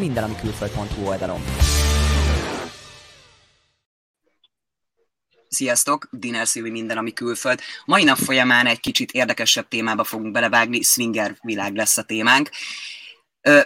minden, ami külföld.hu oldalon. Sziasztok, Diner Szilvi minden, ami külföld. Mai nap folyamán egy kicsit érdekesebb témába fogunk belevágni, swinger világ lesz a témánk.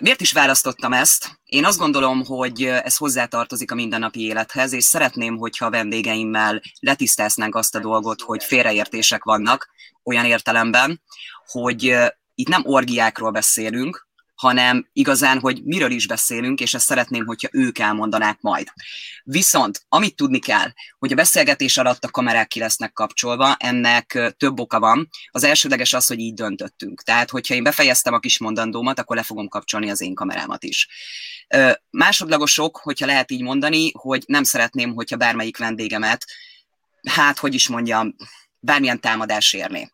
Miért is választottam ezt? Én azt gondolom, hogy ez hozzátartozik a mindennapi élethez, és szeretném, hogyha a vendégeimmel letisztáznánk azt a dolgot, hogy félreértések vannak olyan értelemben, hogy itt nem orgiákról beszélünk, hanem igazán, hogy miről is beszélünk, és ezt szeretném, hogyha ők elmondanák majd. Viszont, amit tudni kell, hogy a beszélgetés alatt a kamerák ki lesznek kapcsolva, ennek több oka van. Az elsődleges az, hogy így döntöttünk. Tehát, hogyha én befejeztem a kis mondandómat, akkor le fogom kapcsolni az én kamerámat is. Másodlagosok, hogyha lehet így mondani, hogy nem szeretném, hogyha bármelyik vendégemet, hát, hogy is mondjam, bármilyen támadás érné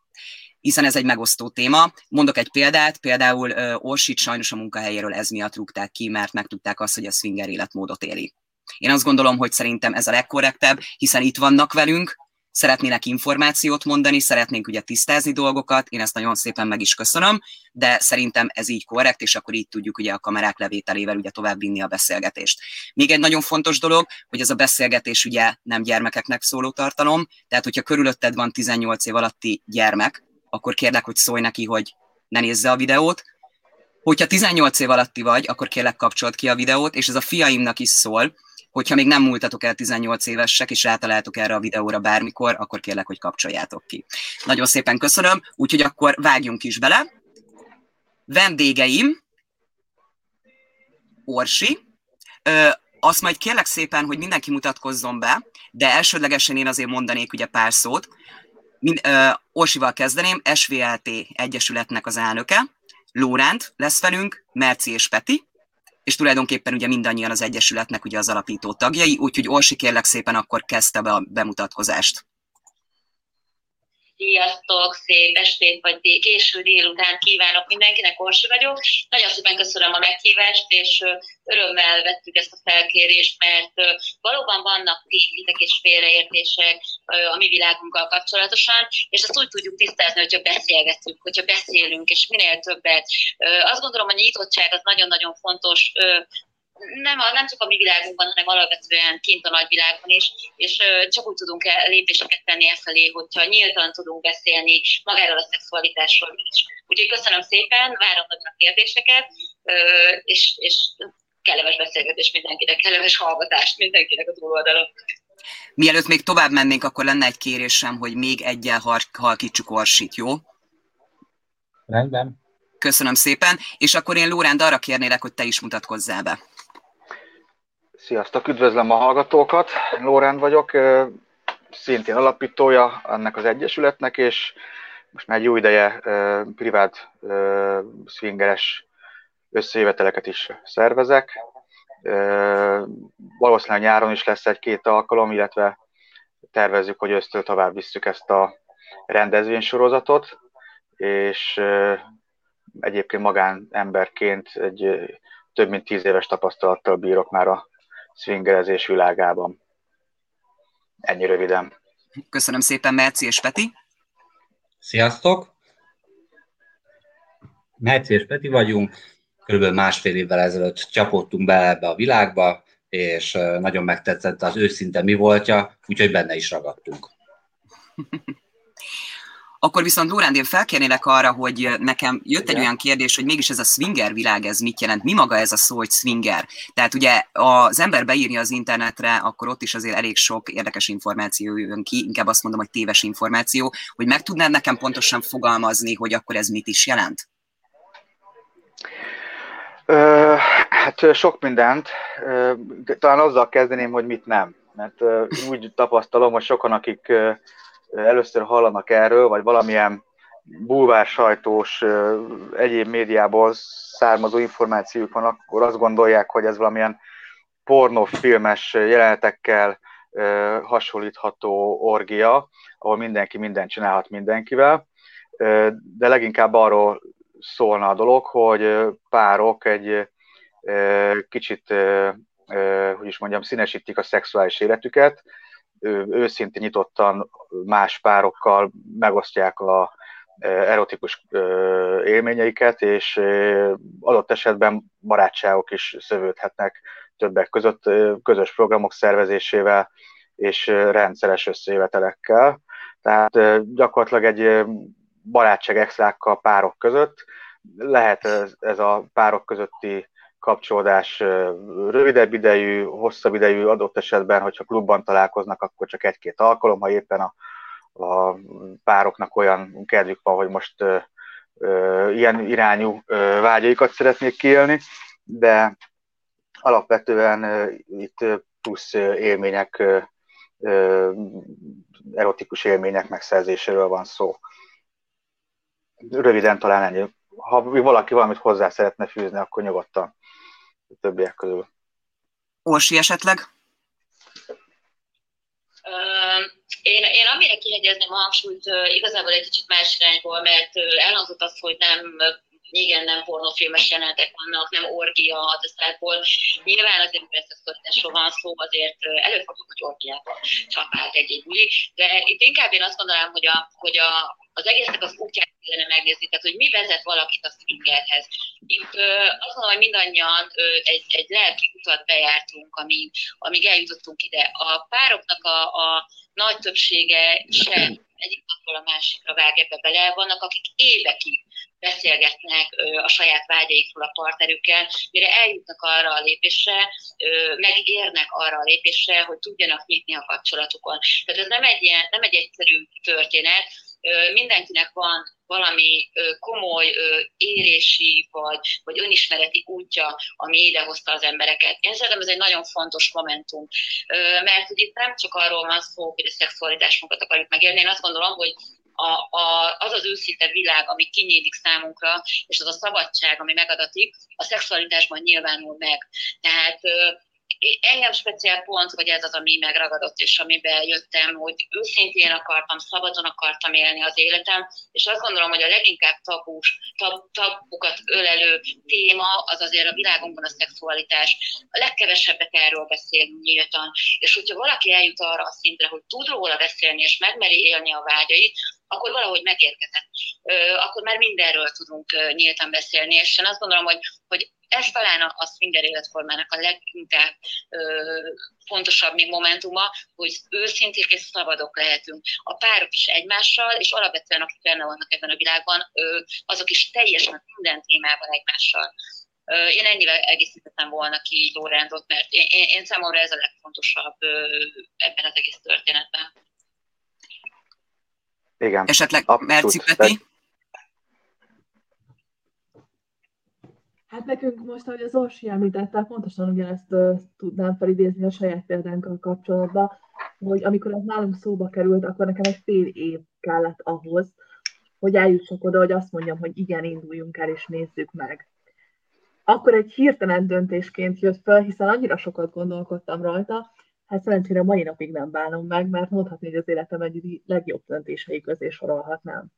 hiszen ez egy megosztó téma. Mondok egy példát, például Orsit sajnos a munkahelyéről ez miatt rúgták ki, mert megtudták azt, hogy a swinger életmódot éli. Én azt gondolom, hogy szerintem ez a legkorrektebb, hiszen itt vannak velünk, szeretnének információt mondani, szeretnénk ugye tisztázni dolgokat, én ezt nagyon szépen meg is köszönöm, de szerintem ez így korrekt, és akkor így tudjuk ugye a kamerák levételével ugye tovább vinni a beszélgetést. Még egy nagyon fontos dolog, hogy ez a beszélgetés ugye nem gyermekeknek szóló tartalom, tehát hogyha körülötted van 18 év alatti gyermek, akkor kérlek, hogy szólj neki, hogy ne nézze a videót. Hogyha 18 év alatti vagy, akkor kérlek kapcsolt ki a videót, és ez a fiaimnak is szól, hogyha még nem múltatok el 18 évesek, és rátaláltok erre a videóra bármikor, akkor kérlek, hogy kapcsoljátok ki. Nagyon szépen köszönöm, úgyhogy akkor vágjunk is bele. Vendégeim, Orsi, ö, azt majd kérlek szépen, hogy mindenki mutatkozzon be, de elsődlegesen én azért mondanék ugye pár szót. Mind, ö, Orsival kezdeném, SVLT Egyesületnek az elnöke, Lóránt lesz velünk, Merci és Peti, és tulajdonképpen ugye mindannyian az Egyesületnek ugye az alapító tagjai, úgyhogy Orsi kérlek szépen akkor kezdte be a bemutatkozást. Sziasztok, szép estét vagy késő délután kívánok mindenkinek, Orsi vagyok. Nagyon szépen köszönöm a meghívást, és örömmel vettük ezt a felkérést, mert valóban vannak tévhitek és félreértések a mi világunkkal kapcsolatosan, és ezt úgy tudjuk tisztázni, hogyha beszélgetünk, hogyha beszélünk, és minél többet. Azt gondolom, a nyitottság az nagyon-nagyon fontos nem, a, nem csak a mi világunkban, hanem alapvetően kint a nagyvilágban is, és csak úgy tudunk lépéseket tenni e felé, hogyha nyíltan tudunk beszélni magáról a szexualitásról is. Úgyhogy köszönöm szépen, várom nagyon a kérdéseket, és, és kellemes beszélgetés mindenkinek, kellemes hallgatást mindenkinek a túloldalon. Mielőtt még tovább mennénk, akkor lenne egy kérésem, hogy még egyel halkítsuk Orsit, jó? Rendben. Köszönöm szépen, és akkor én Lóránd arra kérnélek, hogy te is mutatkozzál be. Sziasztok, üdvözlöm a hallgatókat, Lóránd vagyok, szintén alapítója ennek az egyesületnek, és most már egy jó ideje privát swingeres összejöveteleket is szervezek. Valószínűleg nyáron is lesz egy-két alkalom, illetve tervezzük, hogy ősztől tovább visszük ezt a rendezvénysorozatot, és egyébként magánemberként egy több mint tíz éves tapasztalattal bírok már a swingerezés világában. Ennyi röviden. Köszönöm szépen, Merci és Peti. Sziasztok! Merci és Peti vagyunk. Körülbelül másfél évvel ezelőtt csapottunk be ebbe a világba, és nagyon megtetszett az őszinte mi voltja, úgyhogy benne is ragadtunk. Akkor viszont Lóránd, én felkérnélek arra, hogy nekem jött egy olyan kérdés, hogy mégis ez a swinger világ, ez mit jelent? Mi maga ez a szó, hogy swinger? Tehát ugye az ember beírja az internetre, akkor ott is azért elég sok érdekes információ jön ki, inkább azt mondom, hogy téves információ, hogy meg tudnád nekem pontosan fogalmazni, hogy akkor ez mit is jelent? Ö, hát sok mindent. Ö, talán azzal kezdeném, hogy mit nem. Mert ö, úgy tapasztalom, hogy sokan, akik először hallanak erről, vagy valamilyen bulvár egyéb médiából származó információk van, akkor azt gondolják, hogy ez valamilyen pornófilmes jelenetekkel hasonlítható orgia, ahol mindenki mindent csinálhat mindenkivel, de leginkább arról szólna a dolog, hogy párok egy kicsit, hogy is mondjam, színesítik a szexuális életüket, őszintén nyitottan más párokkal megosztják a erotikus élményeiket, és adott esetben barátságok is szövődhetnek többek között közös programok szervezésével és rendszeres összejövetelekkel. Tehát gyakorlatilag egy barátság extrákkal párok között lehet ez, ez a párok közötti kapcsolódás rövidebb idejű, hosszabb idejű, adott esetben, hogyha klubban találkoznak, akkor csak egy-két alkalom, ha éppen a, a pároknak olyan kedvük van, hogy most ö, ö, ilyen irányú ö, vágyaikat szeretnék kiélni, de alapvetően ö, itt plusz élmények, ö, erotikus élmények megszerzéséről van szó. Röviden talán ennyi. Ha valaki valamit hozzá szeretne fűzni, akkor nyugodtan a többiek közül. Orsi esetleg? Én, én amire kihegyezném a hangsúlyt, igazából egy kicsit más irányból, mert elhangzott az, hogy nem igen, nem pornofilmes jelenetek vannak, nem orgia hataszából. Nyilván azért, mert szexualitásról van szó, azért előfordul, hogy orgiában csapált egy-egy buli, de itt inkább én azt gondolom, hogy, a, hogy a, az egésznek az útját kellene megnézni, tehát hogy mi vezet valakit a swingerhez. Itt azt mondom, hogy mindannyian egy, egy lelki utat bejártunk, amíg, amíg eljutottunk ide. A pároknak a, a nagy többsége sem egyik napról a másikra vág ebbe bele. Vannak, akik évekig beszélgetnek a saját vágyaikról a partnerükkel, mire eljutnak arra a lépésre, megérnek arra a lépésre, hogy tudjanak nyitni a kapcsolatukon. Tehát ez nem egy, ilyen, nem egy egyszerű történet, mindenkinek van valami komoly érési vagy, vagy önismereti útja, ami idehozta az embereket. Én szerintem ez egy nagyon fontos momentum, mert hogy itt nem csak arról van szó, hogy a szexualitásunkat akarjuk megélni, én azt gondolom, hogy a, a, az az őszinte világ, ami kinyílik számunkra, és az a szabadság, ami megadatik, a szexualitásban nyilvánul meg. Tehát engem speciál pont, hogy ez az, ami megragadott, és amiben jöttem, hogy őszintén akartam, szabadon akartam élni az életem, és azt gondolom, hogy a leginkább tabus, tab, tabukat ölelő téma az azért a világunkban a szexualitás. A legkevesebbet erről beszélünk nyíltan, és hogyha valaki eljut arra a szintre, hogy tud róla beszélni, és megmeri élni a vágyait, akkor valahogy megérkezett. Akkor már mindenről tudunk nyíltan beszélni, és én azt gondolom, hogy, hogy ez talán a, a swinger életformának a leginkább ö, fontosabb még momentuma, hogy őszinték és szabadok lehetünk. A párok is egymással, és alapvetően akik benne vannak ebben a világban, ö, azok is teljesen minden témában egymással. Ö, én ennyivel egészítettem volna ki Lórándot, mert én, én, én számomra ez a legfontosabb ö, ebben az egész történetben. Igen. Esetleg Merci Peti? Hát nekünk most, ahogy az Orsi említette, pontosan ugyanezt uh, tudnám felidézni a saját példánkkal kapcsolatban, hogy amikor ez nálunk szóba került, akkor nekem egy fél év kellett ahhoz, hogy eljussak oda, hogy azt mondjam, hogy igen, induljunk el és nézzük meg. Akkor egy hirtelen döntésként jött fel, hiszen annyira sokat gondolkodtam rajta, hát szerencsére mai napig nem bánom meg, mert mondhatni, hogy az életem egy legjobb döntései közé sorolhatnám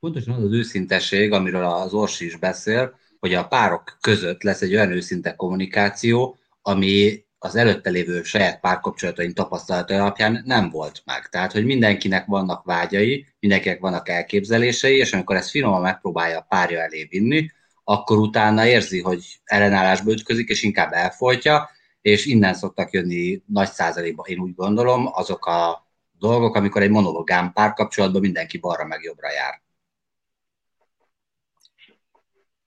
pontosan az az őszintesség, amiről az Orsi is beszél, hogy a párok között lesz egy olyan őszinte kommunikáció, ami az előtte lévő saját párkapcsolataink tapasztalata alapján nem volt meg. Tehát, hogy mindenkinek vannak vágyai, mindenkinek vannak elképzelései, és amikor ezt finoman megpróbálja a párja elé vinni, akkor utána érzi, hogy ellenállásba ütközik, és inkább elfolytja, és innen szoktak jönni nagy százalékban, én úgy gondolom, azok a dolgok, amikor egy monológám párkapcsolatban mindenki balra meg jobbra jár.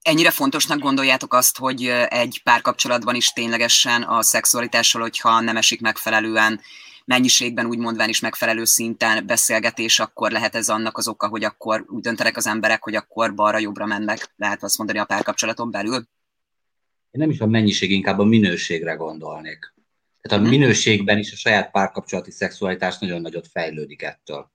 Ennyire fontosnak gondoljátok azt, hogy egy párkapcsolatban is ténylegesen a szexualitással, hogyha nem esik megfelelően mennyiségben, úgy mondván is megfelelő szinten beszélgetés, akkor lehet ez annak az oka, hogy akkor úgy döntenek az emberek, hogy akkor balra-jobbra mennek, lehet azt mondani a párkapcsolaton belül? Én nem is a mennyiség, inkább a minőségre gondolnék. Tehát a mhm. minőségben is a saját párkapcsolati szexualitás nagyon nagyot fejlődik ettől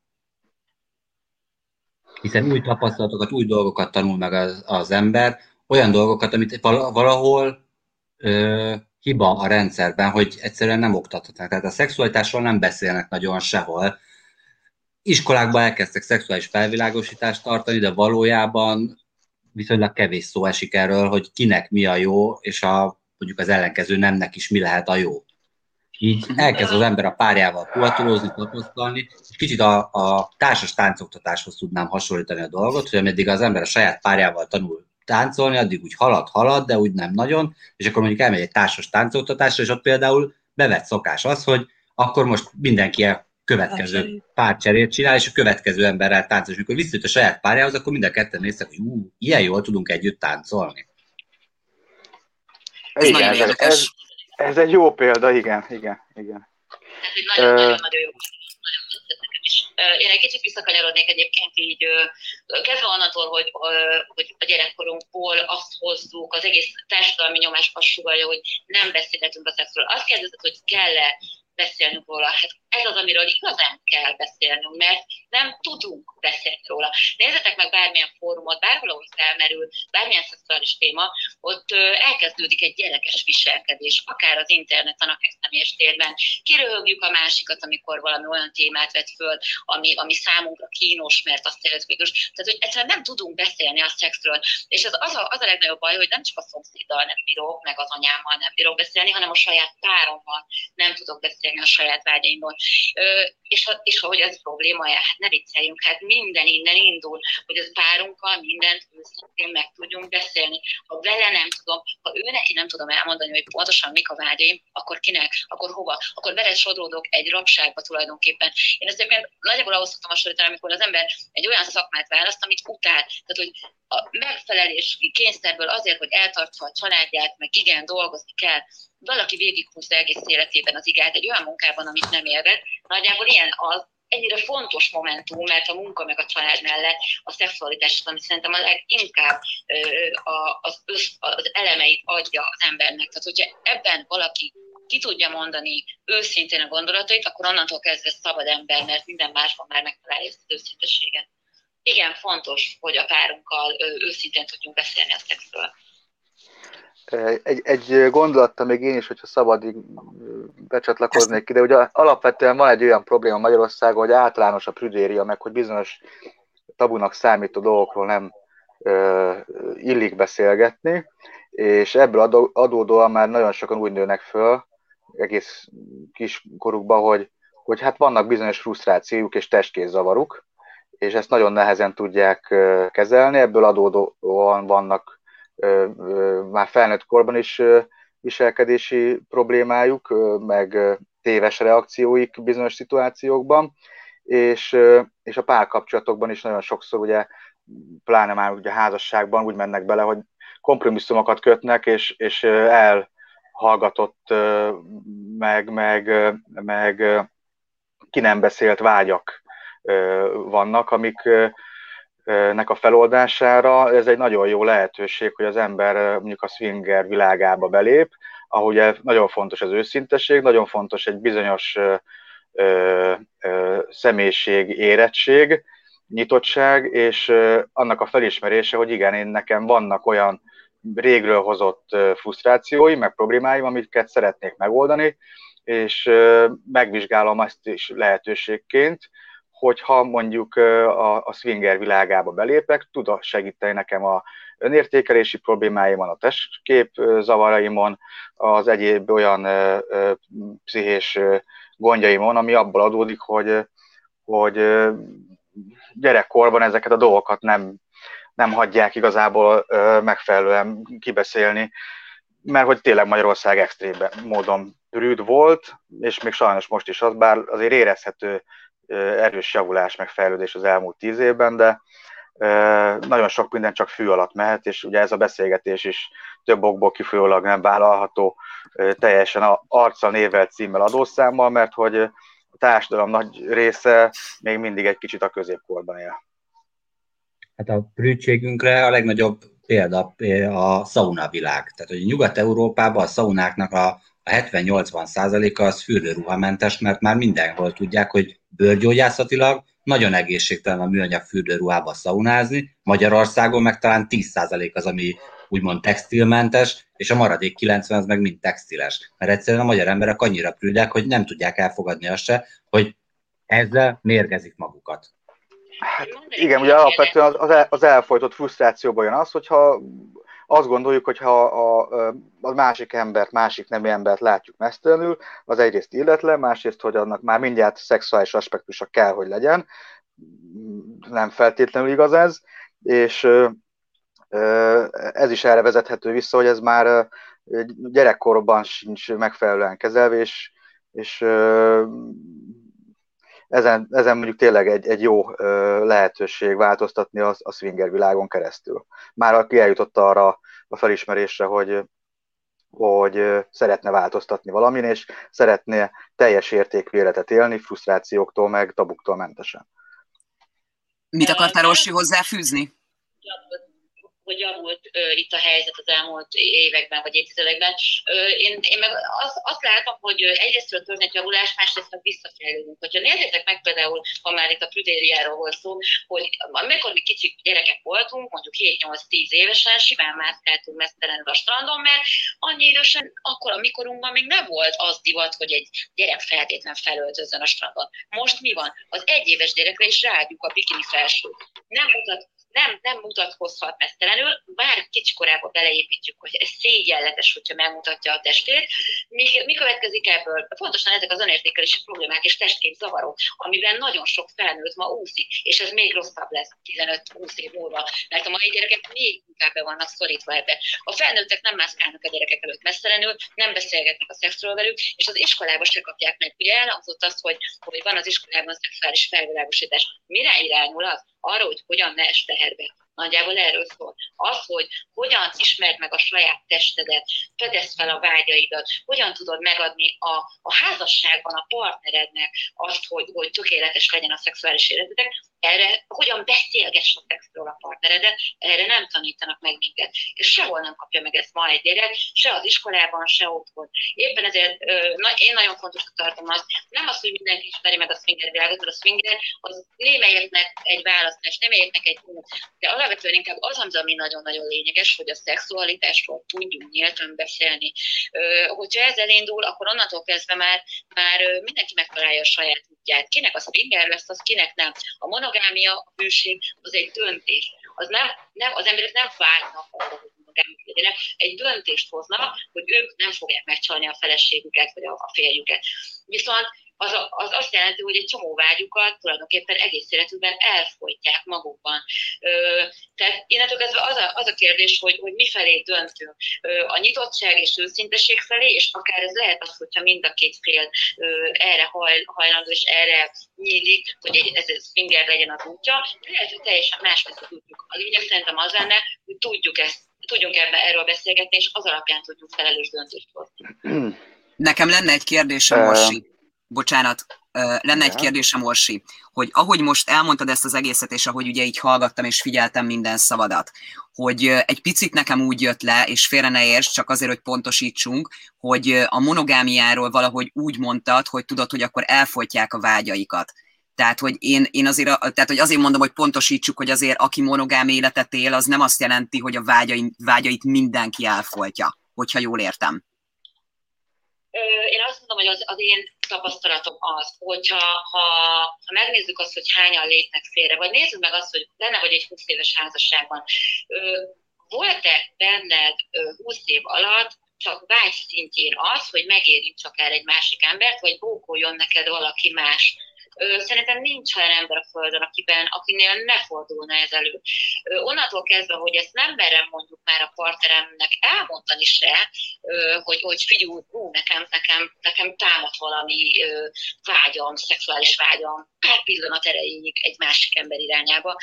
hiszen új tapasztalatokat, új dolgokat tanul meg az, az ember, olyan dolgokat, amit valahol ö, hiba a rendszerben, hogy egyszerűen nem oktathatnak. Tehát a szexualitásról nem beszélnek nagyon sehol. Iskolákban elkezdtek szexuális felvilágosítást tartani, de valójában viszonylag kevés szó esik erről, hogy kinek mi a jó, és a, mondjuk az ellenkező nemnek is mi lehet a jó. így elkezd az ember a párjával puhatolózni, tapasztalni, és kicsit a, a társas táncoktatáshoz tudnám hasonlítani a dolgot, hogy ameddig az ember a saját párjával tanul táncolni, addig úgy halad, halad, de úgy nem nagyon, és akkor mondjuk elmegy egy társas táncoktatásra, és ott például bevett szokás az, hogy akkor most mindenki következő párcserét csinál, és a következő emberrel táncol, és mikor visszajött a saját párjához, akkor mind a ketten néztek, hogy ú, ilyen jól tudunk együtt táncolni. Ez igen, nagyon érdekes. Ez, ez egy jó példa, igen, igen, igen. Ez egy nagyon-nagyon jó én egy kicsit visszakanyarodnék egyébként így, kezdve onnantól, hogy, hogy a gyerekkorunkból azt hozzuk, az egész társadalmi nyomás azt sugalja, hogy nem beszélhetünk a szexről. Azt kérdezett, hogy kell-e beszélnünk róla. Hát ez az, amiről igazán kell beszélnünk, mert nem tudunk beszélni róla. Nézzetek meg bármilyen fórumot, bárhol, ahol felmerül, bármilyen szexuális téma, ott elkezdődik egy gyerekes viselkedés, akár az interneten, akár személyes térben. Kiröhögjük a másikat, amikor valami olyan témát vet föl, ami, ami számunkra kínos, mert azt érezzük, hogy Tehát, hogy egyszerűen nem tudunk beszélni a szexről. És ez az a, az a legnagyobb baj, hogy nem csak a szomszéddal nem bírok, meg az anyámmal nem bírok beszélni, hanem a saját párommal nem tudok beszélni a saját vágyaimról. És, és ahogy ez probléma, hát ne vicceljünk, hát minden innen indul, hogy az párunkkal mindent őszintén meg tudjunk beszélni. Ha vele nem tudom, ha ő neki nem tudom elmondani, hogy pontosan mik a vágyaim, akkor kinek, akkor hova, akkor vele sodródok egy rabságba tulajdonképpen. Én ezt egyébként nagyjából ahhoz szoktam hasonlítani, amikor az ember egy olyan szakmát választ, amit utál. Tehát, hogy a megfelelés kényszerből azért, hogy eltartsa a családját, meg igen, dolgozni kell, valaki végighúzza egész életében az igát egy olyan munkában, amit nem élved, nagyjából ilyen az, ennyire fontos momentum, mert a munka meg a család mellett a szexualitás ami szerintem a leginkább az, össz, az elemeit adja az embernek. Tehát, hogyha ebben valaki ki tudja mondani őszintén a gondolatait, akkor onnantól kezdve szabad ember, mert minden másban már megtalálja ezt az őszintességet. Igen, fontos, hogy a párunkkal őszintén tudjunk beszélni a szexről. Egy, egy gondolattal még én is, hogyha szabad így becsatlakoznék ide, ugye alapvetően van egy olyan probléma Magyarországon, hogy általános a prüdéria, meg hogy bizonyos tabunak számító dolgokról nem ö, illik beszélgetni, és ebből adódóan már nagyon sokan úgy nőnek föl, egész kiskorukban, hogy, hogy hát vannak bizonyos frusztrációjuk és testkézzavaruk, és ezt nagyon nehezen tudják kezelni, ebből adódóan vannak már felnőtt korban is viselkedési problémájuk, meg téves reakcióik bizonyos szituációkban, és, és a párkapcsolatokban is nagyon sokszor ugye, pláne már ugye házasságban úgy mennek bele, hogy kompromisszumokat kötnek, és, és elhallgatott, meg, meg, meg ki nem beszélt vágyak vannak, amik nek a feloldására ez egy nagyon jó lehetőség, hogy az ember mondjuk a swinger világába belép, ahogy nagyon fontos az őszintesség, nagyon fontos egy bizonyos ö, ö, személyiség, érettség, nyitottság, és ö, annak a felismerése, hogy igen, én nekem vannak olyan régről hozott frusztrációi, meg problémáim, amiket szeretnék megoldani, és megvizsgálom azt is lehetőségként, hogyha mondjuk a, a swinger világába belépek, tud segíteni nekem a önértékelési problémáimon, a testkép zavaraimon, az egyéb olyan pszichés gondjaimon, ami abból adódik, hogy, hogy gyerekkorban ezeket a dolgokat nem, nem hagyják igazából megfelelően kibeszélni, mert hogy tényleg Magyarország extrém módon rűd volt, és még sajnos most is az, bár azért érezhető erős javulás, meg fejlődés az elmúlt tíz évben, de nagyon sok minden csak fű alatt mehet, és ugye ez a beszélgetés is több okból kifolyólag nem vállalható teljesen arccal, névvel, címmel, adószámmal, mert hogy a társadalom nagy része még mindig egy kicsit a középkorban él. Hát a prűtségünkre a legnagyobb példa a szauna világ. Tehát, hogy Nyugat-Európában a szaunáknak a, a 70-80 százaléka az fürdőruhamentes, mert már mindenhol tudják, hogy bőrgyógyászatilag nagyon egészségtelen a műanyag fürdőruhába szaunázni, Magyarországon meg talán 10% az, ami úgymond textilmentes, és a maradék 90 az meg mind textiles. Mert egyszerűen a magyar emberek annyira prűdek, hogy nem tudják elfogadni azt se, hogy ezzel mérgezik magukat. Hát igen, ugye alapvetően az, az elfolytott frusztrációban jön az, hogyha azt gondoljuk, hogy ha a, a másik embert, másik nemű embert látjuk mesztelenül, az egyrészt illetlen, másrészt, hogy annak már mindjárt szexuális aspektusa kell, hogy legyen, nem feltétlenül igaz ez, és ez is erre vezethető vissza, hogy ez már gyerekkorban sincs megfelelően kezelve, és, és ezen, ezen mondjuk tényleg egy, egy jó lehetőség változtatni a, a swinger világon keresztül. Már aki eljutott arra a felismerésre, hogy, hogy szeretne változtatni valamin, és szeretne teljes értékű életet élni, frusztrációktól, meg tabuktól mentesen. Mit akartál Rossi hozzáfűzni? Hogy javult uh, itt a helyzet az elmúlt években vagy évtizedekben. Uh, én, én meg azt, azt látom, hogy egyrészt a történet javulás, másrészt a visszafejlődünk. Hogyha nézzétek meg például, ha már itt a prüdériáról volt szó, hogy amikor mi kicsik gyerekek voltunk, mondjuk 7-8-10 évesen, simán mászkáltunk mesztelenül a strandon, mert annyi idősen, akkor a mikorunkban még nem volt az divat, hogy egy gyerek feltétlen felöltözön a strandon. Most mi van? Az egyéves gyerekre is ráadjuk a bikini felsőt. Nem mutat nem, nem mutatkozhat mesztelenül, bár kicsikorában beleépítjük, hogy ez szégyenletes, hogyha megmutatja a testét. Mi, mi következik ebből? Pontosan ezek az önértékelési problémák és testkép zavarok, amiben nagyon sok felnőtt ma úszik, és ez még rosszabb lesz 15-20 év múlva, mert a mai gyerekek még inkább be vannak szorítva ebbe. A felnőttek nem mászkálnak a gyerekek előtt messzelenül, nem beszélgetnek a szexről velük, és az iskolába se kapják meg. Ugye elhangzott az, hogy, hogy van az iskolában szexuális felvilágosítás. Mire irányul az? Arra, hogy hogyan ne es teherbe Nagyjából erről szól. Az, hogy hogyan ismerd meg a saját testedet, fedezd fel a vágyaidat, hogyan tudod megadni a, a házasságban a partnerednek azt, hogy, hogy tökéletes legyen a szexuális életetek, erre hogyan beszélgess a szexről a partneredet, erre nem tanítanak meg minket. És sehol nem kapja meg ezt ma egy gyerek, se az iskolában, se otthon. Éppen ezért na, én nagyon fontosnak tartom azt, nem az, hogy mindenki ismeri meg a swinger világot, mert a swinger az némelyeknek egy választás, némelyeknek egy út, de alapvetően inkább az, ami nagyon-nagyon lényeges, hogy a szexualitásról tudjunk nyíltan beszélni. Hogyha ez elindul, akkor onnantól kezdve már, már mindenki megtalálja a saját útját. Kinek a swinger lesz, az kinek nem. A monogámia, a hűség, az egy döntés. Az nem, nem, az emberek nem vágynak arra, hogy monogámik legyenek, egy döntést hoznak, hogy ők nem fogják megcsalni a feleségüket, vagy a, a férjüket. Viszont az, az azt jelenti, hogy egy csomó vágyukat tulajdonképpen egész életükben elfolytják magukban. Ö, tehát innentől kezdve az a, az a kérdés, hogy, hogy mi felé döntünk. Ö, a nyitottság és őszinteség felé, és akár ez lehet az, hogyha mind a két fél ö, erre hajl, hajlandó, és erre nyílik, hogy egy, ez, ez finger legyen az útja, lehet, hogy teljesen másképp tudjuk. A lényeg szerintem az lenne, hogy tudjuk ezt tudjunk ebben erről beszélgetni, és az alapján tudjuk felelős döntést hozni. Nekem lenne egy kérdésem, Morsi bocsánat, lenne egy kérdésem, Orsi, hogy ahogy most elmondtad ezt az egészet, és ahogy ugye így hallgattam és figyeltem minden szavadat, hogy egy picit nekem úgy jött le, és félre ne érts, csak azért, hogy pontosítsunk, hogy a monogámiáról valahogy úgy mondtad, hogy tudod, hogy akkor elfolytják a vágyaikat. Tehát, hogy én, én azért, tehát, hogy azért mondom, hogy pontosítsuk, hogy azért aki monogám életet él, az nem azt jelenti, hogy a vágyai, vágyait mindenki elfolytja, hogyha jól értem. Én azt mondom, hogy az, az én tapasztalatom az, hogyha ha, ha megnézzük azt, hogy hányan lépnek félre, vagy nézzük meg azt, hogy lenne vagy egy 20 éves házasságban, volt-e benned 20 év alatt csak vágy szintjén az, hogy megérint csak el egy másik embert, vagy bókoljon neked valaki más Szerintem nincs olyan ember a Földön, akiben, akinél ne fordulna ez elő. Onnantól kezdve, hogy ezt nem merem mondjuk már a partneremnek elmondani se, hogy, hogy figyelj, ú, nekem, nekem, nekem támad valami vágyam, szexuális vágyam, pár pillanat erejéig egy másik ember irányába.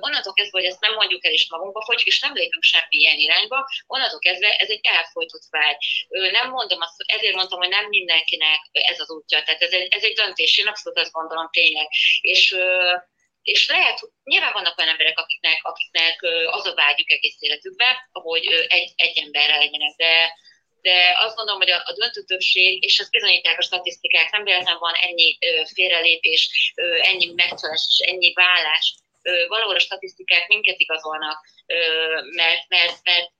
Onnantól kezdve, hogy ezt nem mondjuk el és magunkba folytjuk, és nem lépünk semmi ilyen irányba, onnantól kezdve ez egy elfolytott vágy. Nem mondom azt, ezért mondtam, hogy nem mindenkinek ez az útja, tehát ez egy, ez egy döntés, én abszolút azt gondolom tényleg. És és lehet, nyilván vannak olyan emberek, akiknek, akiknek az a vágyuk egész életükben, hogy egy, egy emberrel legyenek, de, de azt gondolom, hogy a, a döntő többség, és ezt bizonyítják a statisztikák, nem véletlenül van ennyi félrelépés, ennyi megcsalás és ennyi vállás. Valahol a statisztikák minket igazolnak, mert, mert, mert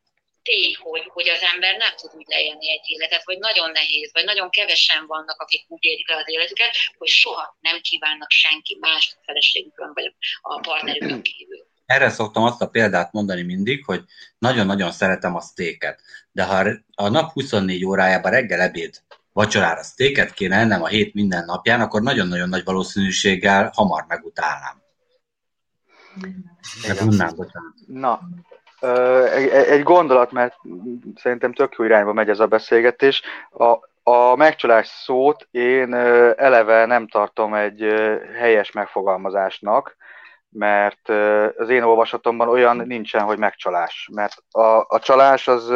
tény, hogy, hogy az ember nem tud úgy leélni egy életet, vagy nagyon nehéz, vagy nagyon kevesen vannak, akik úgy élik le az életüket, hogy soha nem kívánnak senki más a feleségükön, vagy a partnerükön kívül. erre szoktam azt a példát mondani mindig, hogy nagyon-nagyon szeretem a sztéket, de ha a nap 24 órájában reggel ebéd vacsorára sztéket kéne ennem a hét minden napján, akkor nagyon-nagyon nagy valószínűséggel hamar megutálnám. Megunnám, bocsánat. Na, egy gondolat, mert szerintem tök jó irányba megy ez a beszélgetés. A, a megcsalás szót én eleve nem tartom egy helyes megfogalmazásnak, mert az én olvasatomban olyan nincsen, hogy megcsalás. Mert a, a csalás az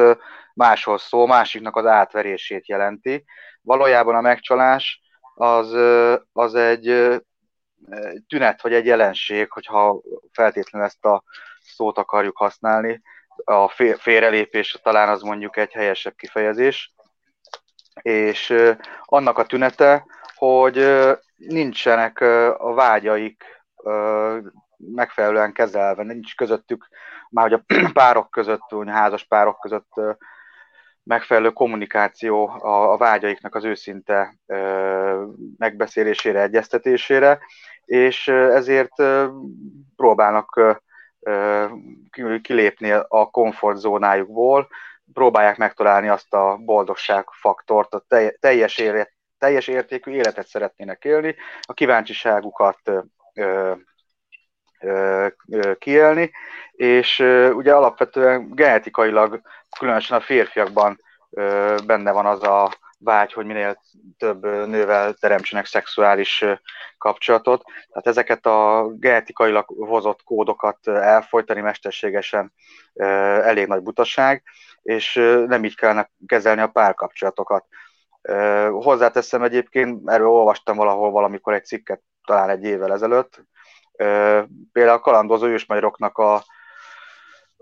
máshoz szó, másiknak az átverését jelenti. Valójában a megcsalás az, az egy tünet, vagy egy jelenség, hogyha feltétlenül ezt a szót akarjuk használni. A félrelépés talán az mondjuk egy helyesebb kifejezés. És annak a tünete, hogy nincsenek a vágyaik megfelelően kezelve, nincs közöttük, már hogy a párok között, a házas párok között megfelelő kommunikáció a, vágyaiknak az őszinte megbeszélésére, egyeztetésére, és ezért próbálnak kilépni a komfortzónájukból, próbálják megtalálni azt a boldogságfaktort, a teljes, élet, teljes értékű életet szeretnének élni, a kíváncsiságukat kiélni, és ugye alapvetően genetikailag, különösen a férfiakban benne van az a vágy, hogy minél több nővel teremtsenek szexuális kapcsolatot. Tehát ezeket a genetikailag hozott kódokat elfolytani mesterségesen elég nagy butaság, és nem így kellene kezelni a párkapcsolatokat. Hozzáteszem egyébként, erről olvastam valahol valamikor egy cikket, talán egy évvel ezelőtt, például a kalandozó ősmagyaroknak a,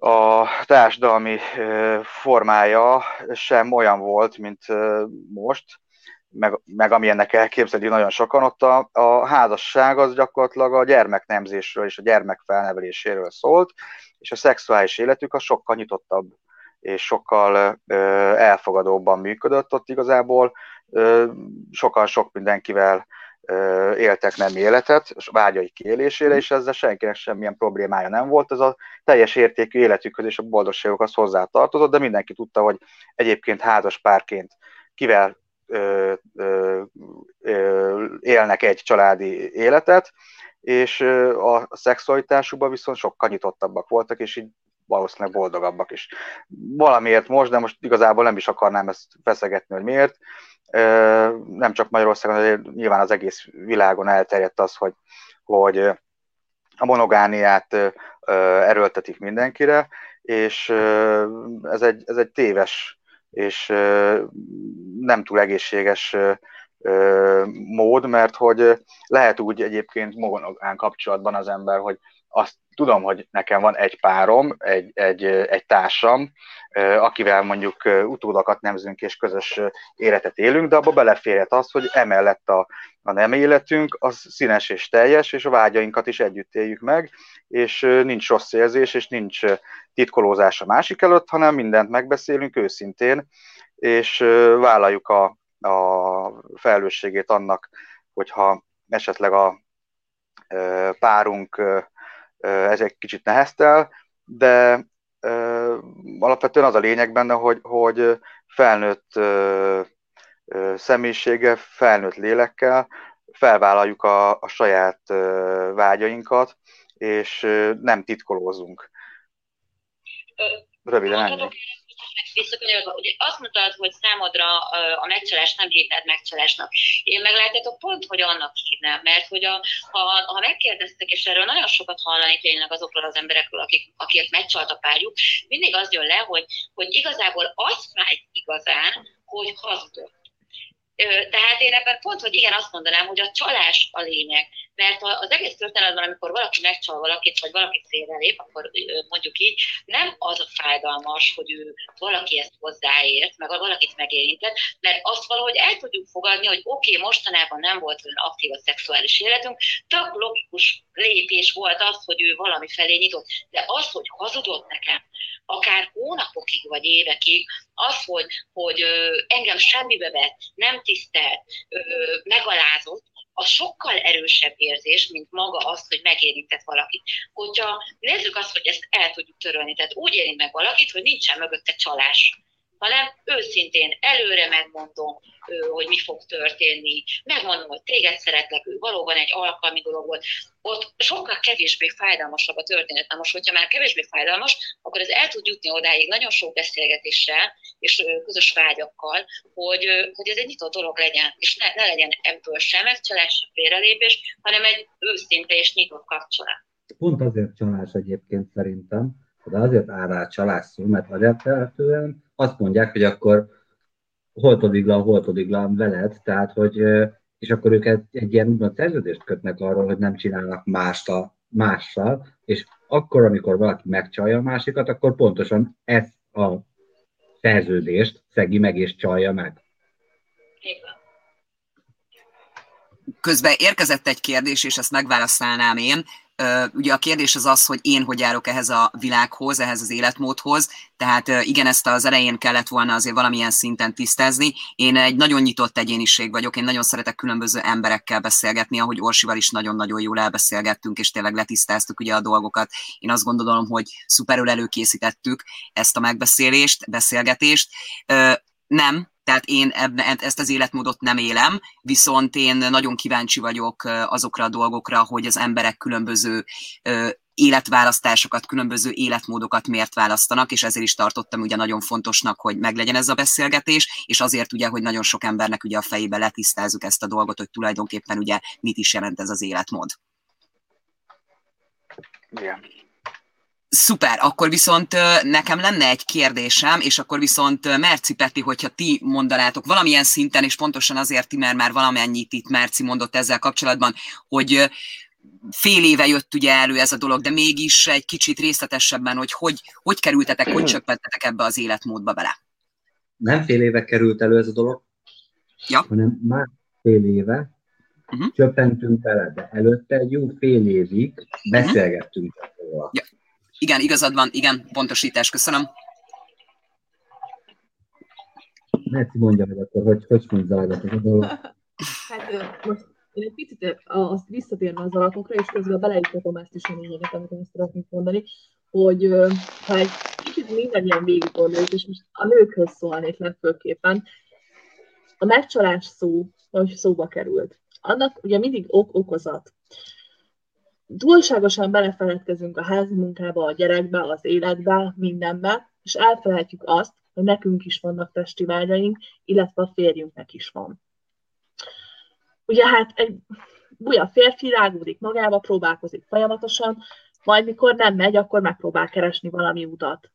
a társadalmi formája sem olyan volt, mint most, meg, meg ami ennek elképzeli nagyon sokan, ott a, a házasság az gyakorlatilag a gyermeknemzésről és a gyermek felneveléséről szólt, és a szexuális életük az sokkal nyitottabb és sokkal elfogadóbban működött. Ott igazából, ö, sokkal sok mindenkivel éltek nem életet, vágyai kiélésére, és ezzel senkinek semmilyen problémája nem volt. Ez a teljes értékű életükhöz és a boldogságokhoz hozzá tartozott, de mindenki tudta, hogy egyébként házas párként kivel ö, ö, ö, élnek egy családi életet, és a szexualitásukban viszont sokkal nyitottabbak voltak, és így valószínűleg boldogabbak is. Valamiért most, de most igazából nem is akarnám ezt feszegetni, hogy miért, nem csak Magyarországon, de nyilván az egész világon elterjedt az, hogy, hogy a monogániát erőltetik mindenkire, és ez egy, ez egy téves és nem túl egészséges mód, mert hogy lehet úgy egyébként monogán kapcsolatban az ember, hogy azt tudom, hogy nekem van egy párom, egy, egy, egy társam, akivel mondjuk utódakat nemzünk és közös életet élünk, de abba beleférhet az, hogy emellett a, a nem életünk az színes és teljes, és a vágyainkat is együtt éljük meg, és nincs rossz érzés, és nincs titkolózás a másik előtt, hanem mindent megbeszélünk őszintén, és vállaljuk a, a felelősségét annak, hogyha esetleg a párunk ez egy kicsit neheztel, de alapvetően az a lényeg benne, hogy, hogy felnőtt személyisége, felnőtt lélekkel felvállaljuk a, a saját vágyainkat, és nem titkolózunk. Röviden ennyi visszakanyarodva, ugye azt mondtad, hogy számodra a megcsalás nem hívnád megcsalásnak. Én meg lehetett pont, hogy annak hívnám, mert hogy a, ha, ha megkérdeztek, és erről nagyon sokat hallani tényleg azokról az emberekről, akik, akiket megcsalt a párjuk, mindig az jön le, hogy, hogy igazából az fáj igazán, hogy hazudott tehát én ebben pont, hogy igen, azt mondanám, hogy a csalás a lényeg. Mert az egész történetben, amikor valaki megcsal valakit, vagy valaki félrelép, akkor mondjuk így, nem az a fájdalmas, hogy ő valaki ezt hozzáért, meg valakit megérintett, mert azt valahogy el tudjuk fogadni, hogy oké, okay, mostanában nem volt olyan aktív a szexuális életünk, csak logikus lépés volt az, hogy ő valami felé nyitott, de az, hogy hazudott nekem, akár hónapokig vagy évekig, az, hogy, hogy engem semmibe vett, nem tisztelt, megalázott, az sokkal erősebb érzés, mint maga az, hogy megérintett valakit. Hogyha nézzük azt, hogy ezt el tudjuk törölni, tehát úgy érint meg valakit, hogy nincsen mögötte csalás hanem őszintén előre megmondom, hogy mi fog történni, megmondom, hogy téged szeretlek, ő valóban egy alkalmi dolog volt. Ott sokkal kevésbé fájdalmasabb a történet. Na most, hogyha már kevésbé fájdalmas, akkor ez el tud jutni odáig nagyon sok beszélgetéssel és közös vágyakkal, hogy, hogy ez egy nyitott dolog legyen, és ne, ne legyen ebből sem megcsalás, sem félrelépés, hanem egy őszinte és nyitott kapcsolat. Pont azért csalás egyébként szerintem, de azért áll rá csalás szó, mert alapvetően azt mondják, hogy akkor holtodiglan, holtodiglan veled, tehát hogy, és akkor őket egy ilyen úgymond szerződést kötnek arról, hogy nem csinálnak mást a mással, és akkor, amikor valaki megcsalja a másikat, akkor pontosan ezt a szerződést szegi meg és csalja meg. Közben érkezett egy kérdés, és ezt megválaszolnám én. Ugye a kérdés az az, hogy én hogy járok ehhez a világhoz, ehhez az életmódhoz, tehát igen, ezt az elején kellett volna azért valamilyen szinten tisztázni. Én egy nagyon nyitott egyéniség vagyok, én nagyon szeretek különböző emberekkel beszélgetni, ahogy Orsival is nagyon-nagyon jól elbeszélgettünk, és tényleg letisztáztuk ugye a dolgokat. Én azt gondolom, hogy szuperül előkészítettük ezt a megbeszélést, beszélgetést. Nem, tehát én ebben, ezt az életmódot nem élem, viszont én nagyon kíváncsi vagyok azokra a dolgokra, hogy az emberek különböző életválasztásokat, különböző életmódokat miért választanak, és ezért is tartottam ugye nagyon fontosnak, hogy meglegyen ez a beszélgetés, és azért ugye, hogy nagyon sok embernek ugye a fejébe letisztázzuk ezt a dolgot, hogy tulajdonképpen ugye mit is jelent ez az életmód. Igen. Szuper, akkor viszont nekem lenne egy kérdésem, és akkor viszont Merci Peti, hogyha ti mondanátok valamilyen szinten, és pontosan azért ti, mert már valamennyit itt Merci mondott ezzel kapcsolatban, hogy fél éve jött ugye elő ez a dolog, de mégis egy kicsit részletesebben, hogy hogy, hogy kerültetek, hogy csöppentetek ebbe az életmódba bele? Nem fél éve került elő ez a dolog, ja. hanem már fél éve uh-huh. csöppentünk bele, de előtte egy jó fél évig mhm. beszélgettünk uh-huh. róla. Ja. Igen, igazad van, igen, pontosítás, köszönöm. Mert mondja meg akkor, hogy hogy fog zajlani a dolog. Hát most én egy picit azt visszatérve az alapokra, és közben beleítatom ezt is a lényeget, amit ezt szeretnék mondani, hogy ha egy kicsit minden ilyen végig gondoljuk, és most a nőkhöz szólnék legfőképpen, a megcsalás szó, hogy szóba került, annak ugye mindig ok-okozat túlságosan belefeledkezünk a házi munkába, a gyerekbe, az életbe, mindenbe, és elfelejtjük azt, hogy nekünk is vannak testi vágyaink, illetve a férjünknek is van. Ugye hát egy buja férfi rágódik magába, próbálkozik folyamatosan, majd mikor nem megy, akkor megpróbál keresni valami utat.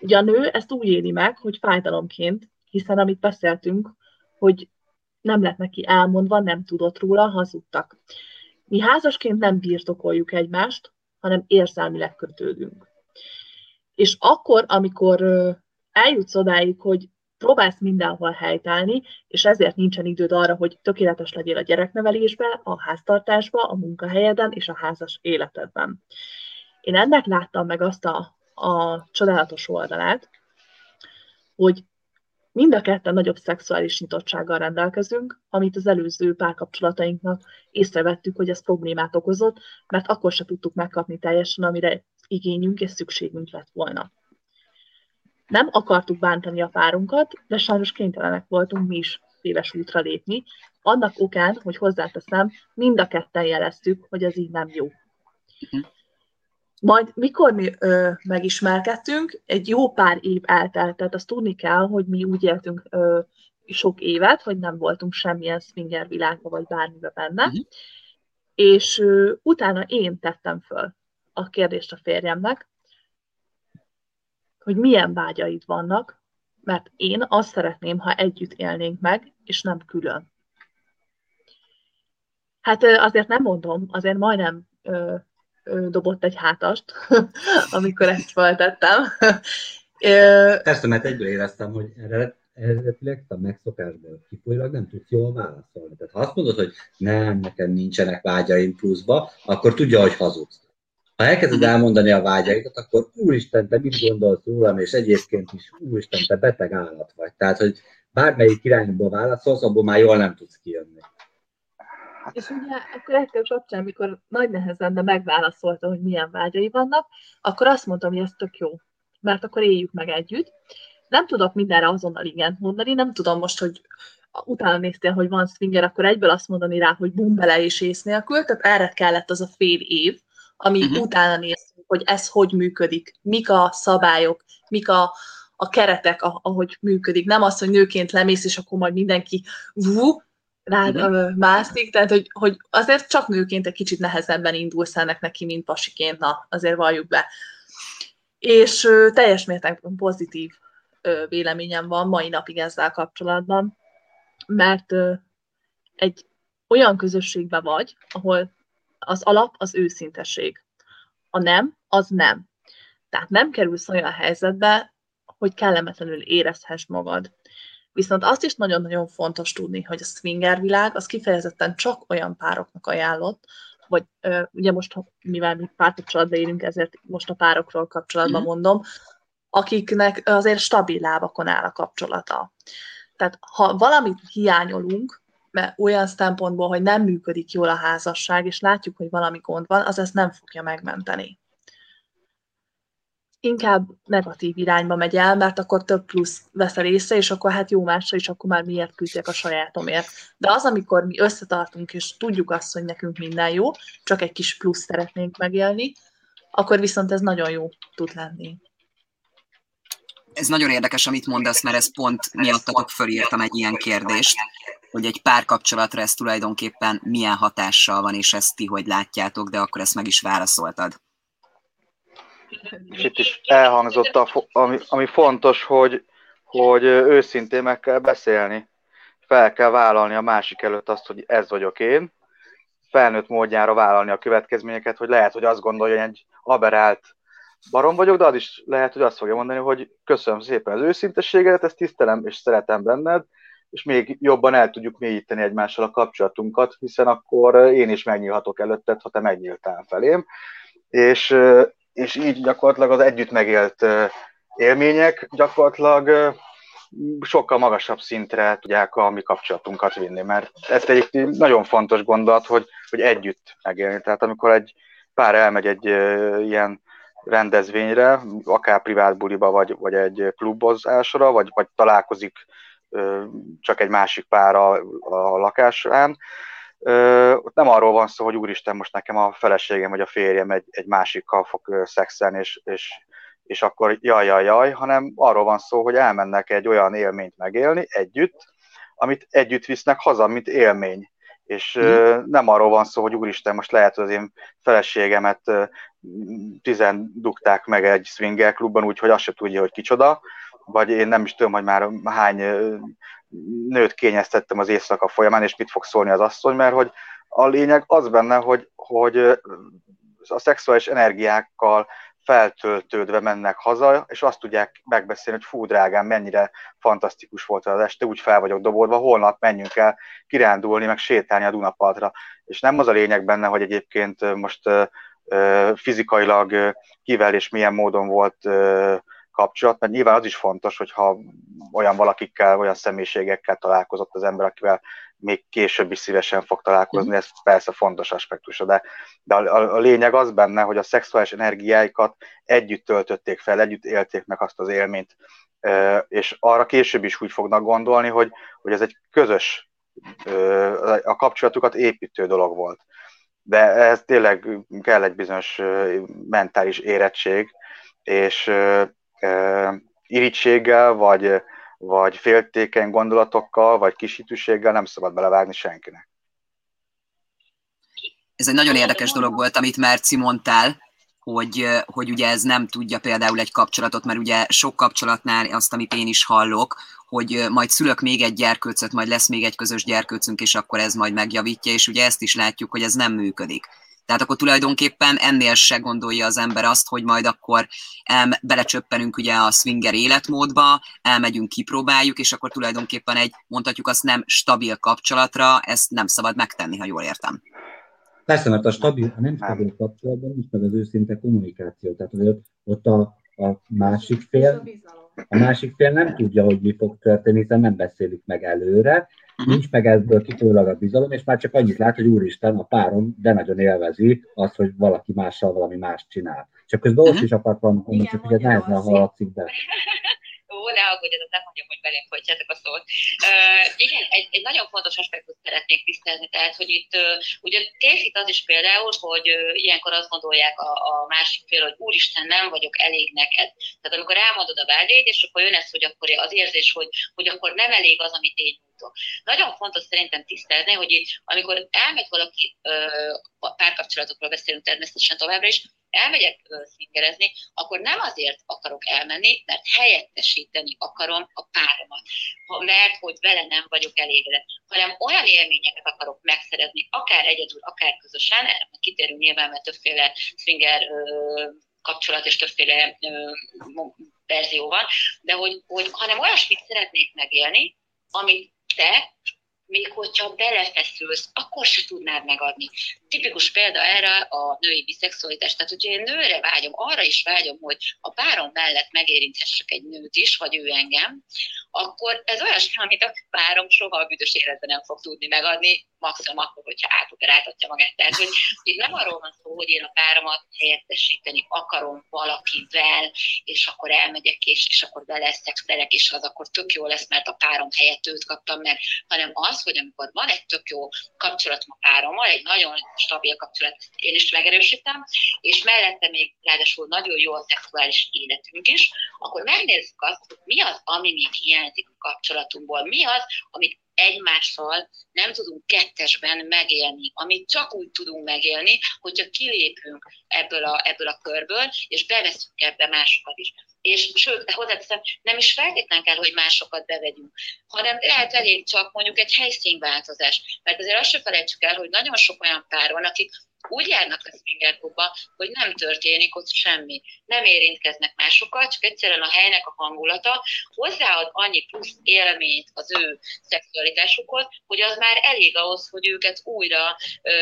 Ugye a nő ezt úgy éli meg, hogy fájdalomként, hiszen amit beszéltünk, hogy nem lett neki elmondva, nem tudott róla, hazudtak. Mi házasként nem birtokoljuk egymást, hanem érzelmileg kötődünk. És akkor, amikor eljutsz odáig, hogy próbálsz mindenhol helytállni, és ezért nincsen időd arra, hogy tökéletes legyél a gyereknevelésbe, a háztartásba, a munkahelyeden és a házas életedben. Én ennek láttam meg azt a, a csodálatos oldalát, hogy Mind a ketten nagyobb szexuális nyitottsággal rendelkezünk, amit az előző párkapcsolatainknak észrevettük, hogy ez problémát okozott, mert akkor se tudtuk megkapni teljesen, amire igényünk és szükségünk lett volna. Nem akartuk bántani a párunkat, de sajnos kénytelenek voltunk mi is éves útra lépni, annak okán, hogy hozzáteszem, mind a ketten jeleztük, hogy ez így nem jó. Majd mikor mi ö, megismerkedtünk, egy jó pár év eltelt, tehát azt tudni kell, hogy mi úgy éltünk ö, sok évet, hogy nem voltunk semmilyen swinger világban, vagy bármiben benne. Uh-huh. És ö, utána én tettem föl a kérdést a férjemnek, hogy milyen vágyaid vannak, mert én azt szeretném, ha együtt élnénk meg, és nem külön. Hát azért nem mondom, azért majdnem dobott egy hátast, amikor ezt feltettem. Persze, mert egyből éreztem, hogy erre eredetileg a megszokásból kifolyólag nem tudsz jól válaszolni. Tehát ha azt mondod, hogy nem, nekem nincsenek vágyaim pluszba, akkor tudja, hogy hazudsz. Ha elkezded elmondani a vágyaidat, akkor úristen, te mit gondolsz rólam, és egyébként is úristen, te beteg állat vagy. Tehát, hogy bármelyik irányból válaszolsz, abból már jól nem tudsz kijönni. Hát És ugye akkor ekkor kapcsán, amikor nagy nehezen, de megválaszolta, hogy milyen vágyai vannak, akkor azt mondtam, hogy ez tök jó, mert akkor éljük meg együtt. Nem tudok mindenre azonnal igent mondani, nem tudom most, hogy utána néztél, hogy van swinger, akkor egyből azt mondani rá, hogy bum bele és ész nélkül, tehát erre kellett az a fél év, amíg uh-huh. utána néztünk, hogy ez hogy működik, mik a szabályok, mik a, a keretek, ahogy működik. Nem az, hogy nőként lemész, és akkor majd mindenki vú, rád uh-huh. mászik, tehát hogy, hogy azért csak nőként egy kicsit nehezebben indulsz ennek neki, mint pasiként, na, azért valljuk be. És ö, teljes mértékben pozitív ö, véleményem van mai napig ezzel kapcsolatban, mert ö, egy olyan közösségben vagy, ahol az alap az őszintesség. A nem, az nem. Tehát nem kerülsz olyan helyzetbe, hogy kellemetlenül érezhess magad. Viszont azt is nagyon-nagyon fontos tudni, hogy a swinger világ az kifejezetten csak olyan pároknak ajánlott, vagy ugye most, mivel mi párkapcsolatban élünk, ezért most a párokról kapcsolatban mm. mondom, akiknek azért stabil lábakon áll a kapcsolata. Tehát ha valamit hiányolunk, mert olyan szempontból, hogy nem működik jól a házasság, és látjuk, hogy valami gond van, az ezt nem fogja megmenteni inkább negatív irányba megy el, mert akkor több plusz veszel észre, és akkor hát jó másra is, akkor már miért küzdjek a sajátomért. De az, amikor mi összetartunk, és tudjuk azt, hogy nekünk minden jó, csak egy kis plusz szeretnénk megélni, akkor viszont ez nagyon jó tud lenni. Ez nagyon érdekes, amit mondasz, mert ez pont miattatok fölírtam egy ilyen kérdést, hogy egy párkapcsolatra ez tulajdonképpen milyen hatással van, és ezt ti hogy látjátok, de akkor ezt meg is válaszoltad. És itt is elhangzott, a, ami, ami fontos, hogy, hogy őszintén meg kell beszélni. Fel kell vállalni a másik előtt azt, hogy ez vagyok én. Felnőtt módjára vállalni a következményeket, hogy lehet, hogy azt gondolja, hogy egy aberált barom vagyok, de az is lehet, hogy azt fogja mondani, hogy köszönöm szépen az őszintességedet, ezt tisztelem és szeretem benned, és még jobban el tudjuk mélyíteni egymással a kapcsolatunkat, hiszen akkor én is megnyílhatok előtted, ha te megnyíltál felém. És és így gyakorlatilag az együtt megélt élmények gyakorlatilag sokkal magasabb szintre tudják a mi kapcsolatunkat vinni, mert ez egy nagyon fontos gondolat, hogy, hogy együtt megélni. Tehát amikor egy pár elmegy egy ilyen rendezvényre, akár privát buliba, vagy, vagy egy klubozásra, vagy, vagy találkozik csak egy másik pár a, a lakásán, ott nem arról van szó, hogy úristen, most nekem a feleségem vagy a férjem egy, egy másikkal fog szexelni, és, és, és akkor jaj, jaj, jaj, hanem arról van szó, hogy elmennek egy olyan élményt megélni együtt, amit együtt visznek haza, mint élmény. És mm. nem arról van szó, hogy úristen, most lehet, hogy az én feleségemet tizen dugták meg egy swinger klubban, úgyhogy azt se tudja, hogy kicsoda, vagy én nem is tudom, hogy már hány nőt kényeztettem az éjszaka folyamán, és mit fog szólni az asszony, mert hogy a lényeg az benne, hogy, hogy a szexuális energiákkal feltöltődve mennek haza, és azt tudják megbeszélni, hogy fú, drágám, mennyire fantasztikus volt az este, úgy fel vagyok dobolva, holnap menjünk el kirándulni, meg sétálni a Dunapartra. És nem az a lényeg benne, hogy egyébként most fizikailag kivel és milyen módon volt kapcsolat, mert nyilván az is fontos, hogyha olyan valakikkel, olyan személyiségekkel találkozott az ember, akivel még később is szívesen fog találkozni, ez persze fontos aspektusa, de, de a, a lényeg az benne, hogy a szexuális energiáikat együtt töltötték fel, együtt élték meg azt az élményt, és arra később is úgy fognak gondolni, hogy, hogy ez egy közös, a kapcsolatukat építő dolog volt. De ez tényleg kell egy bizonyos mentális érettség, és irítséggel, vagy, vagy féltékeny gondolatokkal, vagy kisítőséggel nem szabad belevágni senkinek. Ez egy nagyon érdekes dolog volt, amit Merci mondtál, hogy, hogy ugye ez nem tudja például egy kapcsolatot, mert ugye sok kapcsolatnál azt, amit én is hallok, hogy majd szülök még egy gyerkőcöt, majd lesz még egy közös gyerkőcünk, és akkor ez majd megjavítja, és ugye ezt is látjuk, hogy ez nem működik. Tehát akkor tulajdonképpen ennél se gondolja az ember azt, hogy majd akkor em, belecsöppenünk ugye a swinger életmódba, elmegyünk, kipróbáljuk, és akkor tulajdonképpen egy, mondhatjuk azt nem stabil kapcsolatra, ezt nem szabad megtenni, ha jól értem. Persze, mert a, stabil, a nem stabil kapcsolatban nincs meg az őszinte kommunikáció. Tehát azért ott a, a másik fél, a másik fél nem tudja, hogy mi fog történni, hiszen nem beszélik meg előre, uh-huh. nincs meg ebből kitólag a bizalom, és már csak annyit lát, hogy úristen, a párom de nagyon élvezi azt, hogy valaki mással valami más csinál. Csak közben uh-huh. is akart valamit mondani, csak hogy ez nehezen hallatszik be. Ó, ne aggódjatok, nem mondjam, hogy belém folytjátok a szót. Uh, igen, egy, egy nagyon fontos aspektust szeretnék tisztázni, tehát, hogy itt uh, ugye tévhit az is például, hogy uh, ilyenkor azt gondolják a, a másik fél, hogy úristen, nem vagyok elég neked. Tehát amikor elmondod a vágyait, és akkor jön ez, hogy akkor az érzés, hogy, hogy akkor nem elég az, amit én nyújtok. Nagyon fontos szerintem tisztázni, hogy itt, amikor elmegy valaki, uh, párkapcsolatokról beszélünk természetesen továbbra is, elmegyek szingerezni, akkor nem azért akarok elmenni, mert helyettesíteni akarom a páromat, mert hogy vele nem vagyok elégedett, hanem olyan élményeket akarok megszerezni, akár egyedül, akár közösen, erre kitérünk nyilván, mert többféle swinger kapcsolat és többféle verzió van, de hogy, hogy hanem olyasmit szeretnék megélni, amit te még hogyha belefeszülsz, akkor se tudnád megadni. Tipikus példa erre a női biszexualitás. Tehát, hogyha én nőre vágyom, arra is vágyom, hogy a párom mellett megérinthessek egy nőt is, vagy ő engem, akkor ez olyasmi, amit a párom soha a büdös életben nem fog tudni megadni, maximum akkor, hogyha átugráltatja magát. Tehát, hogy itt nem arról van szó, hogy én a páromat helyettesíteni akarom valakivel, és akkor elmegyek, és, és akkor vele szexelek, és az akkor tök jó lesz, mert a párom helyett őt kaptam meg, hanem az, hogy amikor van egy tök jó kapcsolatom a párommal, egy nagyon stabil kapcsolat, én is megerősítem, és mellette még ráadásul nagyon jó a szexuális életünk is, akkor megnézzük azt, hogy mi az, ami még hiányzik a kapcsolatunkból, mi az, amit egymással nem tudunk kettesben megélni, amit csak úgy tudunk megélni, hogyha kilépünk ebből a, ebből a körből, és beveszünk ebbe másokat is. És sőt, hozzáteszem, nem is feltétlenül kell, hogy másokat bevegyünk, hanem lehet elég csak mondjuk egy helyszínváltozás. Mert azért azt se felejtsük el, hogy nagyon sok olyan pár van, akik úgy járnak a swingerklubba, hogy nem történik ott semmi. Nem érintkeznek másokat, csak egyszerűen a helynek a hangulata hozzáad annyi plusz élményt az ő szexualitásukhoz, hogy az már elég ahhoz, hogy őket újra ö,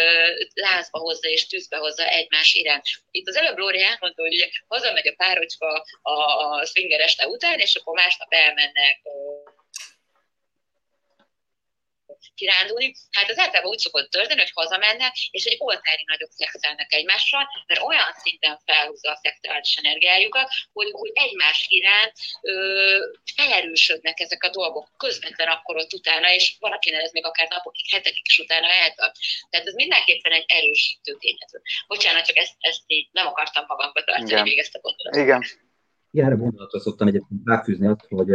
lázba hozza és tűzbe hozza egymás iránt. Itt az előbb Lóri elmondta, hogy ugye hazamegy a párocska a, a swinger este után, és akkor másnap elmennek kirándulni, hát az általában úgy szokott történni, hogy hazamennek, és egy oltári nagyobb szexelnek egymással, mert olyan szinten felhúzza a szexuális energiájukat, hogy, hogy egymás iránt ö, felerősödnek ezek a dolgok közvetlen akkor ott utána, és valakinek ez még akár napokig, hetekig is utána eltart. Tehát ez mindenképpen egy erősítő tényező. Bocsánat, csak ezt, ezt így nem akartam magamba tartani Igen. még ezt a gondolatot. Igen. Igen, erre gondolatra szoktam egyébként ráfűzni azt, hogy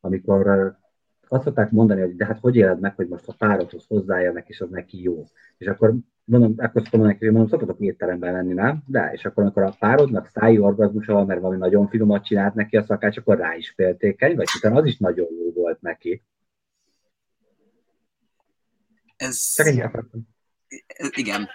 amikor azt szokták mondani, hogy de hát hogy éled meg, hogy most a párodhoz hozzájönnek, és az neki jó. És akkor mondom, akkor szoktam mondani, hogy mondom, szoktatok étteremben lenni, nem? De, és akkor, amikor a párodnak száj orgazmusa van, mert valami nagyon finomat csinált neki a szakács, akkor rá is féltékeny, vagy utána az is nagyon jó volt neki. Ez... igen. Igen.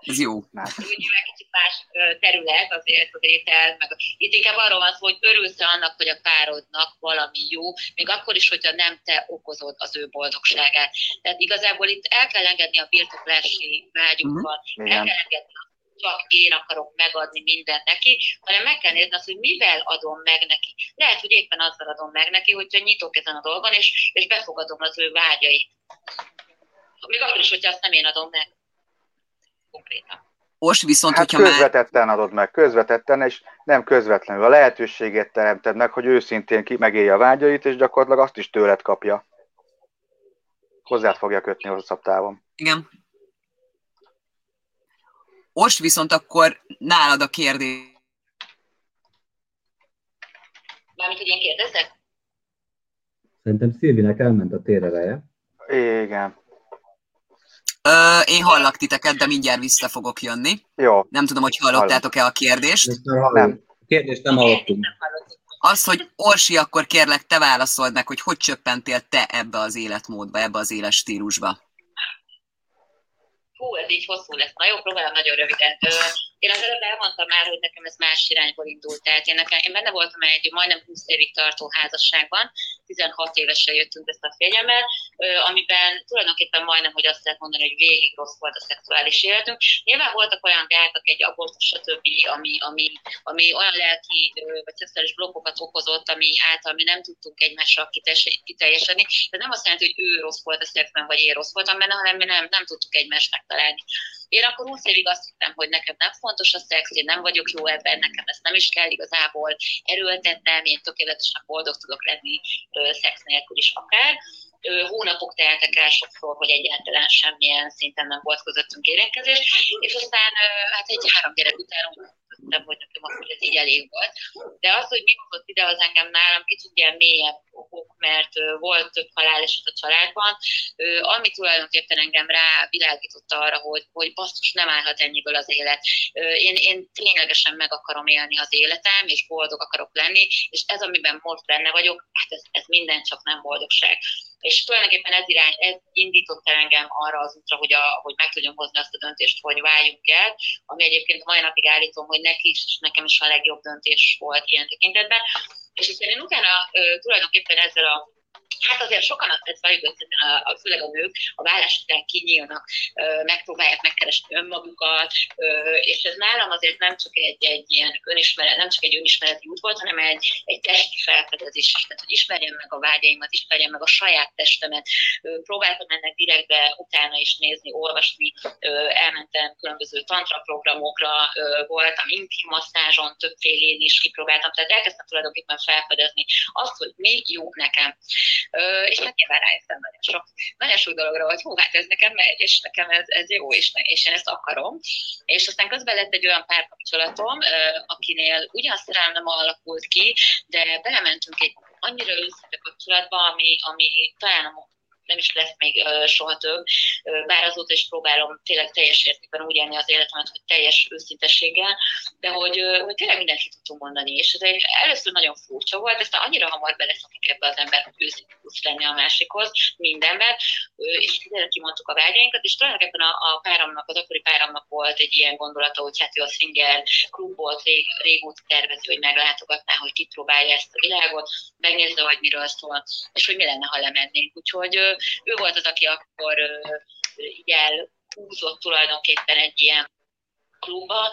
Ez jó. Nyilván kicsit más terület azért az étel, meg itt inkább arról van szó, hogy örülsz annak, hogy a párodnak valami jó, még akkor is, hogyha nem te okozod az ő boldogságát. Tehát igazából itt el kell engedni a birtoklási vágyunkat, uh-huh. el kell engedni csak én akarok megadni mindent neki, hanem meg kell nézni azt, hogy mivel adom meg neki. Lehet, hogy éppen azzal adom meg neki, hogyha nyitok ezen a dolgon, és, és befogadom az ő vágyait. Még akkor is, hogyha azt nem én adom meg konkrétan. Most viszont, hát hogyha közvetetten már... adod meg, közvetetten, és nem közvetlenül. A lehetőséget teremted meg, hogy őszintén ki megélje a vágyait, és gyakorlatilag azt is tőled kapja. Hozzád fogja kötni hosszabb távon. Igen. Most viszont akkor nálad a kérdés. Mármint, hogy én kérdezek? Szerintem Szilvinek elment a térereje. Igen. Ö, én hallak titeket, de mindjárt vissza fogok jönni. Jó. Nem tudom, hogy hallottátok-e a kérdést. Nem. Kérdést nem hallottunk. Az, hogy Orsi, akkor kérlek, te válaszold meg, hogy hogy csöppentél te ebbe az életmódba, ebbe az éles stílusba. Hú, ez így hosszú lesz. Na jó, próbálom nagyon röviden. Én az előbb elmondtam már, hogy nekem ez más irányból indult. Tehát én, nekem, én benne voltam egy majdnem 20 évig tartó házasságban, 16 évesen jöttünk ezt a fényemmel, amiben tulajdonképpen majdnem, hogy azt lehet mondani, hogy végig rossz volt a szexuális életünk. Nyilván voltak olyan gátak, egy abortus, stb., ami, ami, ami olyan lelki vagy szexuális blokkokat okozott, ami által mi nem tudtunk egymással kiteljesedni. De nem azt jelenti, hogy ő rossz volt a szexben, vagy én rossz voltam benne, hanem mi nem, nem tudtuk egymást megtalálni. Én akkor 20 évig azt hittem, hogy nekem nem fontos a szex, én nem vagyok jó ebben, nekem ezt nem is kell igazából erőltetnem, én tökéletesen boldog tudok lenni szex nélkül is akár. Hónapok teltek el sokszor, hogy egyáltalán semmilyen szinten nem volt közöttünk érintkezés, és aztán hát egy három gyerek után döntöttem, hogy nekem akkor ez így elég volt. De az, hogy mi hozott ide az engem nálam kicsit ilyen mélyebb okok, mert volt több haláleset a családban, ami tulajdonképpen engem rá világította arra, hogy, hogy basszus, nem állhat ennyiből az élet. Én, én ténylegesen meg akarom élni az életem, és boldog akarok lenni, és ez, amiben most benne vagyok, hát ez, ez minden csak nem boldogság. És tulajdonképpen ez, irány, ez indított el engem arra az útra, hogy, a, hogy meg tudjam hozni azt a döntést, hogy váljunk el, ami egyébként mai napig állítom, hogy neki is, és nekem is a legjobb döntés volt ilyen tekintetben. És aztán én utána tulajdonképpen ezzel a Hát azért sokan, ezt valljuk a, főleg a nők, a vállás után kinyílnak, megpróbálják megkeresni önmagukat, és ez nálam azért nem csak egy, egy ilyen önismeret, nem csak egy önismereti út volt, hanem egy, egy testi felfedezés is, tehát hogy ismerjem meg a vágyaimat, ismerjem meg a saját testemet. Próbáltam ennek direktbe utána is nézni, olvasni, elmentem különböző tantra programokra, voltam intim masszázson, többfélén is kipróbáltam, tehát elkezdtem tulajdonképpen felfedezni azt, hogy még jó nekem és hát nyilván rájöttem nagyon sok, nagyon sok dologra, hogy hú, hát ez nekem megy, és nekem ez, ez jó, és, és én ezt akarom. És aztán közben lett egy olyan párkapcsolatom, akinél ugyan szerelem nem alakult ki, de belementünk egy annyira őszinte kapcsolatba, ami, ami talán a nem is lesz még soha több, bár azóta is próbálom tényleg teljes értékben úgy élni az életemet, hogy teljes őszintességgel, de hogy, hogy tényleg mindent ki tudtunk mondani, és ez egy, először nagyon furcsa volt, aztán annyira hamar beleszokik ebbe az ember, hogy őszintén lenni a másikhoz, mindenben, és tényleg kimondtuk a vágyainkat, és tulajdonképpen a, a páramnak, az akkori páramnak volt egy ilyen gondolata, hogy hát ő a swinger klubot rég, régóta tervezi, hogy meglátogatná, hogy kipróbálja ezt a világot, megnézze, hogy miről szól, és hogy mi lenne, ha lemennénk. Úgyhogy ő volt az, aki akkor így elhúzott tulajdonképpen egy ilyen klubba,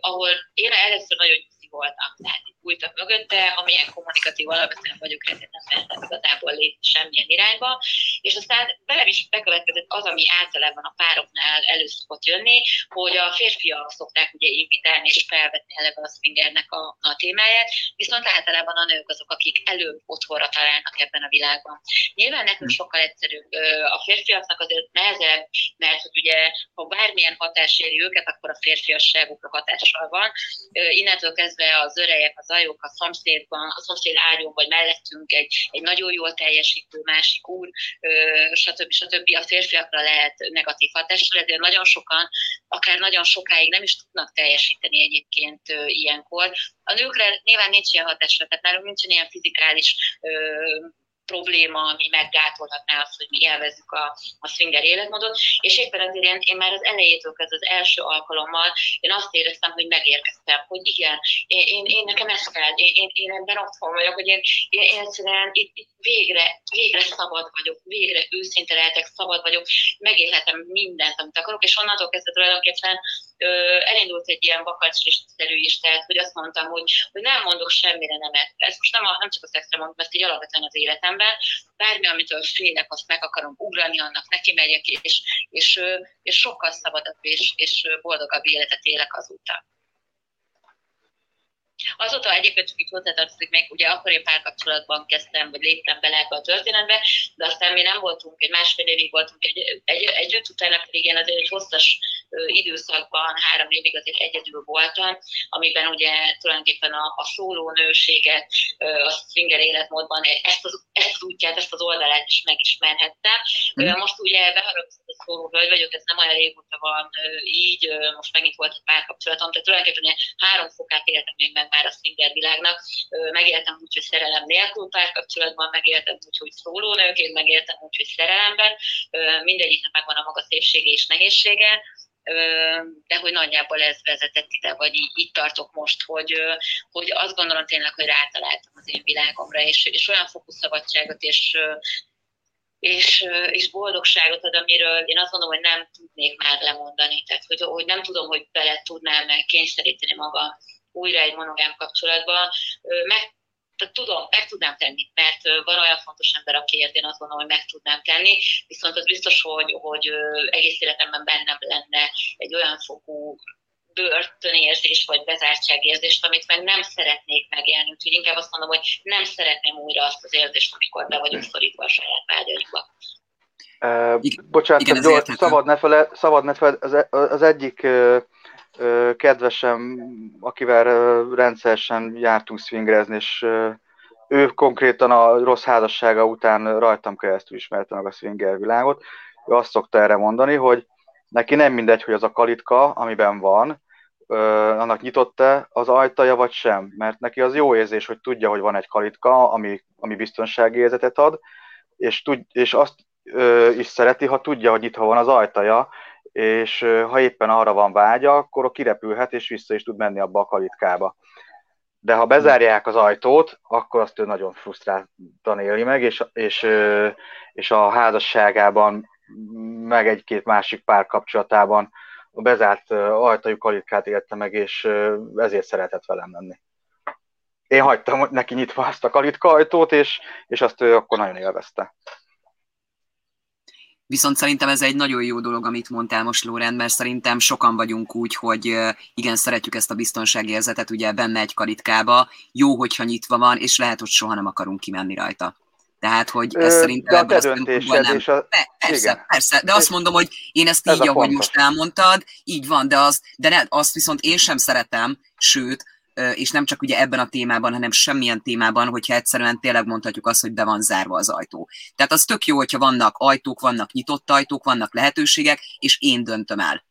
ahol én először nagyon voltam. Tehát bújtak mögötte, amilyen kommunikatív alapvetően vagyok, ezért nem mentem igazából lépni semmilyen irányba. És aztán velem is bekövetkezett az, ami általában a pároknál elő szokott jönni, hogy a férfiak szokták ugye invitálni és felvetni eleve a swingernek a, a témáját, viszont általában a nők azok, akik előbb otthonra találnak ebben a világban. Nyilván nekünk hm. sokkal egyszerűbb, a férfiaknak azért nehezebb, mert hogy ugye, ha bármilyen hatás éri őket, akkor a férfiasságukra hatással van. Innentől kezdve az örejek, az ajok a szomszédban, a szomszéd ágyon vagy mellettünk egy, egy nagyon jól teljesítő másik úr, stb. stb. A férfiakra lehet negatív hatással, ezért nagyon sokan, akár nagyon sokáig nem is tudnak teljesíteni egyébként ilyenkor. A nőkre nyilván nincs ilyen hatásra, tehát nálunk nincsen ilyen fizikális probléma, ami meggátolhatná azt, hogy mi élvezzük a, a swinger életmódot, és éppen ezért én, én már az elejétől kezdve az első alkalommal én azt éreztem, hogy megérkeztem, hogy igen, én, én, én nekem ez kell, én, én, én ebben otthon vagyok, hogy én, én, én egyszerűen itt, itt végre, végre szabad vagyok, végre őszinte lehetek, szabad vagyok, megélhetem mindent, amit akarok, és onnantól kezdve tulajdonképpen elindult egy ilyen szerű is, tehát hogy azt mondtam, hogy, hogy nem mondok semmire nemet. Ez most nem, a, nem csak a szexre mondom, ezt így alapvetően az életemben. Bármi, amitől félek, azt meg akarom ugrani, annak neki megyek, és, és, és sokkal szabadabb és, és boldogabb életet élek azután. Azóta egyébként csak így hozzátartozik még, ugye akkor én párkapcsolatban kezdtem, vagy léptem bele ebbe a történetbe, de aztán mi nem voltunk, egy másfél évig voltunk egy, egy, együtt, utána pedig én azért egy hosszas időszakban, három évig azért egyedül voltam, amiben ugye tulajdonképpen a, a szóló nőséget, a swinger életmódban ezt az, ezt az útját, ezt az oldalát is megismerhettem. Mm. Most ugye beharapszott a szóló hölgy vagyok, ez nem olyan régóta van így, most megint volt egy párkapcsolatom, tehát tulajdonképpen három fokát éltem még meg már a swinger világnak. Megéltem úgy, hogy szerelem nélkül párkapcsolatban, megéltem úgy, hogy szólónőként, megéltem úgy, hogy szerelemben. Mindegyiknek megvan a maga szépsége és nehézsége de hogy nagyjából ez vezetett ide, vagy így, így tartok most, hogy, hogy azt gondolom tényleg, hogy rátaláltam az én világomra, és, és olyan fókusz szabadságot és és, és boldogságot ad, amiről én azt mondom, hogy nem tudnék már lemondani. Tehát, hogy, hogy nem tudom, hogy bele tudnám kényszeríteni magam újra egy monogám kapcsolatba. Meg tehát tudom, meg tudnám tenni, mert van olyan fontos ember, akiért én azt gondolom, hogy meg tudnám tenni, viszont az biztos, hogy, hogy egész életemben bennem lenne egy olyan fokú börtönérzés vagy bezártságérzést, amit meg nem szeretnék megélni. Úgyhogy inkább azt mondom, hogy nem szeretném újra azt az érzést, amikor be vagyok szorítva a saját vágyaikba. Uh, bocsánat, Igen, gyors, szabad ne fele, szabad ne fele, az, az egyik uh, kedvesem, akivel rendszeresen jártunk swingrezni, és ő konkrétan a rossz házassága után rajtam keresztül ismerte meg a swinger világot. Ő azt szokta erre mondani, hogy neki nem mindegy, hogy az a kalitka, amiben van, annak nyitott-e az ajtaja, vagy sem. Mert neki az jó érzés, hogy tudja, hogy van egy kalitka, ami, ami biztonsági érzetet ad, és, tud, és azt is szereti, ha tudja, hogy nyitva van az ajtaja, és ha éppen arra van vágya, akkor kirepülhet, és vissza is tud menni abba a kalitkába. De ha bezárják az ajtót, akkor azt ő nagyon frusztráltan éli meg, és, és, és a házasságában, meg egy-két másik párkapcsolatában a bezárt ajtajú kalitkát élte meg, és ezért szeretett velem lenni. Én hagytam neki nyitva azt a kalitka ajtót, és, és azt ő akkor nagyon élvezte. Viszont szerintem ez egy nagyon jó dolog, amit mondtál most, Lórend, mert szerintem sokan vagyunk úgy, hogy igen, szeretjük ezt a biztonságérzetet, ugye benne egy kalitkába, jó, hogyha nyitva van, és lehet, hogy soha nem akarunk kimenni rajta. Tehát, hogy ez szerintem de a döntésed nem... És a... Persze, Igen. persze, de azt mondom, hogy én ezt ez így, ahogy fontos. most elmondtad, így van, de az, de ne, azt viszont én sem szeretem, sőt, és nem csak ugye ebben a témában, hanem semmilyen témában, hogyha egyszerűen tényleg mondhatjuk azt, hogy be van zárva az ajtó. Tehát az tök jó, hogyha vannak ajtók, vannak nyitott ajtók, vannak lehetőségek, és én döntöm el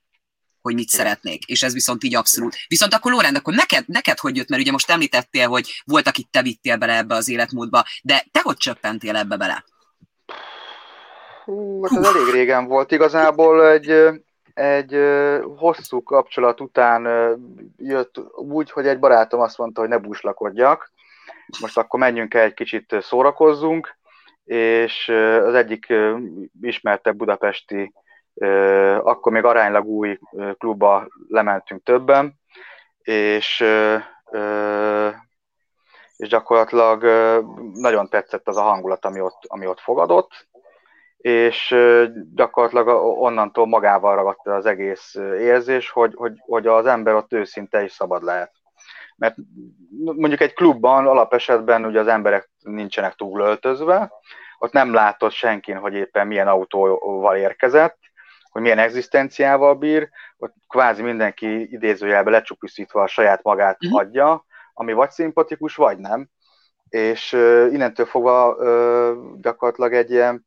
hogy mit szeretnék, és ez viszont így abszolút. Viszont akkor Lórend, akkor neked, neked hogy jött, mert ugye most említettél, hogy volt, akit te vittél bele ebbe az életmódba, de te hogy csöppentél ebbe bele? Hú, hát ez elég régen volt. Igazából egy, egy hosszú kapcsolat után jött úgy, hogy egy barátom azt mondta, hogy ne búslakodjak, most akkor menjünk el egy kicsit szórakozzunk, és az egyik ismertebb budapesti akkor még aránylag új klubba lementünk többen, és, és gyakorlatilag nagyon tetszett az a hangulat, ami ott, ami ott fogadott, és gyakorlatilag onnantól magával ragadta az egész érzés, hogy, hogy, hogy az ember ott őszinte és szabad lehet. Mert mondjuk egy klubban alapesetben ugye az emberek nincsenek túl öltözve, ott nem látott senkin, hogy éppen milyen autóval érkezett, hogy milyen egzisztenciával bír, ott kvázi mindenki idézőjelbe lecsupiszítva a saját magát uh-huh. adja, ami vagy szimpatikus, vagy nem. És uh, innentől fogva uh, gyakorlatilag egy ilyen,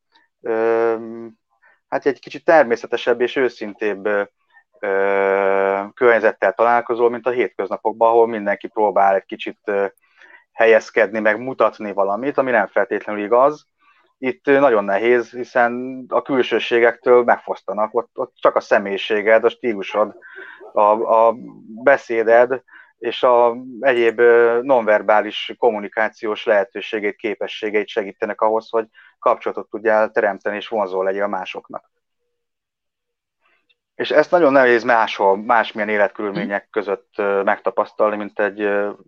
hát egy kicsit természetesebb és őszintébb környezettel találkozol, mint a hétköznapokban, ahol mindenki próbál egy kicsit helyezkedni, meg mutatni valamit, ami nem feltétlenül igaz, itt nagyon nehéz, hiszen a külsőségektől megfosztanak, ott, ott csak a személyiséged, a stílusod, a, a beszéded és a egyéb nonverbális kommunikációs lehetőségét, képességeit segítenek ahhoz, hogy kapcsolatot tudjál teremteni és vonzó legyél a másoknak. És ezt nagyon nehéz máshol, másmilyen életkörülmények között megtapasztalni, mint, egy,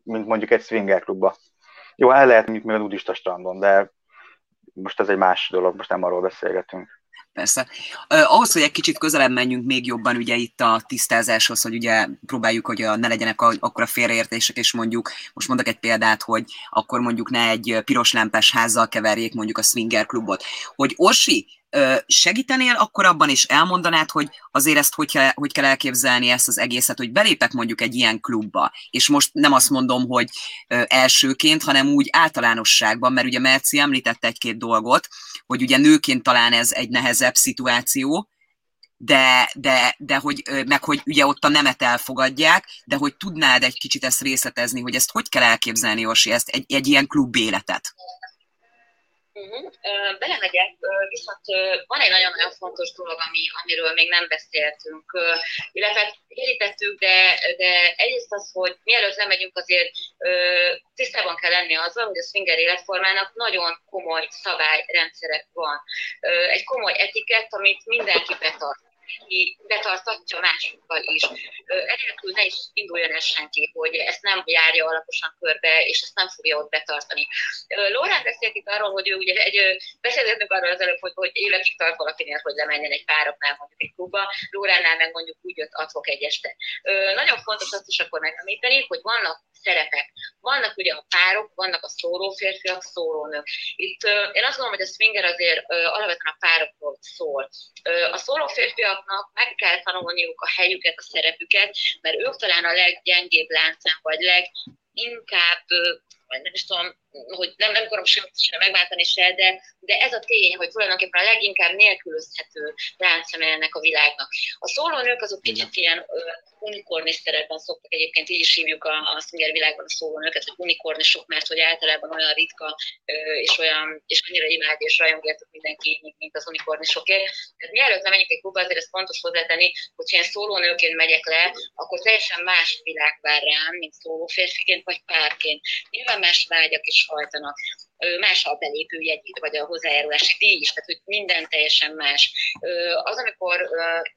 mint mondjuk egy swinger klubba. Jó, el lehet, mint még a nudista strandon, de most ez egy más dolog, most nem arról beszélgetünk. Persze. Uh, ahhoz, hogy egy kicsit közelebb menjünk még jobban ugye itt a tisztázáshoz, hogy ugye próbáljuk, hogy a, ne legyenek a, akkor a félreértések, és mondjuk, most mondok egy példát, hogy akkor mondjuk ne egy piros lámpás házzal keverjék mondjuk a swinger klubot. Hogy Orsi, segítenél akkor abban is elmondanád, hogy azért ezt hogy hogy kell elképzelni ezt az egészet, hogy belépek mondjuk egy ilyen klubba, és most nem azt mondom, hogy elsőként, hanem úgy általánosságban, mert ugye Merci említett egy-két dolgot, hogy ugye nőként talán ez egy nehezebb szituáció, de, de, de hogy, meg hogy ugye ott a nemet elfogadják, de hogy tudnád egy kicsit ezt részletezni, hogy ezt hogy kell elképzelni, Orsi, ezt egy, egy ilyen klub életet? Uh-huh. Belemegyek, viszont van egy nagyon-nagyon fontos dolog, ami, amiről még nem beszéltünk, illetve érítettük, de, de egyrészt az, hogy mielőtt nem megyünk, azért tisztában kell lenni azzal, hogy a swinger életformának nagyon komoly szabályrendszerek van. Egy komoly etikett, amit mindenki betart aki betartatja másokkal is. Enélkül ne is induljon el senki, hogy ezt nem járja alaposan körbe, és ezt nem fogja ott betartani. Lórán beszélt itt arról, hogy ő ugye egy, beszélgetünk arról az előbb, hogy, hogy évekig tart valakinél, hogy lemenjen egy pároknál mondjuk egy klubba, Lóránál meg mondjuk úgy jött adhok egy este. Nagyon fontos azt is akkor megemlíteni, hogy vannak szerepek. Vannak ugye a párok, vannak a szóró férfiak, szórónők. Itt én azt gondolom, hogy a swinger azért alapvetően a párokról szól. A szóró férfiaknak meg kell tanulniuk a helyüket, a szerepüket, mert ők talán a leggyengébb láncán, vagy leginkább vagy nem is tudom, hogy nem, nem akarom semmit sem megváltani se, de, de ez a tény, hogy tulajdonképpen a leginkább nélkülözhető láncem ennek a világnak. A szólónők azok kicsit ilyen unikornis szerepben szoktak egyébként, így is hívjuk a, a swinger világban a szólónőket, hogy unikornisok, mert hogy általában olyan ritka, és olyan, és annyira imád és rajongjátok mindenki, mint az unikornisokért. Tehát mielőtt nem menjünk egy klubba, azért ez fontos hozzátenni, hogy ilyen szólónőként megyek le, akkor teljesen más világ vár rám, mint szóló férfiként vagy párként. Nyilván más vágyak is hajtanak más a belépő jegyét, vagy a hozzájárulási díj is, tehát hogy minden teljesen más. Az, amikor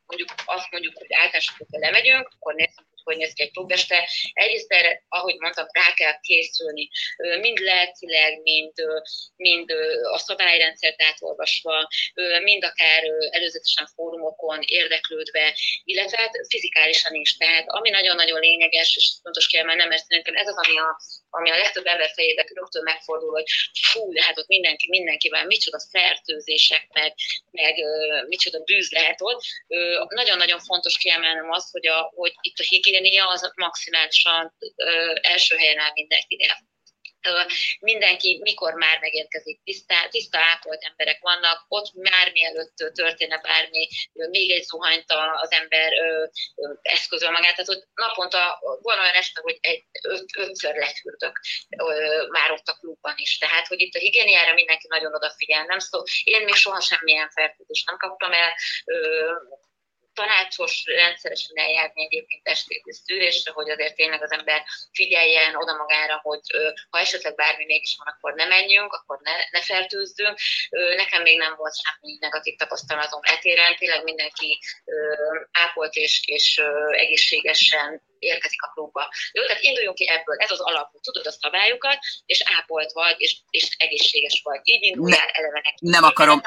mondjuk azt mondjuk, hogy általánosan lemegyünk, akkor nézzük, hogy néz ki egy klubeste. Egyrészt erre, ahogy mondtam, rá kell készülni, mind lelkileg, mind, mind a szabályrendszert átolvasva, mind akár előzetesen fórumokon érdeklődve, illetve hát fizikálisan is. Tehát ami nagyon-nagyon lényeges, és fontos kiemelni, mert szerintem ez az, ami a, ami a legtöbb ember fejébe rögtön megfordul, hogy fú, de hát ott mindenki, mindenkivel micsoda fertőzések, meg, meg micsoda bűz lehet ott. Nagyon-nagyon fontos kiemelnem azt, hogy, a, hogy itt a higiénia az maximálisan első helyen áll mindenkinél mindenki mikor már megérkezik, tiszta, tiszta ápolt emberek vannak, ott már mielőtt történne bármi, még egy zuhanyt az ember eszközöl magát, tehát hogy naponta van olyan este, hogy egy öt, ötször lefürdök már ott a klubban is, tehát hogy itt a higiéniára mindenki nagyon odafigyel, nem szó, én még soha semmilyen fertőzést nem kaptam el, tanácsos rendszeresen eljárni egyébként testéti szűrésre, hogy azért tényleg az ember figyeljen oda magára, hogy ha esetleg bármi mégis van, akkor ne menjünk, akkor ne, ne fertőzzünk. Nekem még nem volt semmi negatív tapasztalatom etéren, tényleg mindenki ápolt és, és egészségesen érkezik a klubba. Jó, tehát induljunk ki ebből, ez az alap, hogy tudod a szabályokat, és ápolt vagy, és, és egészséges vagy. Így induljál eleve Nem akarom,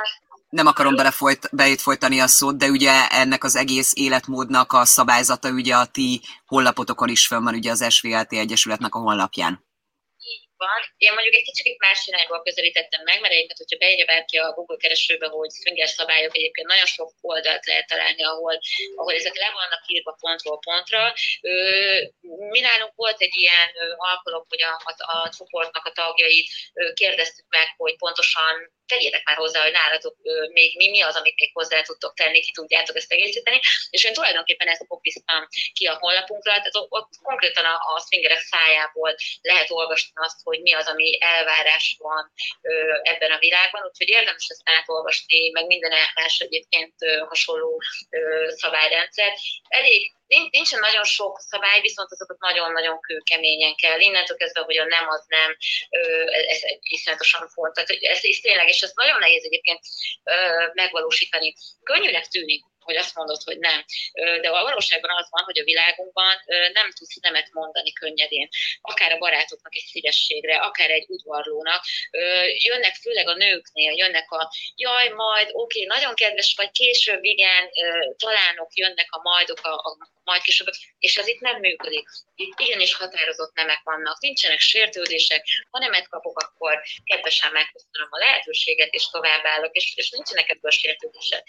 nem akarom belefolyt, folytani a szót, de ugye ennek az egész életmódnak a szabályzata ugye a ti honlapotokon is fönn van, ugye az SVLT Egyesületnek a honlapján van. Én mondjuk egy kicsit más irányból közelítettem meg, mert egyébként, hogyha beírja bárki a Google keresőbe, hogy swinger szabályok, egyébként nagyon sok oldalt lehet találni, ahol, ahol ezek le vannak írva pontról pontra. Mi nálunk volt egy ilyen alkalom, hogy a, a, a csoportnak a tagjait kérdeztük meg, hogy pontosan tegyétek már hozzá, hogy nálatok még mi, mi az, amit még hozzá tudtok tenni, ki tudjátok ezt egészíteni, és én tulajdonképpen ezt kopiztam ki a honlapunkra, tehát ott konkrétan a, a swingerek szájából lehet olvasni azt, hogy mi az, ami elvárás van ebben a világban, úgyhogy érdemes ezt átolvasni, meg minden más egyébként hasonló szabályrendszer. Elég nincsen nagyon sok szabály, viszont azokat nagyon-nagyon kőkeményen kell. Innentől kezdve, hogy a nem az nem, ez egy iszonyatosan fontos. Tehát ez, ez tényleg, és ezt nagyon nehéz egyébként megvalósítani. Könnyűnek tűnik, hogy azt mondod, hogy nem. De a valóságban az van, hogy a világunkban nem tudsz nemet mondani könnyedén. Akár a barátoknak egy szívességre, akár egy udvarlónak. Jönnek főleg a nőknél, jönnek a jaj, majd, oké, nagyon kedves vagy, később igen, talánok jönnek a majdok, a, a majd később, és ez itt nem működik. Itt igenis határozott nemek vannak, nincsenek sértődések, ha nemet kapok, akkor kedvesen megköszönöm a lehetőséget, és továbbállok, és, és nincsenek ebből sértődések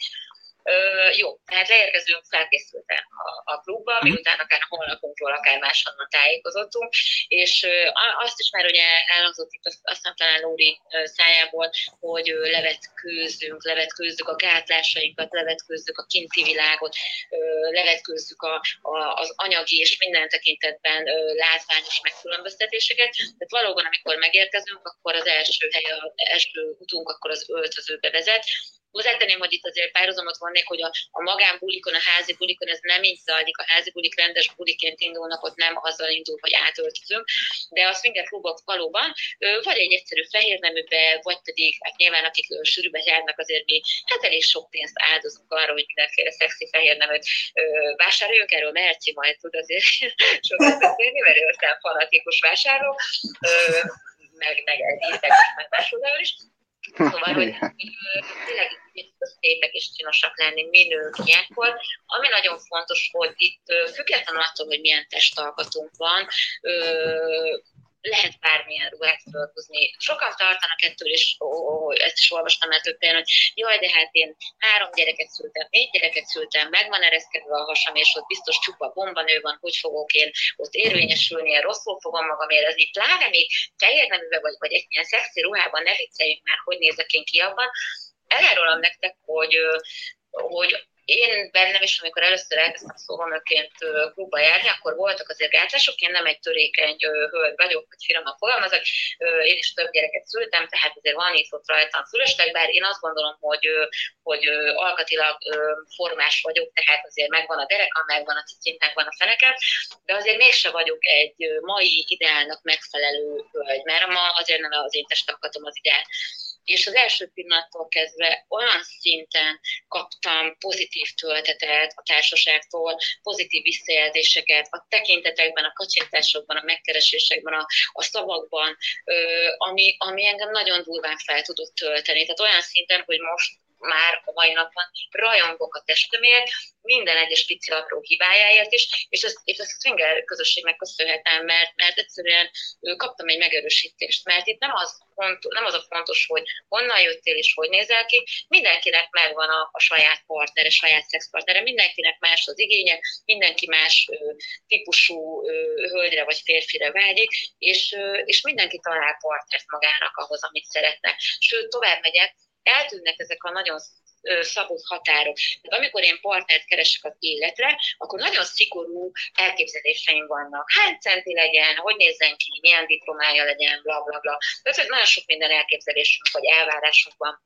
Ö, jó, tehát leérkezünk felkészülten a, a klubba, mhm. miután akár a honlapunkról, akár máshonnan tájékozottunk, és ö, azt is már ugye elhangzott itt, azt, aztán talán Lóri szájából, hogy ö, levetkőzzünk, levetkőzzük a gátlásainkat, levetkőzzük a kinti világot, ö, levetkőzzük a, a, az anyagi és minden tekintetben ö, látványos megkülönböztetéseket. Tehát valóban, amikor megérkezünk, akkor az első hely, az első utunk, akkor az öltözőbe vezet, Hozzátenném, hogy itt azért párhuzamot vannék, hogy a, a magánbulikon, a házi bulikon ez nem így zajlik, a házi bulik rendes buliként indulnak, ott nem azzal indul, hogy átöltözünk, de a swinger klubok valóban vagy egy egyszerű fehér neműbe, vagy pedig, hát nyilván akik sűrűbe járnak, azért mi hát elég sok pénzt áldozunk arra, hogy mindenféle szexi fehér neműt vásároljunk, erről Merci majd tud azért sokat beszélni, mert ő fanatikus vásárló, meg, meg egy meg másodál is. Szóval, hogy tényleg szépek és csinosak lenni minők ilyenkor. Ami nagyon fontos, hogy itt függetlenül attól, hogy milyen testalkatunk van, lehet bármilyen ruhát fölhozni. Sokan tartanak ettől, és ó, ó, ezt is olvastam el több hogy jaj, de hát én három gyereket szültem, négy gyereket szültem, meg van ereszkedve a hasam, és ott biztos csupa bombanő van, hogy fogok én ott érvényesülni, én rosszul fogom magam érezni, pláne még fehér neműve vagy, vagy egy ilyen szexi ruhában, ne vicceljünk már, hogy nézek én ki abban. Elárulom nektek, hogy hogy én bennem is, amikor először elkezdtem szóvonőként klubba járni, akkor voltak azért gátlások, én nem egy törékeny hölgy vagyok, hogy finoman fogalmazok, én is több gyereket szültem, tehát azért van itt rajtam fülösleg, bár én azt gondolom, hogy, hogy alkatilag formás vagyok, tehát azért megvan a derekam, megvan a cicim, megvan a fenekem, de azért mégse vagyok egy mai ideálnak megfelelő hölgy, mert ma azért nem az én testalkatom az ideál és az első pillanattól kezdve olyan szinten kaptam pozitív töltetet a társaságtól, pozitív visszajelzéseket a tekintetekben, a kacsintásokban, a megkeresésekben, a, a szavakban, ö, ami, ami engem nagyon durván fel tudott tölteni. Tehát olyan szinten, hogy most már a mai napon rajongok a testemért, minden egyes pici apró hibájáért is, és ezt, és ezt a swinger közösségnek köszönhetem, mert, mert egyszerűen kaptam egy megerősítést, mert itt nem az, fontos, nem az a fontos, hogy honnan jöttél és hogy nézel ki, mindenkinek megvan a, a saját partnere, saját szexpartnere, mindenkinek más az igénye, mindenki más ö, típusú ö, hölgyre vagy férfire vágyik, és, ö, és mindenki talál partnert magának ahhoz, amit szeretne. Sőt, tovább megyek, eltűnnek ezek a nagyon szabott határok. Tehát amikor én partnert keresek az életre, akkor nagyon szigorú elképzeléseim vannak. Hány centi legyen, hogy nézzen ki, milyen diplomája legyen, bla bla bla. Tehát nagyon sok minden elképzelésünk vagy elvárásunk van.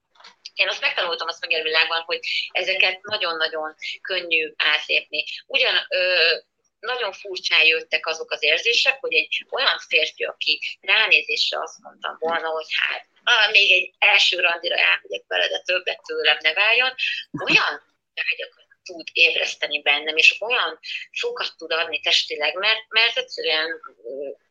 Én azt megtanultam azt meg világban, hogy ezeket nagyon-nagyon könnyű átlépni. Ugyan ö, nagyon furcsán jöttek azok az érzések, hogy egy olyan férfi, aki ránézésre azt mondtam volna, hogy hát ah, még egy első randira elmegyek vele, de többet tőlem ne váljon, olyan vágyakat tud ébreszteni bennem, és olyan sokat tud adni testileg, mert, mert egyszerűen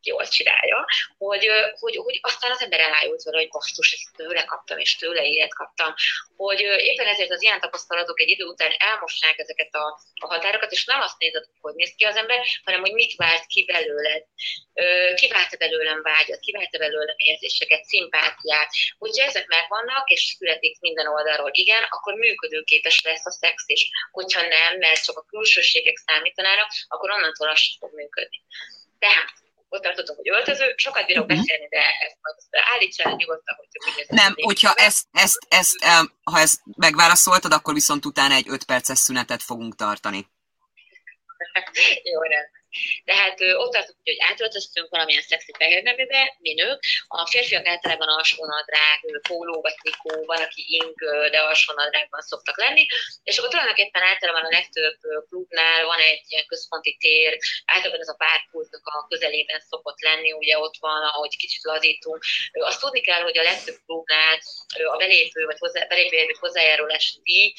jól csinálja, hogy, hogy, hogy aztán az ember elájult vele, hogy basszus, ezt tőle kaptam, és tőle ilyet kaptam, hogy éppen ezért az ilyen tapasztalatok egy idő után elmossák ezeket a, a határokat, és nem azt nézed, hogy néz ki az ember, hanem hogy mit vált ki belőled, kivált-e belőlem vágyat, kivált-e belőlem érzéseket, szimpátiát. Hogyha ezek megvannak, és születik minden oldalról igen, akkor működőképes lesz a szex is. Hogyha nem, mert csak a külsőségek számítanának, akkor onnantól az fog működni. Tehát ott tartottunk, hogy öltöző, sokat bírok uh-huh. beszélni, de ezt állítsál nyugodtan, hogy több Nem, hogyha ezt, ezt, ezt, ha ezt megválaszoltad, akkor viszont utána egy 5 perces szünetet fogunk tartani. Jó, rendben. Tehát ott tartunk, hogy átöltöztünk valamilyen szexi fehér neműbe, mi nők. A férfiak általában alsónadrág, póló vagy trikó, van, aki ing, de alsónadrágban szoktak lenni. És akkor tulajdonképpen általában a legtöbb klubnál van egy ilyen központi tér, általában ez a párpultnak a közelében szokott lenni, ugye ott van, ahogy kicsit lazítunk. Azt tudni kell, hogy a legtöbb klubnál a belépő vagy hozzá, belépő hozzájárulás díj,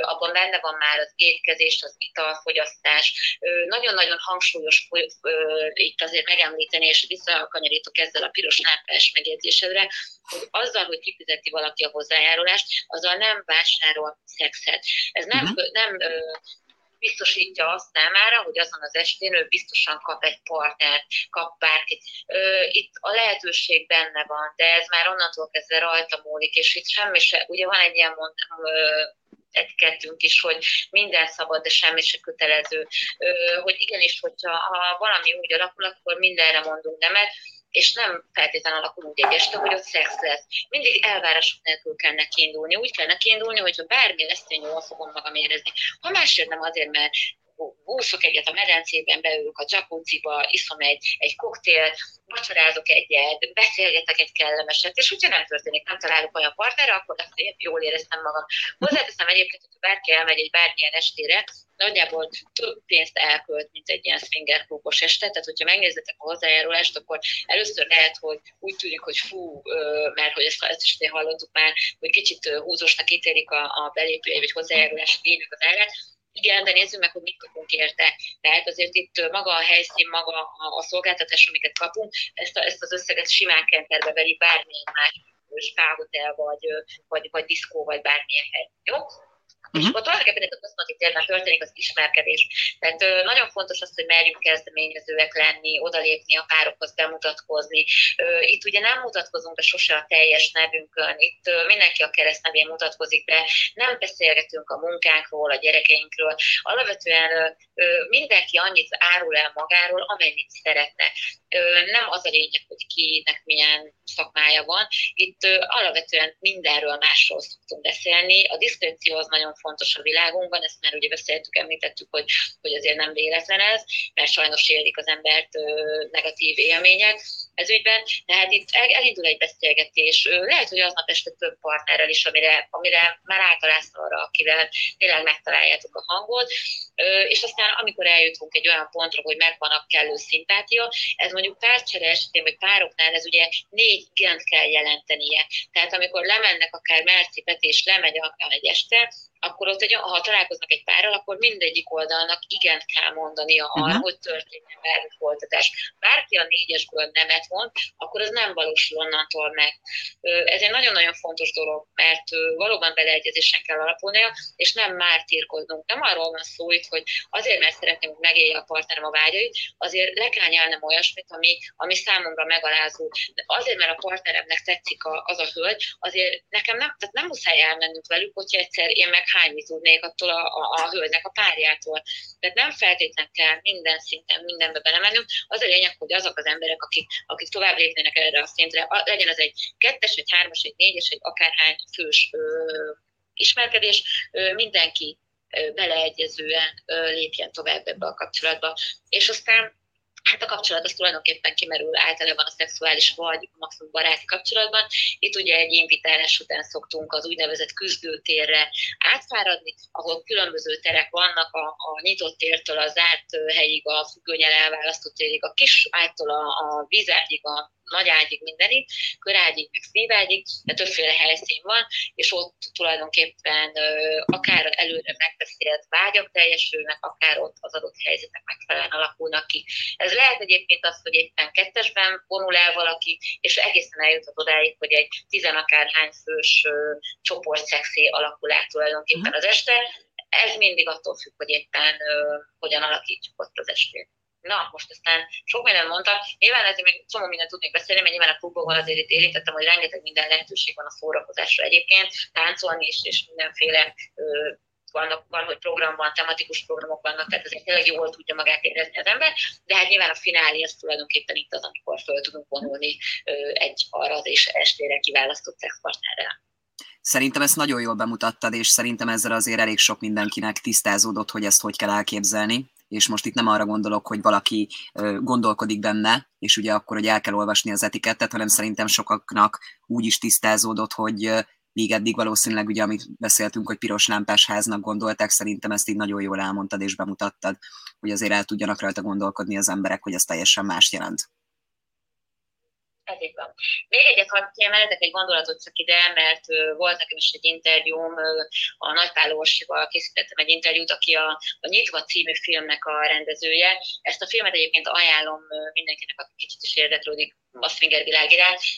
abban benne van már az étkezés, az italfogyasztás. Nagyon-nagyon hangsúlyos itt azért megemlíteni, és visszakanyarítok ezzel a piros lámpás megjegyzésedre, hogy azzal, hogy kifizeti valaki a hozzájárulást, azzal nem vásárol szexet. Ez nem, uh-huh. nem biztosítja azt számára, hogy azon az estén ő biztosan kap egy partnert, kap bárkit. Itt a lehetőség benne van, de ez már onnantól kezdve rajta múlik, és itt semmi se, ugye van egy ilyen mond, etikettünk is, hogy minden szabad, de semmi se kötelező, hogy igenis, hogyha ha valami úgy alakul, akkor mindenre mondunk nemet, és nem feltétlenül alakul úgy egy este, hogy ott szex lesz. Mindig elvárások nélkül kell neki indulni. Úgy kell neki indulni, hogyha bármi lesz, én jól fogom magam érezni. Ha másért nem azért, mert úszok egyet a medencében, beülök a jacuzziba, iszom egy, egy koktélt, vacsorázok egyet, beszélgetek egy kellemeset, és hogyha nem történik, nem találok olyan partnerre, akkor ezt jól éreztem magam. Hozzáteszem egyébként, hogy bárki elmegy egy bármilyen estére, nagyjából több pénzt elkölt, mint egy ilyen swinger klubos este, tehát hogyha megnézzetek a hozzájárulást, akkor először lehet, hogy úgy tűnik, hogy fú, mert hogy ezt, ezt is hallottuk már, hogy kicsit húzósnak ítélik a, a belépője vagy hozzájárulás lényeg az árát, igen, de nézzük meg, hogy mit kapunk érte. Tehát azért itt maga a helyszín, maga a, szolgáltatás, amiket kapunk, ezt, a, ezt az összeget simán kenterbe veri bármilyen más spáhotel, vagy, vagy, vagy diszkó, vagy bármilyen hely. Jó? Uh-huh. És akkor tulajdonképpen a központi térben történik az ismerkedés. Tehát ö, nagyon fontos az, hogy merjünk kezdeményezőek lenni, odalépni a párokhoz, bemutatkozni. Ö, itt ugye nem mutatkozunk be sose a teljes nevünkön, itt ö, mindenki a keresztnevén mutatkozik be, nem beszélgetünk a munkánkról, a gyerekeinkről. Alapvetően ö, ö, mindenki annyit árul el magáról, amennyit szeretne. Ö, nem az a lényeg, hogy kinek milyen szakmája van. Itt ö, alapvetően mindenről másról szoktunk beszélni. A diszkréció az nagyon fontos a világunkban, ezt már ugye beszéltük, említettük, hogy, hogy azért nem véletlen ez, mert sajnos élik az embert negatív élmények ez ügyben, tehát itt elindul egy beszélgetés, lehet, hogy aznap este több partnerrel is, amire, amire már általában arra, akivel tényleg megtaláljátok a hangot, és aztán amikor eljutunk egy olyan pontra, hogy megvan a kellő szimpátia, ez mondjuk párcsere esetén, vagy pároknál ez ugye négy igent kell jelentenie. Tehát amikor lemennek akár Merci és lemegy egy este, akkor ott egy, ha találkoznak egy párral, akkor mindegyik oldalnak igent kell mondania arra, uh-huh. hogy történjen bármi folytatás. Bárki a négyesből nemet mond, akkor az nem valósul onnantól meg. Ez egy nagyon-nagyon fontos dolog, mert valóban beleegyezésen kell alapulnia, és nem mártírkodnunk. Nem arról van szó itt, hogy azért, mert szeretném, hogy megélje a partnerem a vágyait, azért le kell nyelnem olyasmit, ami, ami számomra megalázó. De azért, mert a partneremnek tetszik a, az a hölgy, azért nekem nem, tehát nem muszáj elmennünk velük, hogyha egyszer én meg hányni tudnék attól a, a, a hölgynek a párjától. Tehát nem feltétlenül kell minden szinten, mindenbe belemennünk. Az a lényeg, hogy azok az emberek, akik, akik tovább lépnének erre a szintre, legyen az egy kettes, egy hármas, egy négyes, egy akárhány fős ö, ismerkedés, ö, mindenki beleegyezően lépjen tovább ebbe a kapcsolatba. És aztán Hát a kapcsolat az tulajdonképpen kimerül általában a szexuális vagy maximum baráti kapcsolatban. Itt ugye egy invitálás után szoktunk az úgynevezett küzdőtérre átfáradni, ahol különböző terek vannak, a, a nyitott tértől a zárt helyig, a függőnyel elválasztott térig, a kis ágytól a, a vízágyig, a nagy ágyig mindenig, körágyig, meg szívágyig, de többféle helyszín van, és ott tulajdonképpen akár előre megbeszélt vágyak teljesülnek, akár ott az adott helyzetek megfelelően alakulnak ki. Ez lehet egyébként az, hogy éppen kettesben vonul el valaki, és egészen eljutott odáig, hogy egy tizenakárhány fős csoport szexé alakul át tulajdonképpen mhm. az este. Ez mindig attól függ, hogy éppen hogyan alakítjuk ott az estét na, most aztán sok mindent mondtam, nyilván ezért még csomó mindent tudnék beszélni, mert nyilván a klubokban azért itt érintettem, hogy rengeteg minden lehetőség van a szórakozásra egyébként, táncolni is, és mindenféle ö, vannak, van, hogy program van, tematikus programok vannak, tehát azért tényleg jól tudja magát érezni az ember, de hát nyilván a finálé az tulajdonképpen itt az, amikor föl tudunk vonulni egy arra az és estére kiválasztott szexpartnerrel. Szerintem ezt nagyon jól bemutattad, és szerintem ezzel azért elég sok mindenkinek tisztázódott, hogy ezt hogy kell elképzelni és most itt nem arra gondolok, hogy valaki gondolkodik benne, és ugye akkor, hogy el kell olvasni az etikettet, hanem szerintem sokaknak úgy is tisztázódott, hogy még eddig valószínűleg, ugye, amit beszéltünk, hogy piros lámpás háznak gondolták, szerintem ezt így nagyon jól elmondtad és bemutattad, hogy azért el tudjanak rajta gondolkodni az emberek, hogy ez teljesen más jelent. Ez így van. Még egyet hadd kiemelhetek egy gondolatot csak ide, mert volt nekem is egy interjúm, a Nagypál Orsival készítettem egy interjút, aki a, a Nyitva című filmnek a rendezője. Ezt a filmet egyébként ajánlom mindenkinek, aki kicsit is érdeklődik a swinger világ.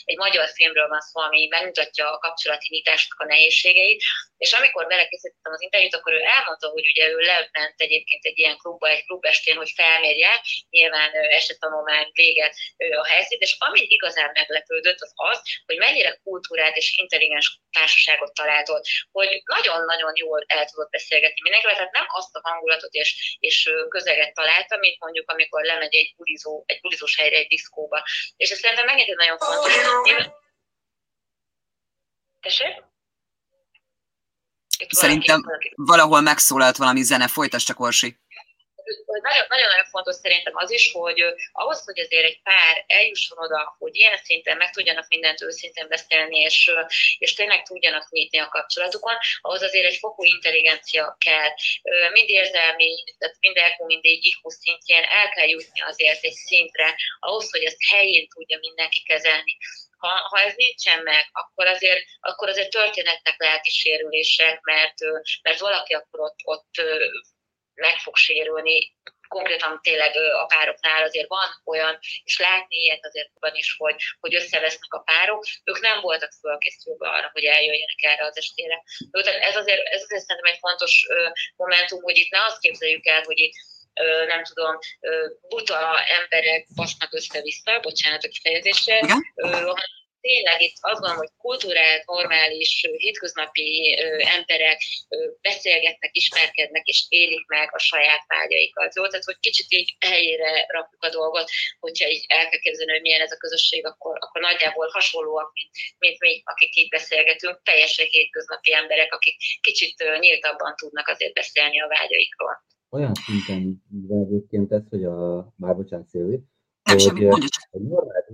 Egy magyar filmről van szó, ami megmutatja a kapcsolati nyitásnak a nehézségeit, És amikor belekészítettem az interjút, akkor ő elmondta, hogy ugye ő lement egyébként egy ilyen klubba, egy klubestén, hogy felmérje, nyilván esettanulmány véget a helyszínt, és amit igazán meglepődött, az az, hogy mennyire kultúrát és intelligens társaságot talált hogy nagyon-nagyon jól el tudott beszélgetni mindenkivel, tehát nem azt a hangulatot és, és közeget találta, mint mondjuk amikor lemegy egy bulizó, egy bulizós helyre, egy diszkóba. És ez szerintem megint egy nagyon fontos. Tessék? Szerintem valahol megszólalt valami zene, folytasd csak Orsi nagyon-nagyon fontos szerintem az is, hogy ahhoz, hogy azért egy pár eljusson oda, hogy ilyen szinten meg tudjanak mindent őszintén beszélni, és, és tényleg tudjanak nyitni a kapcsolatukon, ahhoz azért egy fokú intelligencia kell. Mind érzelmi, tehát mind elkú, mind IQ szintjén el kell jutni azért egy szintre, ahhoz, hogy ezt helyén tudja mindenki kezelni ha, ha ez nincsen meg, akkor azért, akkor azért történetnek lelki sérülések, mert, mert valaki akkor ott, ott meg fog sérülni. Konkrétan tényleg a pároknál azért van olyan, és látni ilyet azért van is, hogy, hogy összevesznek a párok. Ők nem voltak fölkészülve arra, hogy eljöjjenek erre az estére. Tehát ez azért, ez azért szerintem egy fontos momentum, hogy itt ne azt képzeljük el, hogy itt nem tudom, buta emberek basznak össze-vissza, bocsánat a kifejezésre, tényleg itt azt gondolom, hogy kultúrált, normális, hétköznapi emberek beszélgetnek, ismerkednek és élik meg a saját vágyaikat. Jó? Tehát, hogy kicsit így helyére rakjuk a dolgot, hogyha így el kell képzelni, hogy milyen ez a közösség, akkor, akkor nagyjából hasonlóak, mint, mint mi, akik így beszélgetünk, teljesen hétköznapi emberek, akik kicsit nyíltabban tudnak azért beszélni a vágyaikról. Olyan szinten egyébként ez, hogy a, már bocsánat, Szilvi, hogy egy normál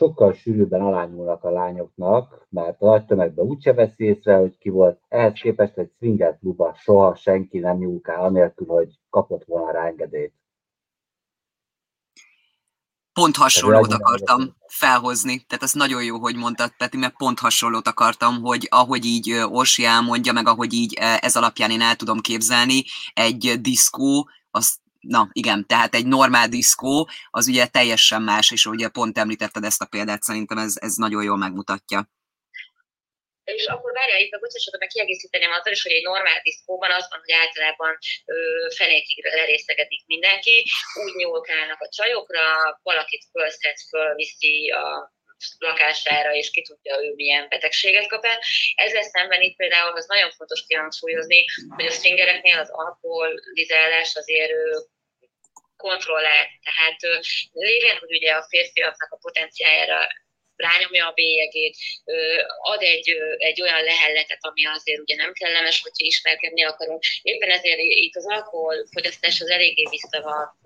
sokkal sűrűbben alányulnak a lányoknak, mert a nagy tömegben úgyse veszi észre, hogy ki volt. Ehhez képest egy swinger klubba soha senki nem nyúlkál, anélkül, hogy kapott volna rá engedélyt. Pont hasonlót akartam felhozni, tehát ez nagyon jó, hogy mondtad, Peti, mert pont hasonlót akartam, hogy ahogy így Orsi elmondja, meg ahogy így ez alapján én el tudom képzelni, egy diszkó, az na igen, tehát egy normál diszkó, az ugye teljesen más, és ugye pont említetted ezt a példát, szerintem ez, ez nagyon jól megmutatja. És akkor várjál, itt a bocsássatok, meg kiegészíteném azzal is, hogy egy normál diszkóban az van, hogy általában ö, fenékig lerészegedik mindenki, úgy nyúlkálnak a csajokra, valakit fölszed, fölviszi a lakására, és ki tudja ő milyen betegséget kap el. Ezzel szemben itt például az nagyon fontos kihangsúlyozni, hogy a swingereknél az alkoholizálás azért kontrollált. Tehát lévén, hogy ugye a férfiaknak a potenciájára rányomja a bélyegét, ad egy, egy olyan lehelletet, ami azért ugye nem kellemes, hogyha ismerkedni akarunk. Éppen ezért itt az alkoholfogyasztás az eléggé vissza van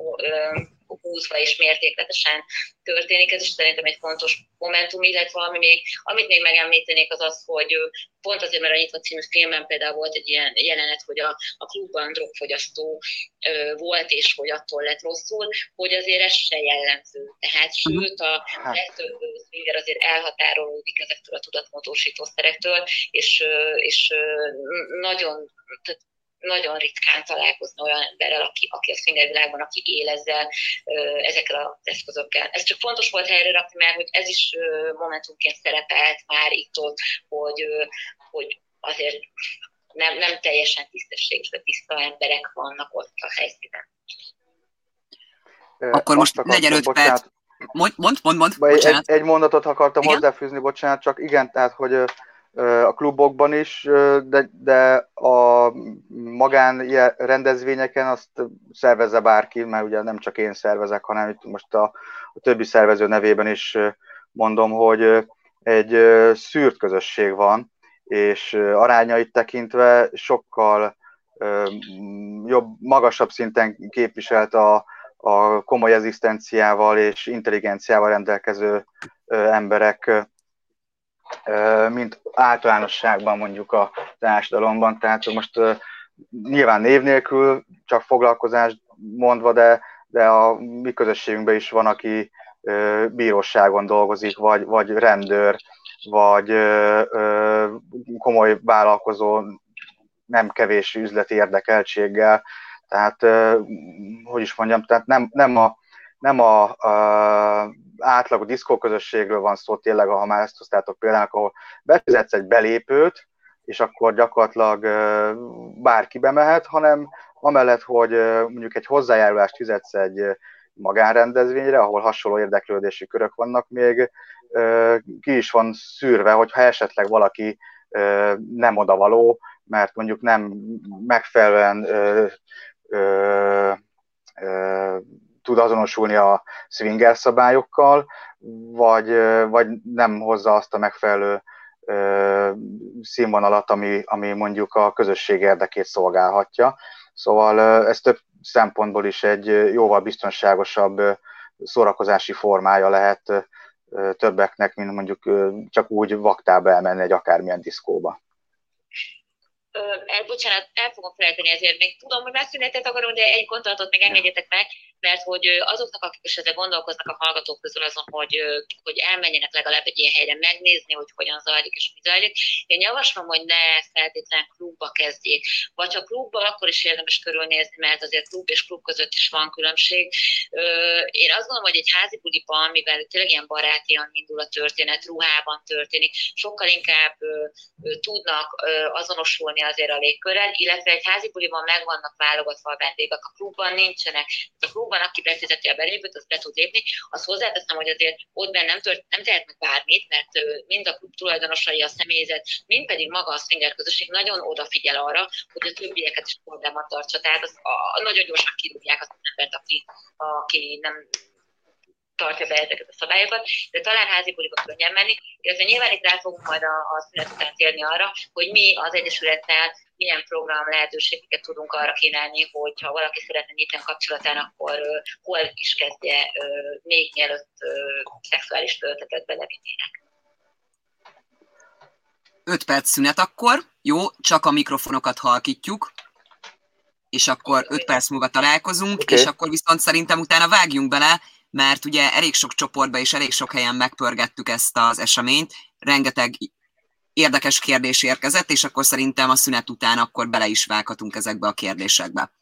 húzva és mértékletesen történik. Ez is szerintem egy fontos momentum, illetve ami még, amit még megemlítenék az az, hogy pont azért, mert a Nyitva című filmben például volt egy ilyen jelenet, hogy a, a klubban drogfogyasztó ö, volt, és hogy attól lett rosszul, hogy azért ez se jellemző. Tehát mhm. sőt, a hát. legtöbb swinger azért elhatárolódik ezektől a tudatmódosító szerektől, és, és nagyon, tehát nagyon ritkán találkozni olyan emberrel, aki, aki a swinger világban, aki él ezzel, ezekkel az eszközökkel. Ez csak fontos volt helyre rakni, mert hogy ez is momentumként szerepelt már itt ott, hogy, hogy azért nem, nem teljesen tisztességes, de tiszta emberek vannak ott a helyszínen. Akkor most legyen öt perc. Mond, mond, mond, mond egy, egy mondatot akartam igen? hozzáfűzni, bocsánat, csak igen, tehát, hogy a klubokban is, de, de a magán rendezvényeken azt szervezze bárki, mert ugye nem csak én szervezek, hanem itt most a, a többi szervező nevében is mondom, hogy egy szűrt közösség van, és arányait tekintve sokkal jobb, magasabb szinten képviselt a, a komoly ezisztenciával és intelligenciával rendelkező emberek mint általánosságban mondjuk a társadalomban. Tehát most nyilván név nélkül csak foglalkozást mondva, de, de a mi közösségünkben is van, aki bíróságon dolgozik, vagy, vagy rendőr, vagy komoly vállalkozó, nem kevés üzleti érdekeltséggel. Tehát, hogy is mondjam, tehát nem, nem a, nem a, a átlag diszkó közösségről van szó tényleg, ha már ezt hoztátok például, ahol befizetsz egy belépőt, és akkor gyakorlatilag bárki bemehet, hanem amellett, hogy mondjuk egy hozzájárulást fizetsz egy magánrendezvényre, ahol hasonló érdeklődési körök vannak még, ki is van szűrve, hogyha esetleg valaki nem odavaló, mert mondjuk nem megfelelően tud azonosulni a swinger szabályokkal, vagy, vagy nem hozza azt a megfelelő színvonalat, ami, ami mondjuk a közösség érdekét szolgálhatja. Szóval ez több szempontból is egy jóval biztonságosabb szórakozási formája lehet többeknek, mint mondjuk csak úgy vaktába elmenni egy akármilyen diszkóba el, bocsánat, el fogom felejteni ezért. Még tudom, hogy már szünetet akarom, de egy gondolatot még engedjetek meg, mert hogy azoknak, akik esetleg gondolkoznak a hallgatók közül azon, hogy, hogy elmenjenek legalább egy ilyen helyre megnézni, hogy hogyan zajlik és mi zajlik, én javaslom, hogy ne feltétlenül klubba kezdjék. Vagy ha klubba, akkor is érdemes körülnézni, mert azért klub és klub között is van különbség. Én azt gondolom, hogy egy házi buliban, mivel tényleg ilyen barátian indul a történet, ruhában történik, sokkal inkább tudnak azonosulni azért a légkörrel, illetve egy házi buliban meg vannak válogatva a vendégek, a klubban nincsenek. A klubban, aki befizeti a belépőt, az be tud lépni. Azt hozzáteszem, hogy azért ott benne nem, tört, nem tehetnek bármit, mert mind a klub tulajdonosai, a személyzet, mind pedig maga a swinger közösség nagyon odafigyel arra, hogy a többieket is kordában tartsa. Tehát az, a, nagyon gyorsan kirúgják az embert, aki, aki nem tartja be ezeket a szabályokat, de talán házi buliba könnyen menni, illetve nyilván itt rá fogunk majd a, a szünet után térni arra, hogy mi az Egyesülettel milyen program lehetőségeket tudunk arra kínálni, hogy ha valaki szeretne nyitni a kapcsolatán, akkor uh, hol is kezdje uh, még mielőtt uh, szexuális töltetet belevinnének. 5 perc szünet akkor, jó, csak a mikrofonokat halkítjuk, és akkor 5 perc múlva találkozunk, okay. és akkor viszont szerintem utána vágjunk bele, mert ugye elég sok csoportban és elég sok helyen megpörgettük ezt az eseményt, rengeteg érdekes kérdés érkezett, és akkor szerintem a szünet után akkor bele is vághatunk ezekbe a kérdésekbe.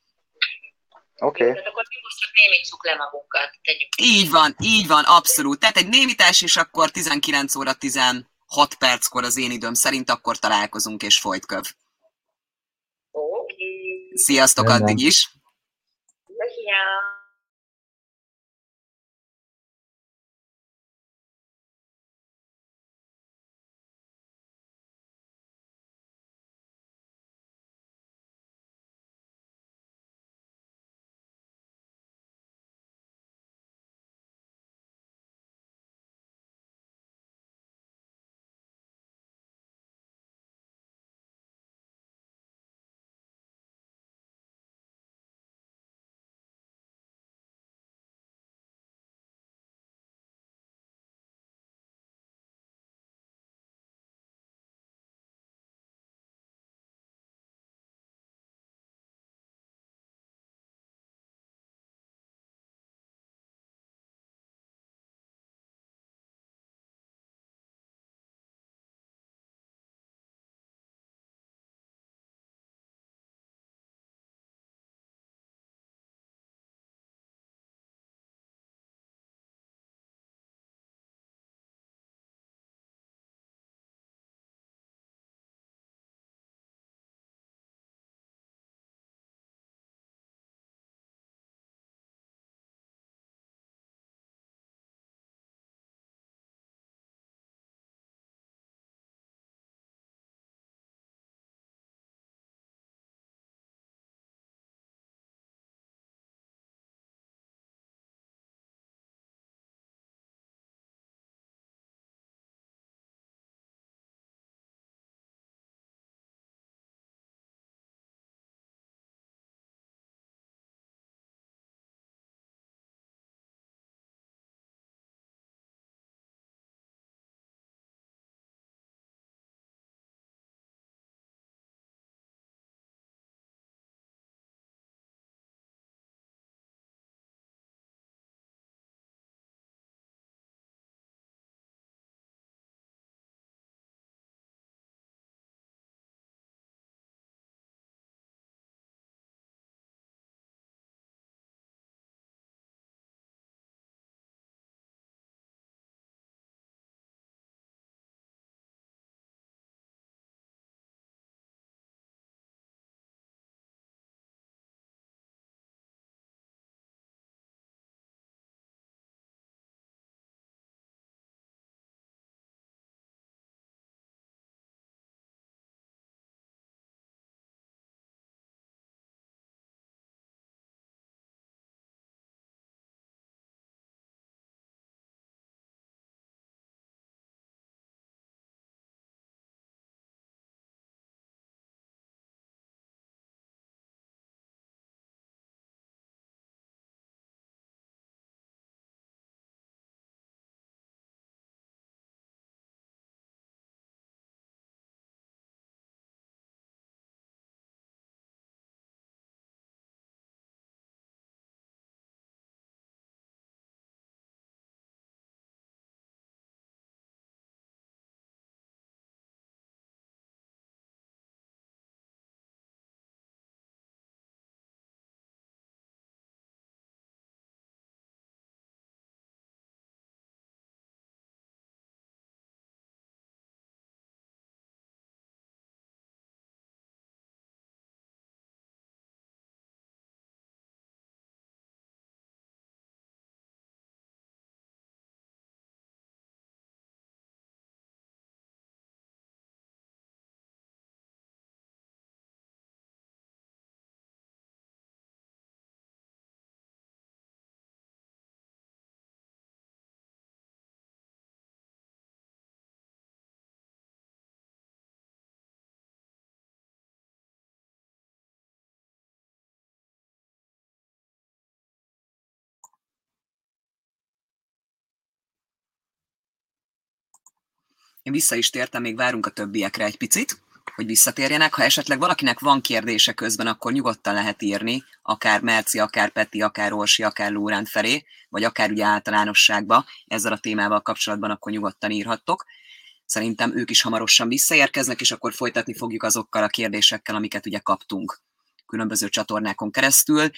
Oké. Okay. akkor most csak némítsuk le magunkat. Tegyük. Így van, így van, abszolút. Tehát egy némítás, és akkor 19 óra 16 perckor az én időm szerint akkor találkozunk, és folytköv. Oké. Okay. Sziasztok addig is! Szia! Én vissza is tértem, még várunk a többiekre egy picit, hogy visszatérjenek. Ha esetleg valakinek van kérdése közben, akkor nyugodtan lehet írni, akár Merci, akár Peti, akár Orsi, akár Lórán felé, vagy akár ugye általánosságba ezzel a témával kapcsolatban, akkor nyugodtan írhattok. Szerintem ők is hamarosan visszaérkeznek, és akkor folytatni fogjuk azokkal a kérdésekkel, amiket ugye kaptunk különböző csatornákon keresztül.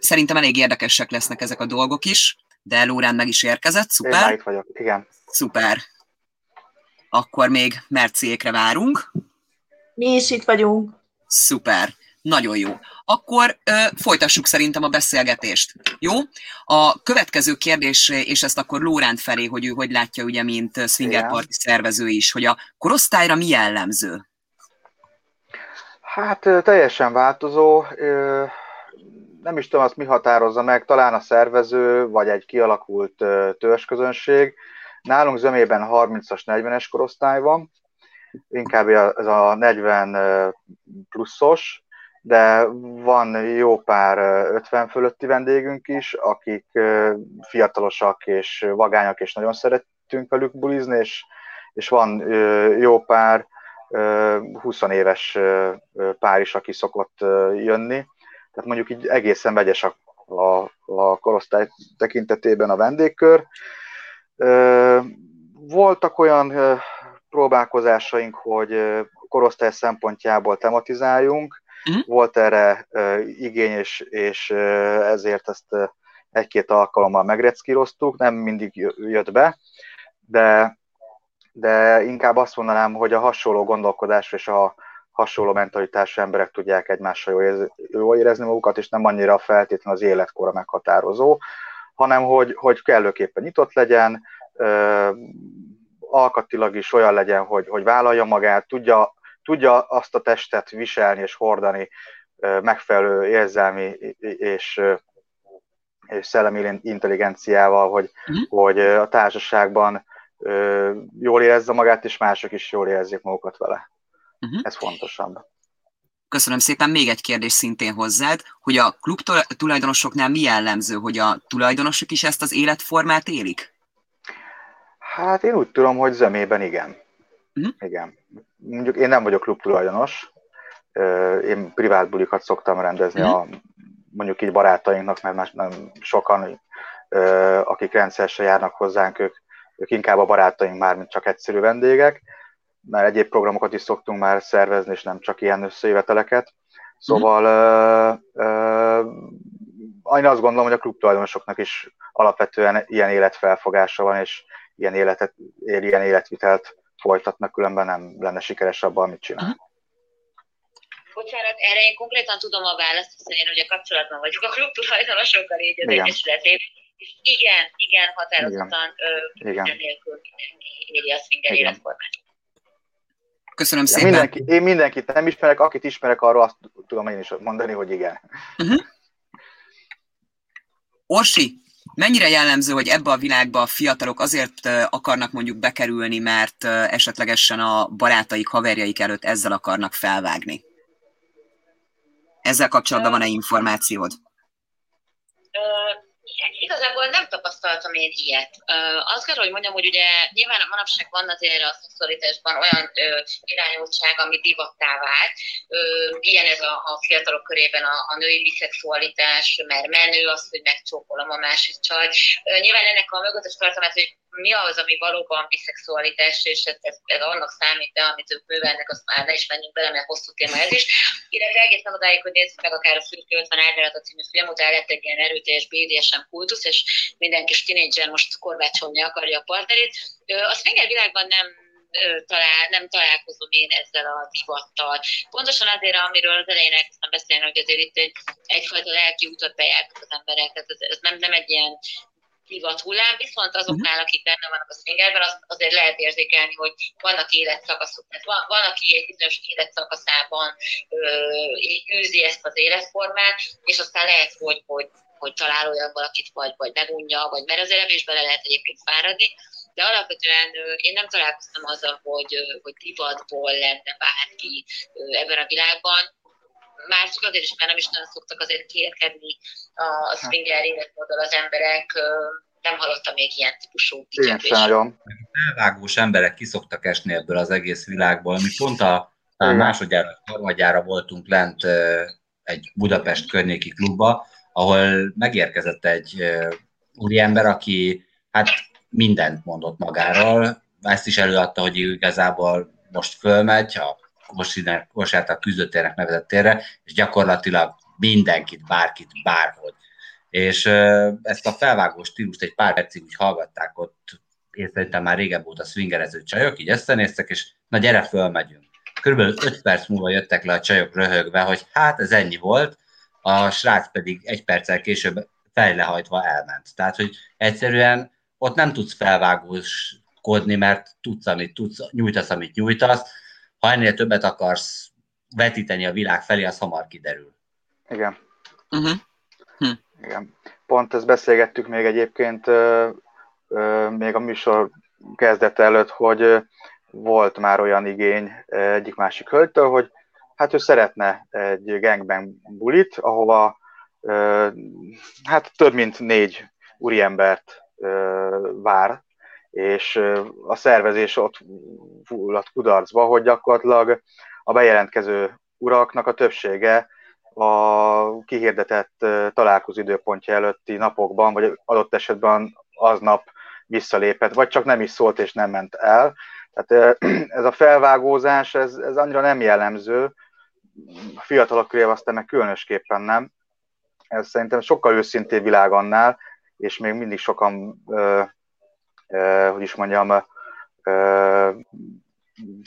Szerintem elég érdekesek lesznek ezek a dolgok is, de Lórán meg is érkezett, szuper. Én itt vagyok, igen. Szuper. Akkor még Merciékre várunk. Mi is itt vagyunk. Szuper. Nagyon jó. Akkor ö, folytassuk szerintem a beszélgetést. Jó? A következő kérdés, és ezt akkor Lóránt felé, hogy ő hogy látja, ugye, mint Swinger Party szervező is, hogy a korosztályra mi jellemző? Hát teljesen változó. Nem is tudom, azt mi határozza meg, talán a szervező, vagy egy kialakult törzsközönség. Nálunk zömében 30-as, 40-es korosztály van, inkább ez a 40 pluszos, de van jó pár 50 fölötti vendégünk is, akik fiatalosak és vagányak, és nagyon szeretünk velük bulizni, és, és van jó pár 20 éves pár is, aki szokott jönni. Tehát mondjuk így egészen vegyes a, a, a korosztály tekintetében a vendégkör. Voltak olyan próbálkozásaink, hogy korosztály szempontjából tematizáljunk. Uh-huh. Volt erre igény, és, és ezért ezt egy-két alkalommal megreckíroztuk, nem mindig jött be, de, de inkább azt mondanám, hogy a hasonló gondolkodás és a hasonló mentalitású emberek tudják egymással jól érezni, magukat, és nem annyira feltétlenül az életkora meghatározó, hanem hogy, hogy kellőképpen nyitott legyen, alkatilag is olyan legyen, hogy, hogy vállalja magát, tudja, tudja azt a testet viselni és hordani megfelelő érzelmi és, és szellemi intelligenciával, hogy, uh-huh. hogy a társaságban jól érezze magát, és mások is jól érezzék magukat vele. Uh-huh. Ez fontosabb. Köszönöm szépen. Még egy kérdés szintén hozzád, hogy a klub tulajdonosoknál mi jellemző, hogy a tulajdonosok is ezt az életformát élik? Hát én úgy tudom, hogy zömében igen. Uh-huh. Igen. Mondjuk én nem vagyok klubtulajdonos, én privát bulikat szoktam rendezni uh-huh. a mondjuk így barátainknak, mert más nem sokan, akik rendszeresen járnak hozzánk, ők, ők inkább a barátaink már, mint csak egyszerű vendégek, mert egyéb programokat is szoktunk már szervezni, és nem csak ilyen összejöveteleket. Szóval uh, én azt gondolom, hogy a klubtulajdonosoknak is alapvetően ilyen életfelfogása van, és ilyen, életet, ilyen életvitelt folytatnak, különben nem lenne sikeres abban, amit csinál. Bocsánat, erre én konkrétan tudom a választ, hiszen én ugye kapcsolatban vagyok a klub tulajdonosokkal, így az Egyesületében. És igen, igen, határozottan igen. nélkül mindenki éri a swinger életformát. Köszönöm ja, szépen. Mindenki, én mindenkit nem ismerek, akit ismerek, arról azt tudom én is mondani, hogy igen. Uh-huh. Orsi, Mennyire jellemző, hogy ebbe a világba a fiatalok azért akarnak mondjuk bekerülni, mert esetlegesen a barátaik, haverjaik előtt ezzel akarnak felvágni? Ezzel kapcsolatban van-e információd? Igazából nem tapasztaltam én ilyet. Uh, azt kell, hogy mondjam, hogy ugye nyilván manapság van azért a szexualitásban olyan irányultság, ami divattá vált. Uh, ilyen ez a, a fiatalok körében a, a női biszexualitás, mert menő az, hogy megcsókolom a másik csaj. Uh, nyilván ennek a mögöttes tartalmát, hogy mi az, ami valóban biszexualitás, és ez, ez, ez annak számít, de amit ők művelnek, azt már ne is menjünk bele, mert hosszú téma ez is. Illetve egészen odáig, hogy nézzük meg akár a Fürkő 50 árnyalat című film, utána lett egy ilyen erőteljes BDSM kultusz, és minden kis tinédzser most korbácsolni akarja a partnerét. A swinger világban nem talál, nem találkozom én ezzel a divattal. Pontosan azért, amiről az elején elkezdtem beszélni, hogy azért itt egy, egyfajta lelki utat bejártak az emberek, tehát ez, ez nem, nem egy ilyen divat hullám, viszont azoknál, mhm. akik benne vannak a swingerben, az, azért lehet érzékelni, hogy vannak életszakaszok. Tehát van, van aki egy bizonyos életszakaszában ö, űzi ezt az életformát, és aztán lehet, hogy, hogy, hogy talál olyan valakit, vagy, vagy megunja, vagy mert az is bele lehet egyébként fáradni, de alapvetően én nem találkoztam azzal, hogy, hogy divatból lenne bárki ebben a világban már csak azért is, mert nem is nagyon szoktak azért kérkedni a swinger életmóddal az emberek. nem hallottam még ilyen típusú nagyon. Elvágós emberek kiszoktak esni ebből az egész világból. Mi pont a, a másodjára, harmadjára voltunk lent egy Budapest környéki klubba, ahol megérkezett egy úriember, aki hát mindent mondott magáról, ezt is előadta, hogy igazából most fölmegy, a Kosártak küzdőtérnek nevezett térre, és gyakorlatilag mindenkit, bárkit, bárhogy. És ezt a felvágó stílust egy pár percig úgy hallgatták ott, én szerintem már régebb a swingerező csajok, így összenéztek, és na gyere, fölmegyünk. Körülbelül 5 perc múlva jöttek le a csajok röhögve, hogy hát ez ennyi volt, a srác pedig egy perccel később fejlehajtva elment. Tehát, hogy egyszerűen ott nem tudsz felvágóskodni, mert tudsz, amit tudsz, nyújtasz, amit nyújtasz. Ha ennél többet akarsz vetíteni a világ felé, az hamar kiderül. Igen. Uh-huh. Hm. Igen. Pont ezt beszélgettük még egyébként ö, ö, még a műsor kezdete előtt, hogy ö, volt már olyan igény egyik másik hölgytől, hogy hát ő szeretne egy gangbang bulit, ahova ö, hát több mint négy úriembert ö, vár, és a szervezés ott fulladt kudarcba, hogy gyakorlatilag a bejelentkező uraknak a többsége a kihirdetett találkozó időpontja előtti napokban, vagy adott esetben aznap visszalépett, vagy csak nem is szólt és nem ment el. Tehát ez a felvágózás, ez, ez annyira nem jellemző, a fiatalok köré aztán meg különösképpen nem. Ez szerintem sokkal őszintébb világ annál, és még mindig sokan, hogy is mondjam,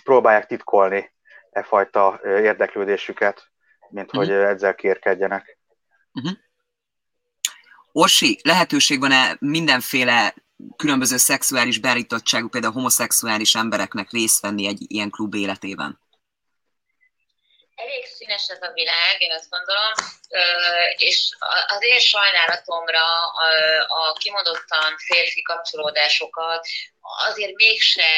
próbálják titkolni e fajta érdeklődésüket mint uh-huh. hogy ezzel kérkedjenek. Uh-huh. Orsi, lehetőség van-e mindenféle különböző szexuális beállítottságú, például homoszexuális embereknek részt venni egy ilyen klub életében? Elég színes ez a világ, én azt gondolom, és az én sajnálatomra a kimondottan férfi kapcsolódásokat azért mégse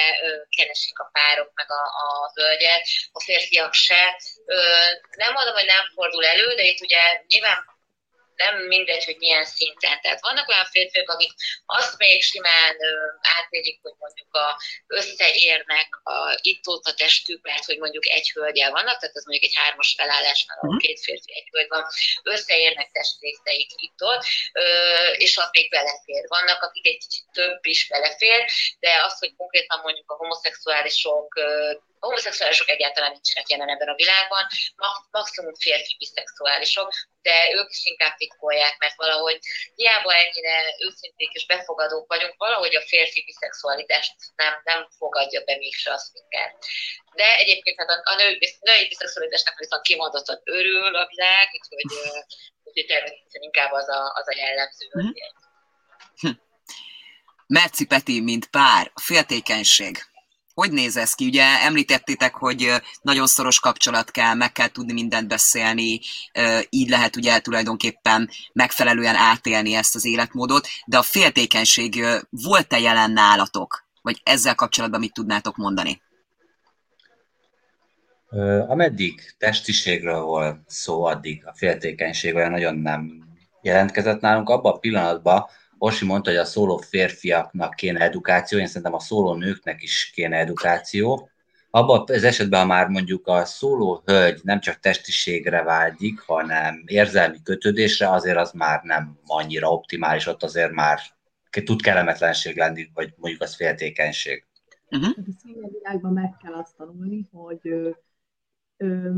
keresik a párok meg a, a hölgyet, a férfiak se. Nem mondom, hogy nem fordul elő, de itt ugye nyilván nem mindegy, hogy milyen szinten. Tehát vannak olyan férfiak, akik azt még simán átélik, hogy mondjuk a, összeérnek a, itt ott a testük, mert hogy mondjuk egy hölgyel vannak, tehát ez mondjuk egy hármas felállásnál, ahol mhm. két férfi, egy hölgy van, összeérnek testrészeik itt ott, és az még belefér. Vannak, akik egy kicsit több is belefér, de az, hogy konkrétan mondjuk a homoszexuálisok homoszexuálisok egyáltalán nincsenek jelen ebben a világban, maximum férfi biszexuálisok, de ők is inkább titkolják, mert valahogy hiába ennyire őszinték és befogadók vagyunk, valahogy a férfi biszexualitást nem, nem fogadja be mégse a swinger. De egyébként hát a, a női, női biszexualitásnak viszont kimondottan örül a világ, úgyhogy, úgyhogy természetesen inkább az a, az a jellemző. Mm. Hm. Merci Peti, mint pár, féltékenység hogy néz ez ki? Ugye említettétek, hogy nagyon szoros kapcsolat kell, meg kell tudni mindent beszélni, így lehet ugye tulajdonképpen megfelelően átélni ezt az életmódot, de a féltékenység volt-e jelen nálatok? Vagy ezzel kapcsolatban mit tudnátok mondani? Ameddig testiségről volt szó, addig a féltékenység olyan nagyon nem jelentkezett nálunk. Abban a pillanatban, Orsi mondta, hogy a szóló férfiaknak kéne edukáció, én szerintem a szóló nőknek is kéne edukáció. Abban az esetben, ha már mondjuk a szóló hölgy nem csak testiségre vágyik, hanem érzelmi kötődésre, azért az már nem annyira optimális, ott azért már tud kellemetlenség lenni, vagy mondjuk az féltékenység. Uh-huh. A világban meg kell azt tanulni, hogy ö, ö,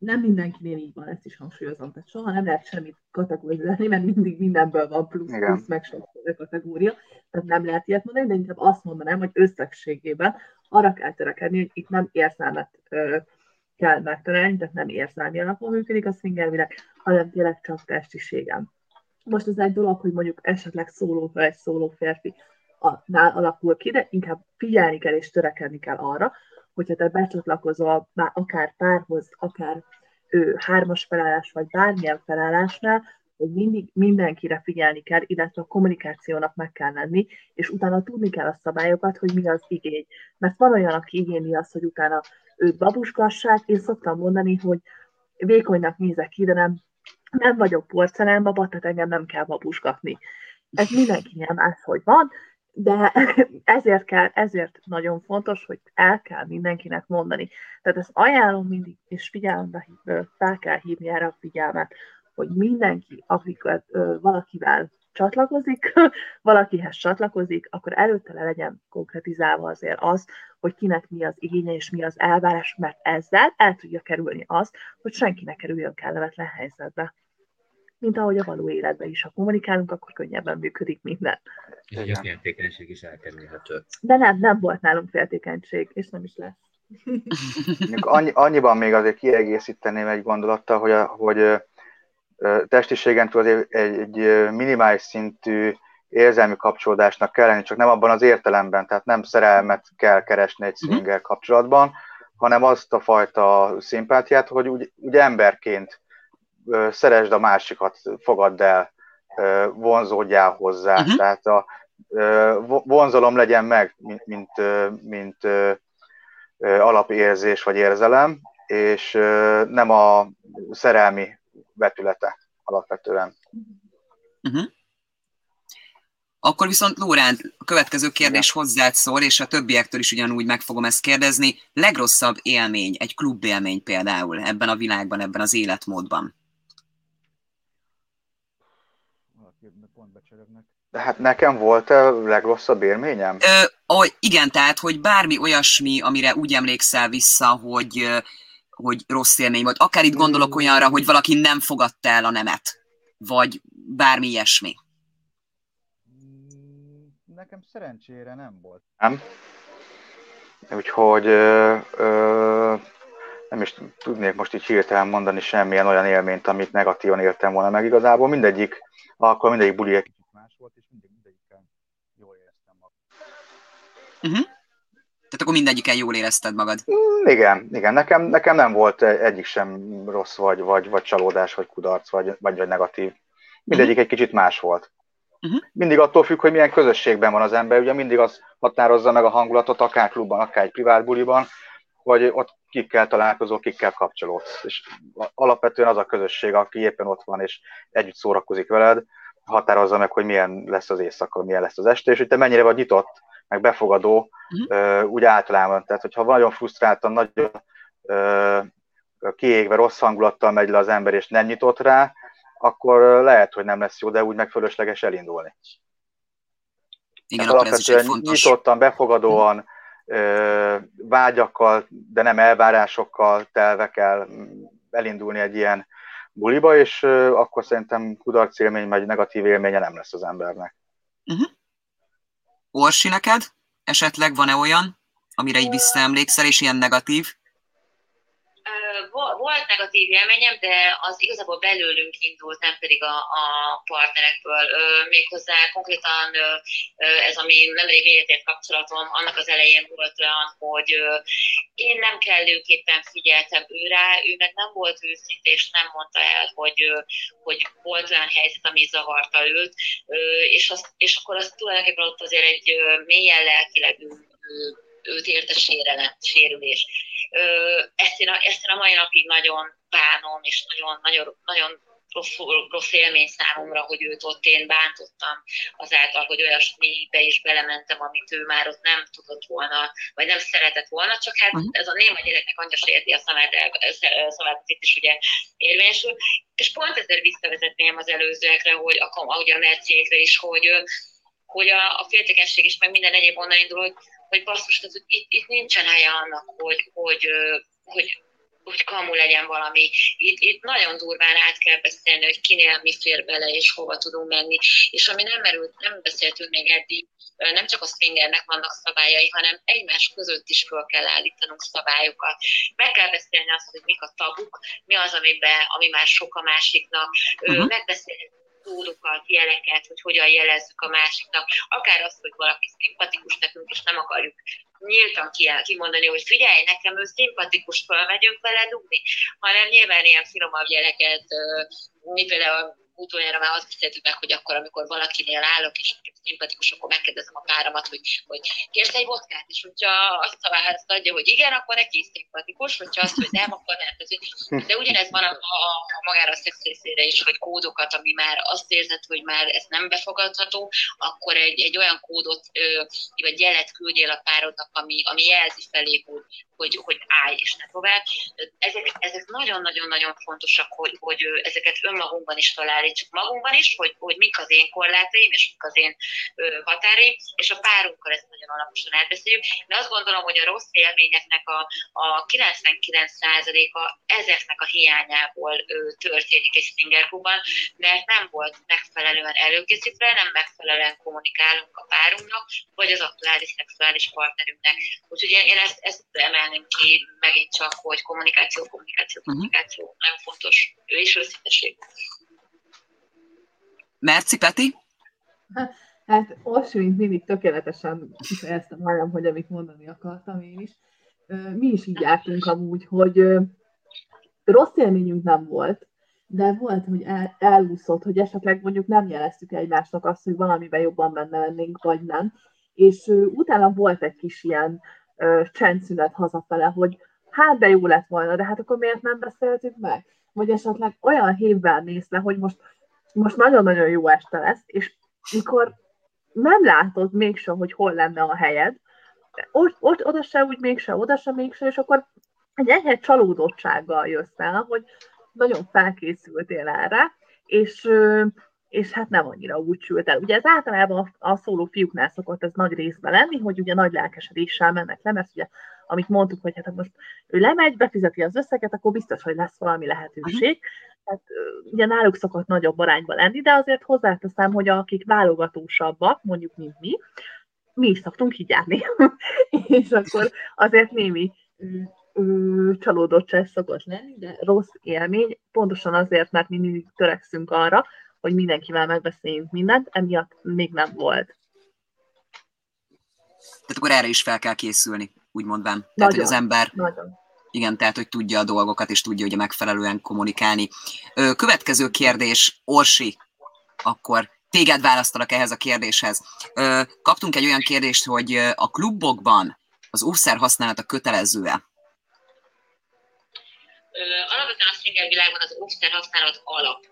nem mindenkinél így van, ezt is hangsúlyozom. Tehát soha nem lehet semmit kategorizálni, mert mindig mindenből van plusz, Igen. plusz meg sok kategória. Tehát nem lehet ilyet mondani, de inkább azt mondanám, hogy összegségében arra kell törekedni, hogy itt nem érzelmet ö, kell megtalálni, tehát nem érzelmi alapon működik a szingervileg, hanem tényleg csak testiségem. Most ez egy dolog, hogy mondjuk esetleg szóló egy szóló férfi a, nál alakul ki, de inkább figyelni kell és törekedni kell arra, hogyha te becsatlakozol már akár párhoz, akár ő, hármas felállás, vagy bármilyen felállásnál, hogy mindig mindenkire figyelni kell, illetve a kommunikációnak meg kell lenni, és utána tudni kell a szabályokat, hogy mi az igény. Mert van olyan, aki igényli azt, hogy utána őt babuskassák, én szoktam mondani, hogy vékonynak nézek ki, de nem, nem vagyok porcelánbaba, tehát engem nem kell babuskatni. Ez mindenkinél máshogy van, de ezért kell, ezért nagyon fontos, hogy el kell mindenkinek mondani. Tehát ezt ajánlom mindig, és figyelembe fel kell hívni erre a figyelmet, hogy mindenki, akiket valakivel csatlakozik, valakihez csatlakozik, akkor előtte le legyen konkretizálva azért az, hogy kinek mi az igénye és mi az elvárás, mert ezzel el tudja kerülni azt, hogy senki ne kerüljön kellemetlen helyzetbe. Mint ahogy a való életben is, ha kommunikálunk, akkor könnyebben működik minden. És a féltékenység is elkerülhető. De nem, nem volt nálunk féltékenység, és nem is lesz. Annyi, annyiban még azért kiegészíteném egy gondolattal, hogy, a, hogy testiségen túl egy, egy minimális szintű érzelmi kapcsolódásnak kell lenni, csak nem abban az értelemben, tehát nem szerelmet kell keresni egy mhm. swinger kapcsolatban, hanem azt a fajta szimpátiát, hogy úgy, úgy emberként szeresd a másikat, fogadd el, vonzódjál hozzá, uh-huh. tehát a vonzalom legyen meg, mint, mint, mint alapérzés vagy érzelem, és nem a szerelmi vetülete alapvetően. Uh-huh. Akkor viszont Lóránt, a következő kérdés hozzád szól, és a többiektől is ugyanúgy meg fogom ezt kérdezni. Legrosszabb élmény, egy klubélmény például ebben a világban, ebben az életmódban? De hát nekem volt a legrosszabb élményem? Ö, ahogy, igen, tehát, hogy bármi olyasmi, amire úgy emlékszel vissza, hogy hogy rossz élmény volt. Akár itt gondolok olyanra, hogy valaki nem fogadta el a nemet, vagy bármi ilyesmi. Nekem szerencsére nem volt. Nem? Úgyhogy ö, ö, nem is tudnék most így hirtelen mondani semmilyen olyan élményt, amit negatívan éltem volna meg. Igazából mindegyik, akkor mindegyik buli egy volt, és mindig, mindegyikkel jól éreztem magam. Uh-huh. Tehát akkor mindegyiken jól érezted magad. Mm, igen, igen. Nekem, nekem nem volt egyik sem rossz, vagy, vagy, vagy csalódás, vagy kudarc, vagy, vagy, vagy negatív. Mindegyik uh-huh. egy kicsit más volt. Uh-huh. Mindig attól függ, hogy milyen közösségben van az ember, ugye mindig az határozza meg a hangulatot, akár klubban, akár egy privát buliban, hogy ott kikkel találkozol, kikkel kapcsolódsz. És alapvetően az a közösség, aki éppen ott van, és együtt szórakozik veled, határozza meg, hogy milyen lesz az éjszaka, milyen lesz az este, és hogy te mennyire vagy nyitott meg befogadó, uh-huh. úgy általában. Tehát, hogyha nagyon frusztráltan, nagyon kiégve, rossz hangulattal megy le az ember, és nem nyitott rá, akkor lehet, hogy nem lesz jó, de úgy meg fölösleges elindulni. Igen, hát akkor ez is egy fontos. Nyitottan, befogadóan, vágyakkal, de nem elvárásokkal telve kell elindulni egy ilyen buliba, és akkor szerintem kudarc élmény, vagy negatív élménye nem lesz az embernek. Uh-huh. Orsi neked? Esetleg van-e olyan, amire így visszaemlékszel, és ilyen negatív? Volt negatív élményem, de az igazából belőlünk indult, nem pedig a, a partnerekből. Méghozzá konkrétan ez, ami nemrég véget ért kapcsolatom, annak az elején volt olyan, hogy én nem kellőképpen figyeltem ő rá, ő meg nem volt őszinte, és nem mondta el, hogy, hogy volt olyan helyzet, ami zavarta őt, és, az, és akkor az tulajdonképpen ott azért egy mélyen lelkileg őt érte sérelem, sérülés. Ezt én, a, ezt én a mai napig nagyon bánom, és nagyon, nagyon, nagyon rossz, rossz élmény számomra, hogy őt ott én bántottam azáltal, hogy olyasmibe is belementem, amit ő már ott nem tudott volna, vagy nem szeretett volna, csak hát uh-huh. ez a néma gyereknek annyira érti a szamát, itt is ugye érvényesül, és pont ezért visszavezetném az előzőekre, hogy a, ahogy a Merciékre is, hogy, hogy a, a féltékenység is, meg minden egyéb onnan indul, hogy hogy basszus, az, itt, itt nincsen helye annak, hogy, hogy, hogy, hogy kamu legyen valami. Itt, itt nagyon durván át kell beszélni, hogy kinél mi fér bele, és hova tudunk menni. És ami nem merült, nem beszéltünk még eddig, nem csak a swingernek vannak szabályai, hanem egymás között is föl kell állítanunk szabályokat. Meg kell beszélni azt, hogy mik a tabuk, mi az, amiben, ami már sok a másiknak. Uh-huh. Megbeszélni kódokat, jeleket, hogy hogyan jelezzük a másiknak. Akár azt, hogy valaki szimpatikus nekünk, és nem akarjuk nyíltan kimondani, hogy figyelj, nekem ő szimpatikus, fölmegyünk vele dugni, hanem nyilván ilyen finomabb jeleket, mi például utoljára már azt beszéltük meg, hogy akkor, amikor valakinél állok, és szimpatikus, akkor megkérdezem a páramat, hogy, hogy kérsz egy vodkát, és hogyha azt a választ adja, hogy igen, akkor neki szimpatikus, hogyha azt, hogy nem, akkor nem. De ugyanez van a, a, a magára a szex részére is, hogy kódokat, ami már azt érzed, hogy már ez nem befogadható, akkor egy, egy olyan kódot, ö, vagy jelet küldjél a párodnak, ami, ami jelzi felé, hogy, hogy, hogy állj és ne tovább. Ezek, ezek nagyon-nagyon-nagyon fontosak, hogy, hogy ezeket önmagunkban is találítsuk magunkban is, hogy, hogy mik az én korlátaim, és mik az én határaim, és a párunkkal ezt nagyon alaposan elbeszéljük. De azt gondolom, hogy a rossz élményeknek a, a 99%-a ezeknek a hiányából történik egy swingerklubban, mert nem volt megfelelően előkészítve, nem megfelelően kommunikálunk a párunknak, vagy az aktuális szexuális partnerünknek. Úgyhogy én ezt, ezt emelném ki megint csak, hogy kommunikáció, kommunikáció, mhm. kommunikáció uh-huh. nagyon fontos. Ő is őszinteség. Merci, Peti? Hát Orsi, mint mindig tökéletesen kifejeztem magam, hogy amit mondani akartam én is. Mi is így jártunk amúgy, hogy rossz élményünk nem volt, de volt, hogy el, elúszott, hogy esetleg mondjuk nem jeleztük egymásnak azt, hogy valamiben jobban benne lennénk, vagy nem. És utána volt egy kis ilyen csendszünet hazafele, hogy hát de jó lett volna, de hát akkor miért nem beszéltük meg? Vagy esetleg olyan hévvel néz le, hogy most, most nagyon-nagyon jó este lesz, és mikor nem látod mégsem, hogy hol lenne a helyed, ott, ott oda se úgy mégse, oda se mégse, és akkor egy enyhe csalódottsággal jössz el, hogy nagyon felkészültél erre, és, és hát nem annyira úgy sült el. Ugye ez általában a, szóló fiúknál szokott ez nagy részben lenni, hogy ugye nagy lelkesedéssel mennek le, mert ugye amit mondtuk, hogy hát most ő lemegy, befizeti az összeget, akkor biztos, hogy lesz valami lehetőség. Tehát ugye náluk szokott nagyobb arányban lenni, de azért hozzáteszem, hogy akik válogatósabbak, mondjuk, mint mi, mi is szoktunk így járni. és akkor azért némi csalódottság szokott lenni, de rossz élmény, pontosan azért, mert mi mindig törekszünk arra, hogy mindenkivel megbeszéljünk mindent, emiatt még nem volt. Tehát akkor erre is fel kell készülni, úgy mondván. Tehát, nagyon, hogy az ember nagyon. Igen, tehát, hogy tudja a dolgokat, és tudja ugye megfelelően kommunikálni. Következő kérdés, Orsi, akkor téged választalak ehhez a kérdéshez. Kaptunk egy olyan kérdést, hogy a klubokban az óvszer használata kötelező-e? Alapvetően a szinger világban az óvszer használat alap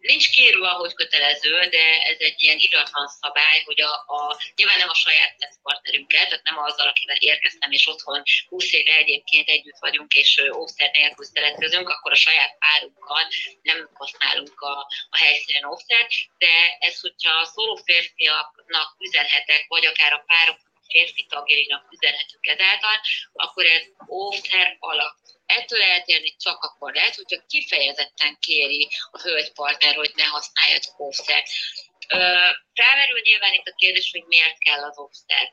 nincs kérve, hogy kötelező, de ez egy ilyen iratlan szabály, hogy a, a, nyilván nem a saját partnerünkkel, tehát nem azzal, akivel érkeztem, és otthon 20 éve egyébként együtt vagyunk, és óvszer nélkül szeretkezünk, akkor a saját párunkkal nem használunk a, a helyszínen óvszert, de ez, hogyha a szóló férfiaknak üzenhetek, vagy akár a párok férfi tagjainak üzenhetünk ezáltal, akkor ez óvszer alap ettől eltérni csak akkor lehet, hogyha kifejezetten kéri a hölgypartner, hogy ne használjatok offset. Felmerül nyilván itt a kérdés, hogy miért kell az offset.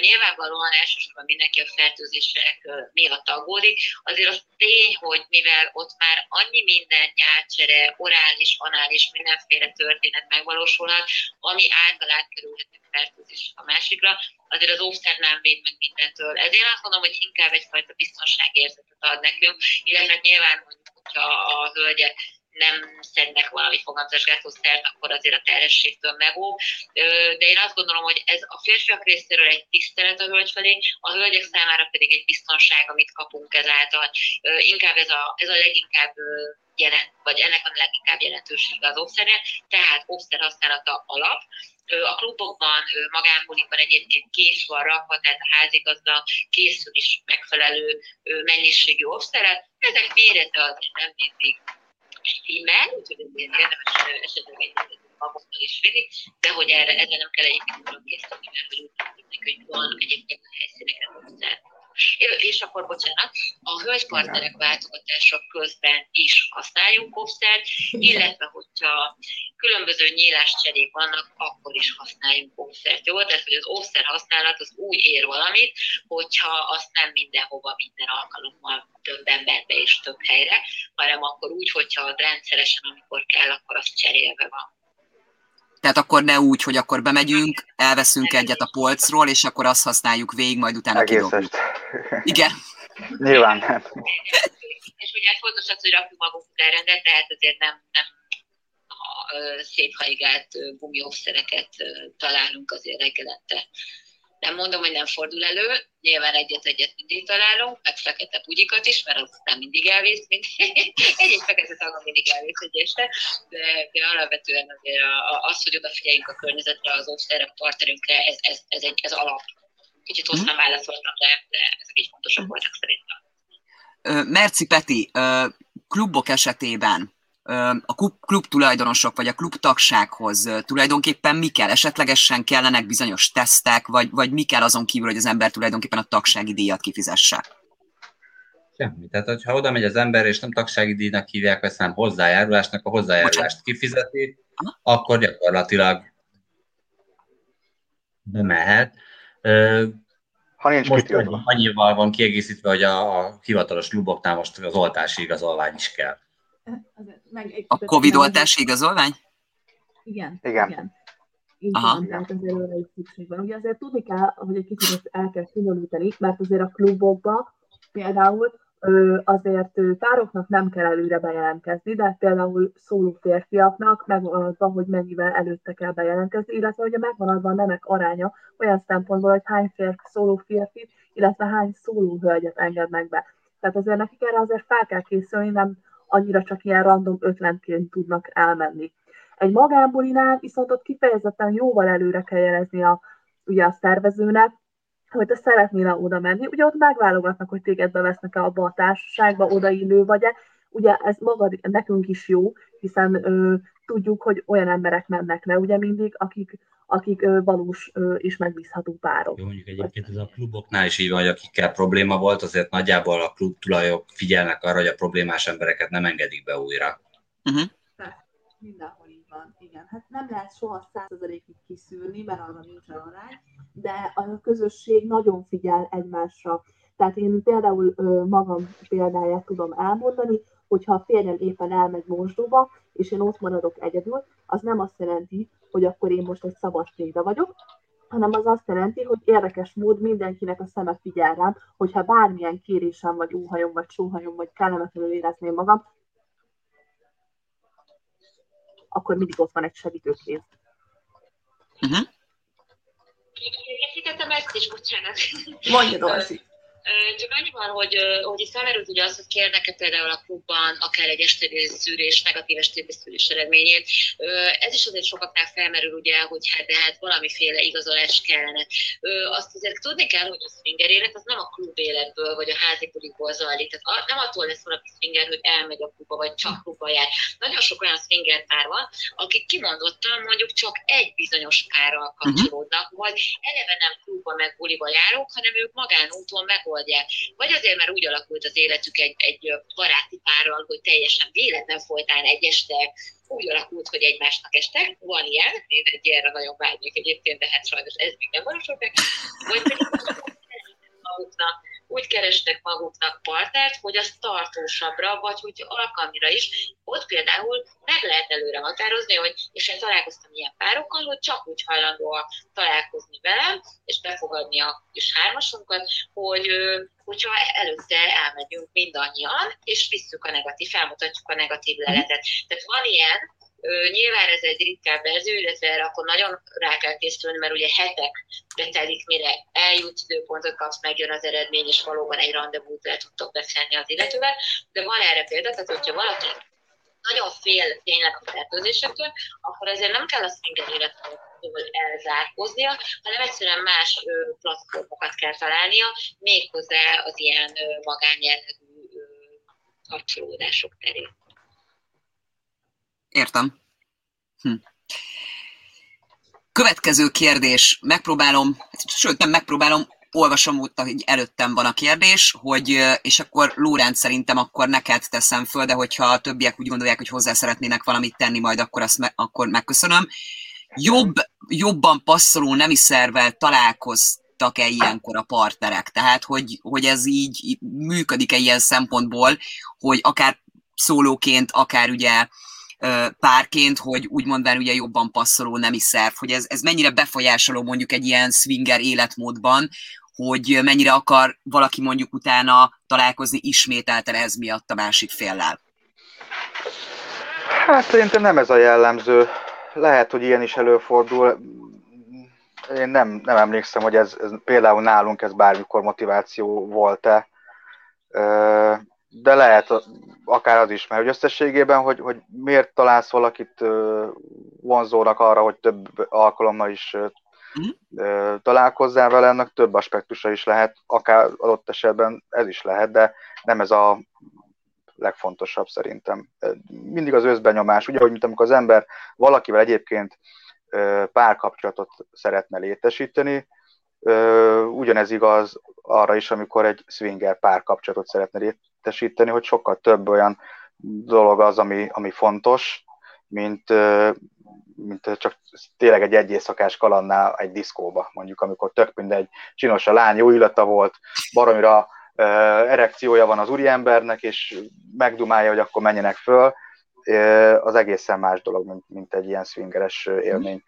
Nyilvánvalóan elsősorban mindenki a fertőzések miatt aggódik. Azért az tény, hogy mivel ott már annyi minden nyálcsere, orális, anális, mindenféle történet megvalósulhat, ami által átkerülhet a fertőzés a másikra, azért az offset nem véd meg mindentől. Ezért azt mondom, hogy inkább egyfajta biztonságérzetet ad nekünk, illetve nyilván mondjuk, hogyha a hölgyek nem szednek valami fogamzásgátlószert, akkor azért a terhességtől megóv. De én azt gondolom, hogy ez a férfiak részéről egy tisztelet a hölgy felé, a hölgyek számára pedig egy biztonság, amit kapunk ezáltal. Inkább ez a, ez a leginkább jelent, vagy ennek a leginkább jelentősége az obszerre, tehát obszer használata alap, a klubokban, magánbulikban egyébként kész van rakva, tehát a házigazda készül is megfelelő mennyiségű obszeret. Ezek mérete azért nem mindig stimmel, úgyhogy ezért érdemes esetleg egy magunknak is vinni, de hogy erre, erre nem kell egyébként külön készíteni, mert hogy úgy tűnik, hogy van egyébként a helyszíneken obszer. És akkor, bocsánat, a hölgypartnerek váltogatása közben is használjuk offszert, illetve hogyha különböző nyíláscserék vannak, akkor is használjunk offszert. Jó? Tehát, hogy az offszer használat az úgy ér valamit, hogyha azt nem mindenhova, minden alkalommal több emberbe és több helyre, hanem akkor úgy, hogyha rendszeresen, amikor kell, akkor az cserélve van. Tehát akkor ne úgy, hogy akkor bemegyünk, elveszünk egyet a polcról, és akkor azt használjuk végig, majd utána kidobjuk. Igen. Nyilván nem. És ugye fontos az, hogy rakjuk magunk elrendet, tehát azért nem, nem széthajgált gumiószereket találunk azért reggelente. Nem mondom, hogy nem fordul elő, nyilván egyet-egyet mindig találunk, meg fekete bugyikat is, mert az nem mindig elvész, mint egy-egy fekete tagom mindig elvész egy este, de, de alapvetően azért az, hogy odafigyeljünk a környezetre, az óvszerre, a partnerünkre, ez, ez, ez, egy, ez alap. Kicsit hosszan mhm. válaszoltam, de, de ezek így fontosak voltak szerintem. Merci Peti, klubok esetében a klub tulajdonosok vagy a klub tagsághoz tulajdonképpen mi kell? Esetlegesen kellenek bizonyos tesztek, vagy, vagy mi kell azon kívül, hogy az ember tulajdonképpen a tagsági díjat kifizesse? Semmi. Tehát, hogyha oda megy az ember, és nem tagsági díjnak hívják, hanem hozzájárulásnak, a hozzájárulást kifizeti, Aha. akkor gyakorlatilag bemehet. Ha nincs most annyival van kiegészítve, hogy a, a hivatalos kluboknál most az oltási igazolvány is kell. Meg a Covid oltási igazolvány? Igen. Igen. igen. Így Aha. van, tehát azért arra is szükség van. Ugye azért tudni kell, hogy egy kicsit ezt el kell finomítani, mert azért a klubokban például azért pároknak nem kell előre bejelentkezni, de például szóló férfiaknak megvan adva, hogy mennyivel előtte kell bejelentkezni, illetve hogy megvan adva a nemek aránya olyan szempontból, hogy hány férfi, szóló férfi, illetve hány szóló hölgyet engednek be. Tehát azért nekik erre azért fel kell készülni, nem annyira csak ilyen random ötlenként tudnak elmenni. Egy magánbulinál viszont ott kifejezetten jóval előre kell jelezni a, ugye a szervezőnek, hogy te szeretnél oda menni, ugye ott megválogatnak, hogy téged bevesznek-e abba a társaságba, odaillő vagy-e. Ugye ez magad, nekünk is jó, hiszen ö, tudjuk, hogy olyan emberek mennek le, ugye mindig, akik, akik valós és megbízható párok. Jó, mondjuk egyébként ez a kluboknál is így van, hogy akikkel probléma volt, azért nagyjából a klub tulajok figyelnek arra, hogy a problémás embereket nem engedik be újra. Uh-huh. mindenhol így van, igen. Hát nem lehet soha százalékig kiszűrni, mert arra nincs arány, de a közösség nagyon figyel egymásra. Tehát én például magam példáját tudom elmondani, hogyha a férjem éppen elmegy mosdóba, és én ott maradok egyedül, az nem azt jelenti, hogy akkor én most egy szabad tégda vagyok, hanem az azt jelenti, hogy érdekes mód mindenkinek a szeme figyel rám, hogyha bármilyen kérésem, vagy óhajom, vagy sóhajom, vagy kellemetlenül érezném magam, akkor mindig ott van egy segítőkéz. Uh-huh. Kiegészítettem ezt is, bocsánat. Mondja, Dorsi. Csak annyi van, hogy, hogy itt felmerült ugye az, hogy kérnek-e például a klubban akár egy STD szűrés, negatív STD szűrés eredményét. Ez is azért sokaknál felmerül ugye, hogy hát de hát valamiféle igazolás kellene. Azt azért tudni kell, hogy a swinger élet az nem a klub életből, vagy a házi bulikból zajlik. Tehát nem attól lesz valaki swinger, hogy elmegy a klubba, vagy csak klubba jár. Nagyon sok olyan swinger pár van, akik kimondottan mondjuk csak egy bizonyos párral kapcsolódnak, vagy eleve nem klubba meg buliba járok, hanem ők magánúton meg megoldják. Vagy azért, mert úgy alakult az életük egy, egy baráti párral, hogy teljesen véletlen folytán egy este úgy alakult, hogy egymásnak estek. Van ilyen, én egy ilyenre nagyon vágynék egyébként, de hát sajnos ez még nem valósul meg. Vagy pedig úgy kerestek maguknak partnert, hogy az tartósabbra, vagy hogy alkalmira is. Ott például meg lehet előre határozni, hogy, és én találkoztam ilyen párokkal, hogy csak úgy hajlandó találkozni velem, és befogadni a kis hármasunkat, hogy hogyha előtte elmegyünk mindannyian, és visszük a negatív, felmutatjuk a negatív leletet. Tehát van ilyen, Nyilván ez egy ritkább verzió, illetve erre akkor nagyon rá kell készülni, mert ugye hetek betelik, mire eljut időpontot kapsz, megjön az eredmény, és valóban egy rendezvút le tudtok beszélni az illetővel. De van erre példa, tehát hogyha valaki nagyon fél tényleg a fertőzésektől, akkor ezért nem kell a szinger életről elzárkóznia, hanem egyszerűen más platformokat kell találnia, méghozzá az ilyen magánjellegű kapcsolódások terén. Értem. Hm. Következő kérdés, megpróbálom, sőt nem megpróbálom, olvasom ott, hogy előttem van a kérdés, hogy, és akkor Lóránc szerintem akkor neked teszem föl, de hogyha a többiek úgy gondolják, hogy hozzá szeretnének valamit tenni, majd akkor azt me- akkor megköszönöm. Jobb, jobban passzoló nemi szervel találkoztak-e ilyenkor a partnerek? Tehát, hogy, hogy ez így működik-e ilyen szempontból, hogy akár szólóként, akár ugye párként, hogy úgymondván ugye jobban passzoló nemi szerv, hogy ez, ez mennyire befolyásoló mondjuk egy ilyen swinger életmódban, hogy mennyire akar valaki mondjuk utána találkozni ismételten ez miatt a másik féllel. Hát szerintem nem ez a jellemző. Lehet, hogy ilyen is előfordul. Én nem, nem emlékszem, hogy ez, ez például nálunk ez bármikor motiváció volt-e. De lehet akár az is, mert hogy összességében, hogy, hogy miért találsz valakit vonzónak arra, hogy több alkalommal is mm. találkozzál vele, ennek több aspektusa is lehet, akár adott esetben ez is lehet, de nem ez a legfontosabb szerintem. Mindig az összbenyomás, ugye, hogy mint amikor az ember valakivel egyébként párkapcsolatot szeretne létesíteni, ugyanez igaz arra is, amikor egy swinger párkapcsolatot szeretne létesíteni, hogy sokkal több olyan dolog az, ami, ami fontos, mint, mint csak tényleg egy egy éjszakás kalandnál egy diszkóba, mondjuk, amikor tök mindegy, csinos a lány, jó illata volt, baromira erekciója van az úriembernek, és megdumálja, hogy akkor menjenek föl, az egészen más dolog, mint, mint egy ilyen swingeres élmény.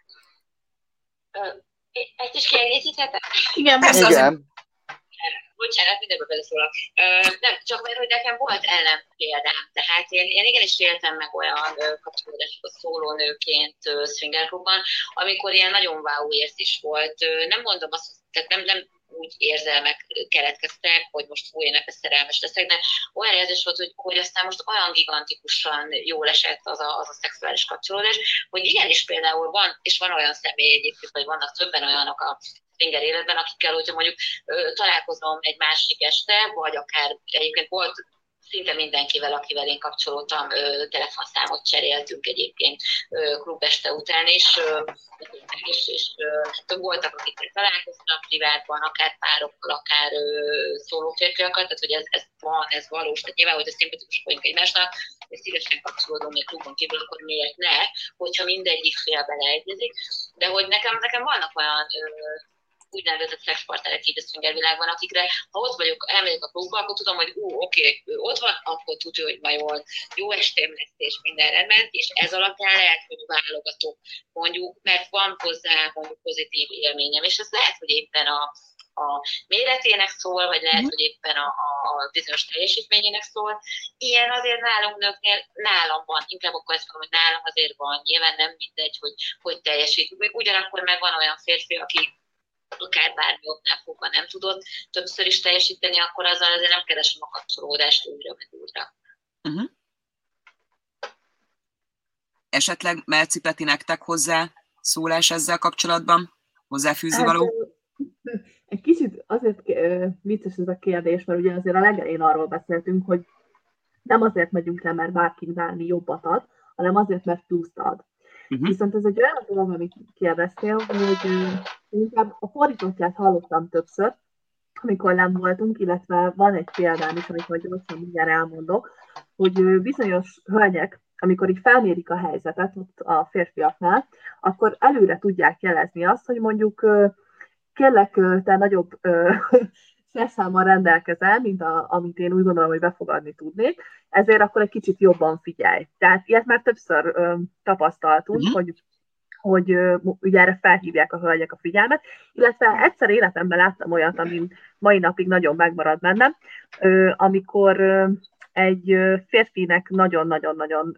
Egy kis kiegészíthetek? Igen, persze. Igen. Bocsánat, mindenből beleszólok. Nem, csak mert hogy nekem volt ellen példám. Tehát én, én igenis éltem meg olyan kapcsolódásokat szólónőként swingerklubban, amikor ilyen nagyon wow érzés volt. Nem mondom azt, tehát nem, nem úgy érzelmek keletkeztek, hogy most fú, én ebbe szerelmes leszek, de olyan érzés volt, hogy, hogy aztán most olyan gigantikusan jól esett az a, az a szexuális kapcsolódás, hogy igenis például van, és van olyan személy egyébként, vagy vannak többen olyanok a swinger életben, akikkel, hogyha mondjuk találkozom egy másik este, vagy akár egyébként volt szinte mindenkivel, akivel én kapcsolódtam, telefonszámot cseréltünk egyébként klubeste után, és, és, és és voltak, akikkel találkoztam privátban, akár párokkal, akár szóló férfiakat, tehát hogy ez, ez van, ez valós, tehát nyilván, hogy a szimpatikusok vagyunk egymásnak, és szívesen kapcsolódunk még klubon kívül, akkor miért ne, hogyha mindegyik fél beleegyezik, de hogy nekem, nekem vannak olyan úgynevezett szexpartnerek így a swinger világban, akikre, ha ott vagyok, elmegyek a klubba, akkor tudom, hogy ú, oké, ő ott van, akkor tudja, hogy majd jó estém lesz, és minden rendben, és ez alapján lehet, hogy válogatok, mondjuk, mert van hozzá mondjuk pozitív élményem, és ez lehet, hogy éppen a, a méretének szól, vagy lehet, mhm. hogy éppen a, a bizonyos teljesítményének szól. Ilyen azért nálunk nőknél, nálam van, inkább akkor ezt mondom, hogy nálam azért van, nyilván nem mindegy, hogy hogy teljesít. Ugyanakkor meg van olyan férfi, aki akár bármi oknál fogva nem tudott többször is teljesíteni, akkor azzal azért nem keresem a kapcsolódást újra meg újra. Uh-huh. Esetleg Merci Peti nektek hozzá szólás ezzel kapcsolatban? Hozzáfűzni hát, való? Egy kicsit azért vicces ez a kérdés, mert ugye azért a legelején arról beszéltünk, hogy nem azért megyünk le, mert bárki válni jobbat ad, hanem azért, mert pluszt ad. Uh-huh. Viszont ez egy olyan dolog, amit kérdeztél, hogy inkább a fordítottját hallottam többször, amikor nem voltunk, illetve van egy példám is, amit majd gyorsan mindjárt elmondok, hogy bizonyos hölgyek, amikor így felmérik a helyzetet ott a férfiaknál, akkor előre tudják jelezni azt, hogy mondjuk kérlek, te nagyobb szerszámmal rendelkezel, mint a, amit én úgy gondolom, hogy befogadni tudnék, ezért akkor egy kicsit jobban figyelj. Tehát ilyet már többször ö, tapasztaltunk, uh-huh. hogy hogy ö, ugye erre felhívják a hölgyek a figyelmet, illetve egyszer életemben láttam olyat, ami mai napig nagyon megmarad bennem, ö, amikor ö, egy férfinek nagyon-nagyon-nagyon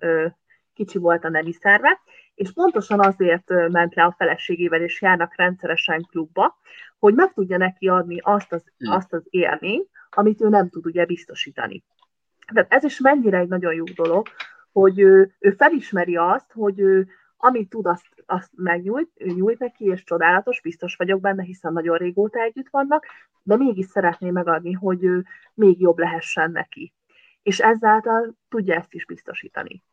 kicsi volt a nemi szerve, és pontosan azért ment le a feleségével, és járnak rendszeresen klubba, hogy meg tudja neki adni azt az, hmm. azt az élményt, amit ő nem tud ugye biztosítani. Tehát ez is mennyire egy nagyon jó dolog, hogy ő, ő felismeri azt, hogy ő, amit tud, azt, azt megnyújt, ő nyújt neki, és csodálatos, biztos vagyok benne, hiszen nagyon régóta együtt vannak, de mégis szeretné megadni, hogy ő még jobb lehessen neki. És ezáltal tudja ezt is biztosítani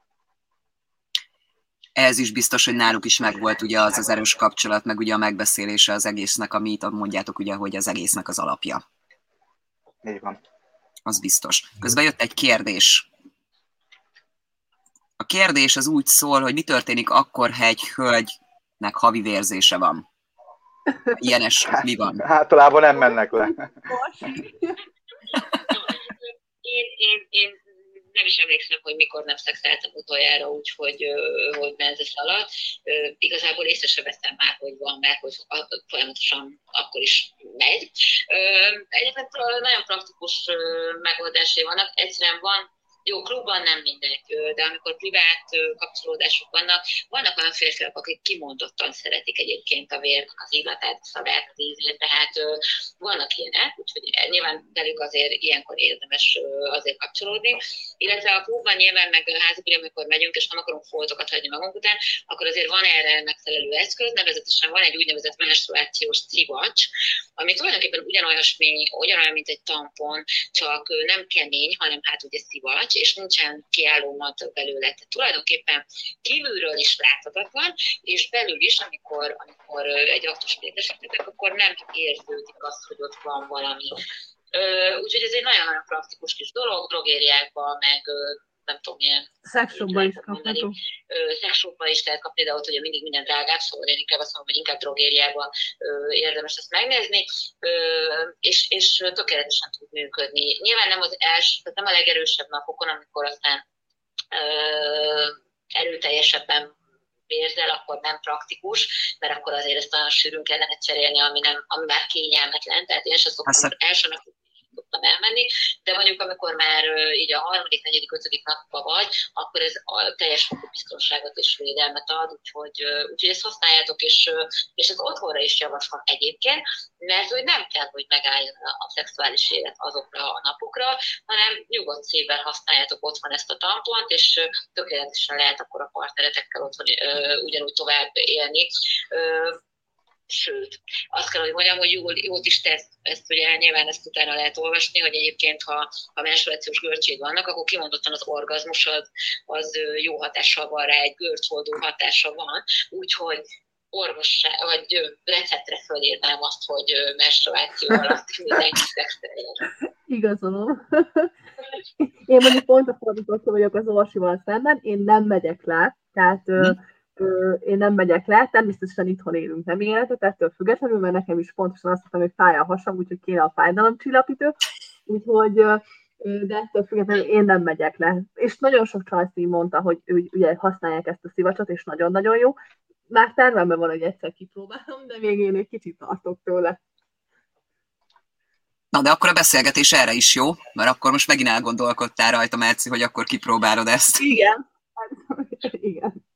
ez is biztos, hogy náluk is megvolt ugye az az erős kapcsolat, meg ugye a megbeszélése az egésznek, amit mondjátok ugye, hogy az egésznek az alapja. Így van. Az biztos. Közben jött egy kérdés. A kérdés az úgy szól, hogy mi történik akkor, ha egy hölgynek havi vérzése van. Ilyenes, mi van? Általában nem mennek le. Én, én, én nem is emlékszem, hogy mikor nem szexeltem utoljára úgy, hogy, hogy menzes alatt. Igazából észre sem veszem már, hogy van, mert hogy folyamatosan akkor is megy. Egyébként nagyon praktikus megoldásai vannak. Egyszerűen van jó, klubban nem mindegy, de amikor privát kapcsolódások vannak, vannak olyan férfiak, akik kimondottan szeretik egyébként a vérnek az illatát, a szavát, az ízét, tehát vannak ilyenek, úgyhogy nyilván velük azért ilyenkor érdemes azért kapcsolódni, illetve a klubban nyilván meg házikban, amikor megyünk, és nem akarunk foltokat hagyni magunk után, akkor azért van erre megfelelő eszköz, nevezetesen van egy úgynevezett menstruációs civacs, ami tulajdonképpen ugyanolyasmi, ugyanolyan, mint egy tampon, csak nem kemény, hanem hát ugye szivacs, és nincsen kiálló mat belőle. Tehát tulajdonképpen kívülről is láthatatlan, és belül is, amikor, amikor egy aktus létesítetek, akkor nem érződik az, hogy ott van valami. Úgyhogy ez egy nagyon-nagyon praktikus kis dolog, drogériákban, meg nem tudom, milyen... Szexshopban is kapható. Szexshopban is lehet kapni, de ott ugye mindig minden drágább, szóval én inkább azt mondom, hogy inkább drogériában érdemes ezt megnézni, és, és tökéletesen tud működni. Nyilván nem az első, tehát nem a legerősebb napokon, amikor aztán erőteljesebben érzel, akkor nem praktikus, mert akkor azért ezt olyan sűrűn kellene cserélni, ami, nem, ami már kényelmetlen. Tehát én sem szoktam első nap tudtam elmenni, de mondjuk amikor már így a harmadik, negyedik, ötödik napban vagy, akkor ez a teljes fokú biztonságot és védelmet ad, úgyhogy, úgyhogy ezt használjátok, és, és ez otthonra is javaslom egyébként, mert hogy nem kell, hogy megálljon a szexuális élet azokra a napokra, hanem nyugodt szívvel használjátok otthon ezt a tampont, és tökéletesen lehet akkor a partneretekkel otthon ugyanúgy tovább élni sőt, azt kell, hogy mondjam, hogy jól, jót is tesz, ezt ugye nyilván ezt utána lehet olvasni, hogy egyébként ha, ha menstruációs görcség vannak, akkor kimondottan az orgazmus az, az jó hatással van rá, egy görcsoldó hatása van, úgyhogy orvos vagy receptre fölírnám azt, hogy menstruáció alatt mindenki szexeljen. Igazolom. Én mondjuk pont a fordította vagyok az orsival szemben, én nem megyek le, tehát hm én nem megyek le, természetesen itthon élünk nem életet, ettől függetlenül, mert nekem is pontosan azt mondtam, hogy fáj a hasam, úgyhogy kéne a fájdalomcsillapítő, úgyhogy de ettől függetlenül én nem megyek le. És nagyon sok csajszín mondta, hogy ő, ugye használják ezt a szivacsot, és nagyon-nagyon jó. Már tervemben van, hogy egyszer kipróbálom, de még én egy kicsit tartok tőle. Na, de akkor a beszélgetés erre is jó, mert akkor most megint elgondolkodtál rajta, Merci, hogy akkor kipróbálod ezt. Igen. Igen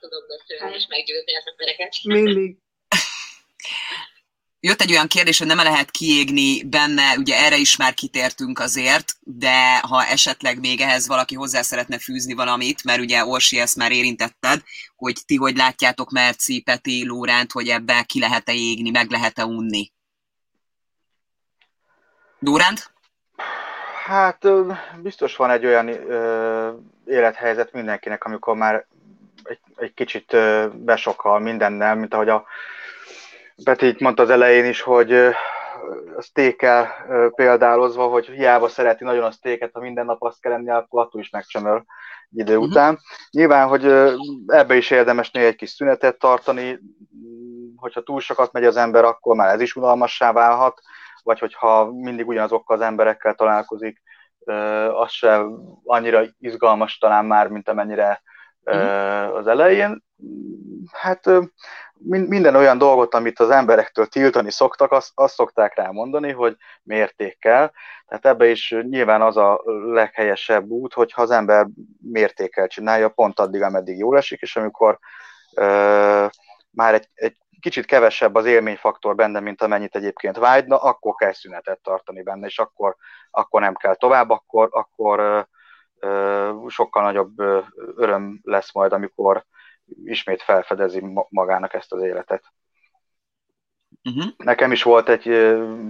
tudom beszélni és meggyőzni az embereket. Mindig. Jött egy olyan kérdés, hogy nem lehet kiégni benne, ugye erre is már kitértünk azért, de ha esetleg még ehhez valaki hozzá szeretne fűzni valamit, mert ugye Orsi ezt már érintetted, hogy ti hogy látjátok Merci, Peti, Lóránt, hogy ebbe ki lehet-e égni, meg lehet-e unni? Lóránt? Hát biztos van egy olyan ö, élethelyzet mindenkinek, amikor már egy, egy kicsit besokkal mindennel, mint ahogy a Peti itt mondta az elején is, hogy a sztékkel példálozva, hogy hiába szereti nagyon a sztéket, ha minden nap azt kell enni, akkor attól is megcsömöl idő uh-huh. után. Nyilván, hogy ebbe is érdemes néha egy kis szünetet tartani, hogyha túl sokat megy az ember, akkor már ez is unalmassá válhat, vagy hogyha mindig ugyanazokkal az emberekkel találkozik, az se annyira izgalmas talán már, mint amennyire uh-huh. az elején. Hát minden olyan dolgot, amit az emberektől tiltani szoktak, azt, azt szokták rá mondani, hogy mértékkel. Tehát ebbe is nyilván az a leghelyesebb út, hogyha az ember mértékkel csinálja, pont addig, ameddig jól esik, és amikor uh, már egy, egy kicsit kevesebb az élményfaktor benne, mint amennyit egyébként vágyna, akkor kell szünetet tartani benne, és akkor, akkor nem kell tovább, akkor, akkor sokkal nagyobb öröm lesz majd, amikor ismét felfedezi magának ezt az életet. Uh-huh. Nekem is volt egy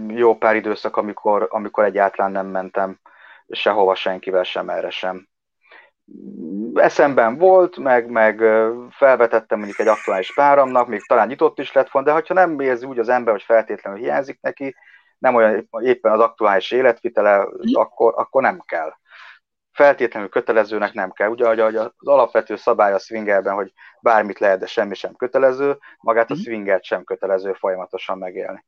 jó pár időszak, amikor, amikor egyáltalán nem mentem sehova senkivel sem, erre sem. Eszemben volt, meg, meg felvetettem mondjuk egy aktuális páramnak, még talán nyitott is lett volna, de ha nem érzi úgy az ember, hogy feltétlenül hiányzik neki, nem olyan éppen az aktuális életvitele, uh-huh. akkor, akkor nem kell feltétlenül kötelezőnek nem kell. Ugye hogy az alapvető szabály a swingerben, hogy bármit lehet, de semmi sem kötelező, magát a mhm. swingert sem kötelező folyamatosan megélni.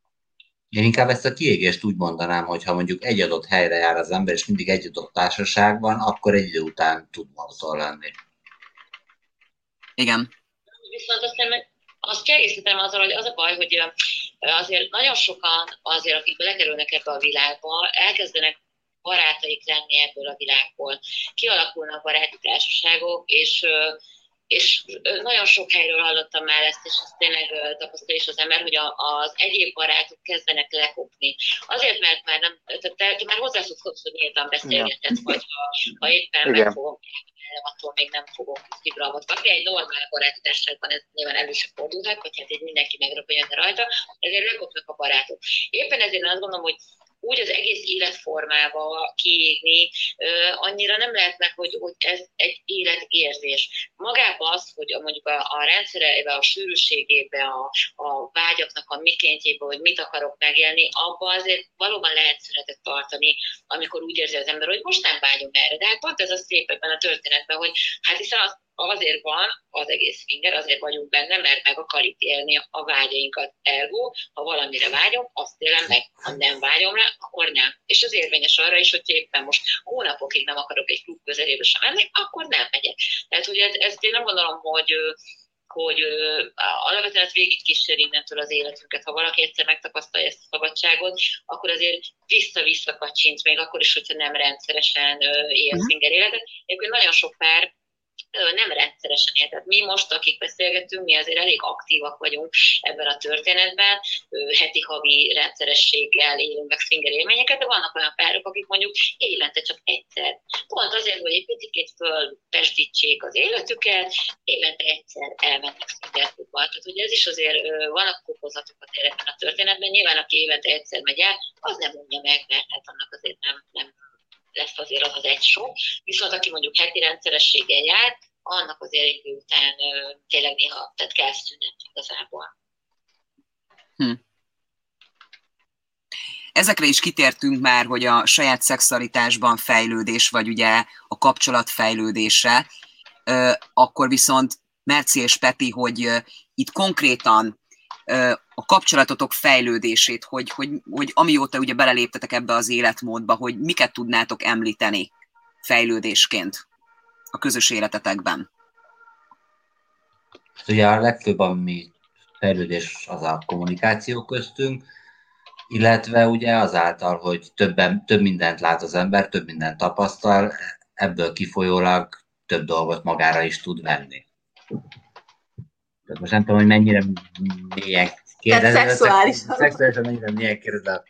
Én inkább ezt a kiégést úgy mondanám, hogy ha mondjuk egy adott helyre jár az ember, és mindig egy adott társaságban, akkor egy idő után tud monoton lenni. Igen. Viszont aztán azt kiegészítem azzal, hogy az a baj, hogy azért nagyon sokan azért, akik belekerülnek ebbe a világba, elkezdenek barátaik lenni ebből a világból. Kialakulnak baráti társaságok, és és nagyon sok helyről hallottam már ezt, és ezt tényleg tapasztal is az ember, hogy a, az egyéb barátok kezdenek lekopni. Azért, mert már nem, tehát te, te már hozzászoksz, hogy nyíltan beszélgetett, vagy ha, ha éppen Igen. megfogom attól még nem fogok kibramot kapni. Egy normál baráti társaságban ez nyilván elő sem fordulhat, vagy hát egy mindenki megrapoljon rajta, ezért lekopnak a barátok. Éppen ezért azt gondolom, hogy úgy az egész életformába kiégni, annyira nem lehet meg, hogy, hogy ez egy életérzés. Magában az, hogy a, mondjuk a, a rendszerebe, a sűrűségébe, a, a vágyaknak a mikéntjébe, hogy mit akarok megélni, abban azért valóban lehet szünetet tartani, amikor úgy érzi az ember, hogy most nem vágyom erre. De hát pont ez a szép ebben a történetben, hogy hát hiszen az, azért van az egész finger, azért vagyunk benne, mert meg akarjuk élni a vágyainkat. Ergo, ha valamire vágyom, azt élem meg. Ha nem vágyom rá, akkor nem. És az érvényes arra is, hogy éppen most hónapokig nem akarok egy klub közelébe sem menni, akkor nem megyek. Tehát, hogy ez, ezt én nem gondolom, hogy hogy alapvetően ez végig kísér innentől az életünket. Ha valaki egyszer megtapasztalja ezt a szabadságot, akkor azért vissza-vissza kacsint, még akkor is, hogyha nem rendszeresen él uh-huh. swinger életet. Egyébként nagyon sok pár nem rendszeresen él. Tehát mi most, akik beszélgetünk, mi azért elég aktívak vagyunk ebben a történetben, heti-havi rendszerességgel élünk meg swinger élményeket, de vannak olyan párok, akik mondjuk évente csak egyszer. Pont azért, hogy egy picit fölpesdítsék az életüket, évente egyszer elmennek swinger Tehát, hogy ez is azért vannak okozatokat ebben a történetben. Nyilván, aki évente egyszer megy el, az nem mondja meg, mert hát annak azért nem, nem lesz azért az az egy sok. Viszont aki mondjuk heti rendszerességgel jár, annak azért idő után tényleg néha, tehát kell szünet igazából. Hm. Ezekre is kitértünk már, hogy a saját szexualitásban fejlődés, vagy ugye a kapcsolat fejlődése, akkor viszont Merci és Peti, hogy itt konkrétan a kapcsolatotok fejlődését, hogy, hogy, hogy amióta ugye beleléptetek ebbe az életmódba, hogy miket tudnátok említeni fejlődésként a közös életetekben? Ugye a legfőbb, ami fejlődés az a kommunikáció köztünk, illetve ugye azáltal, hogy többen, több mindent lát az ember, több mindent tapasztal, ebből kifolyólag több dolgot magára is tud venni. Tehát most nem tudom, hogy mennyire mélyen kérdez. Tehát szexuálisan. Szexuálisan mélyen kérdez a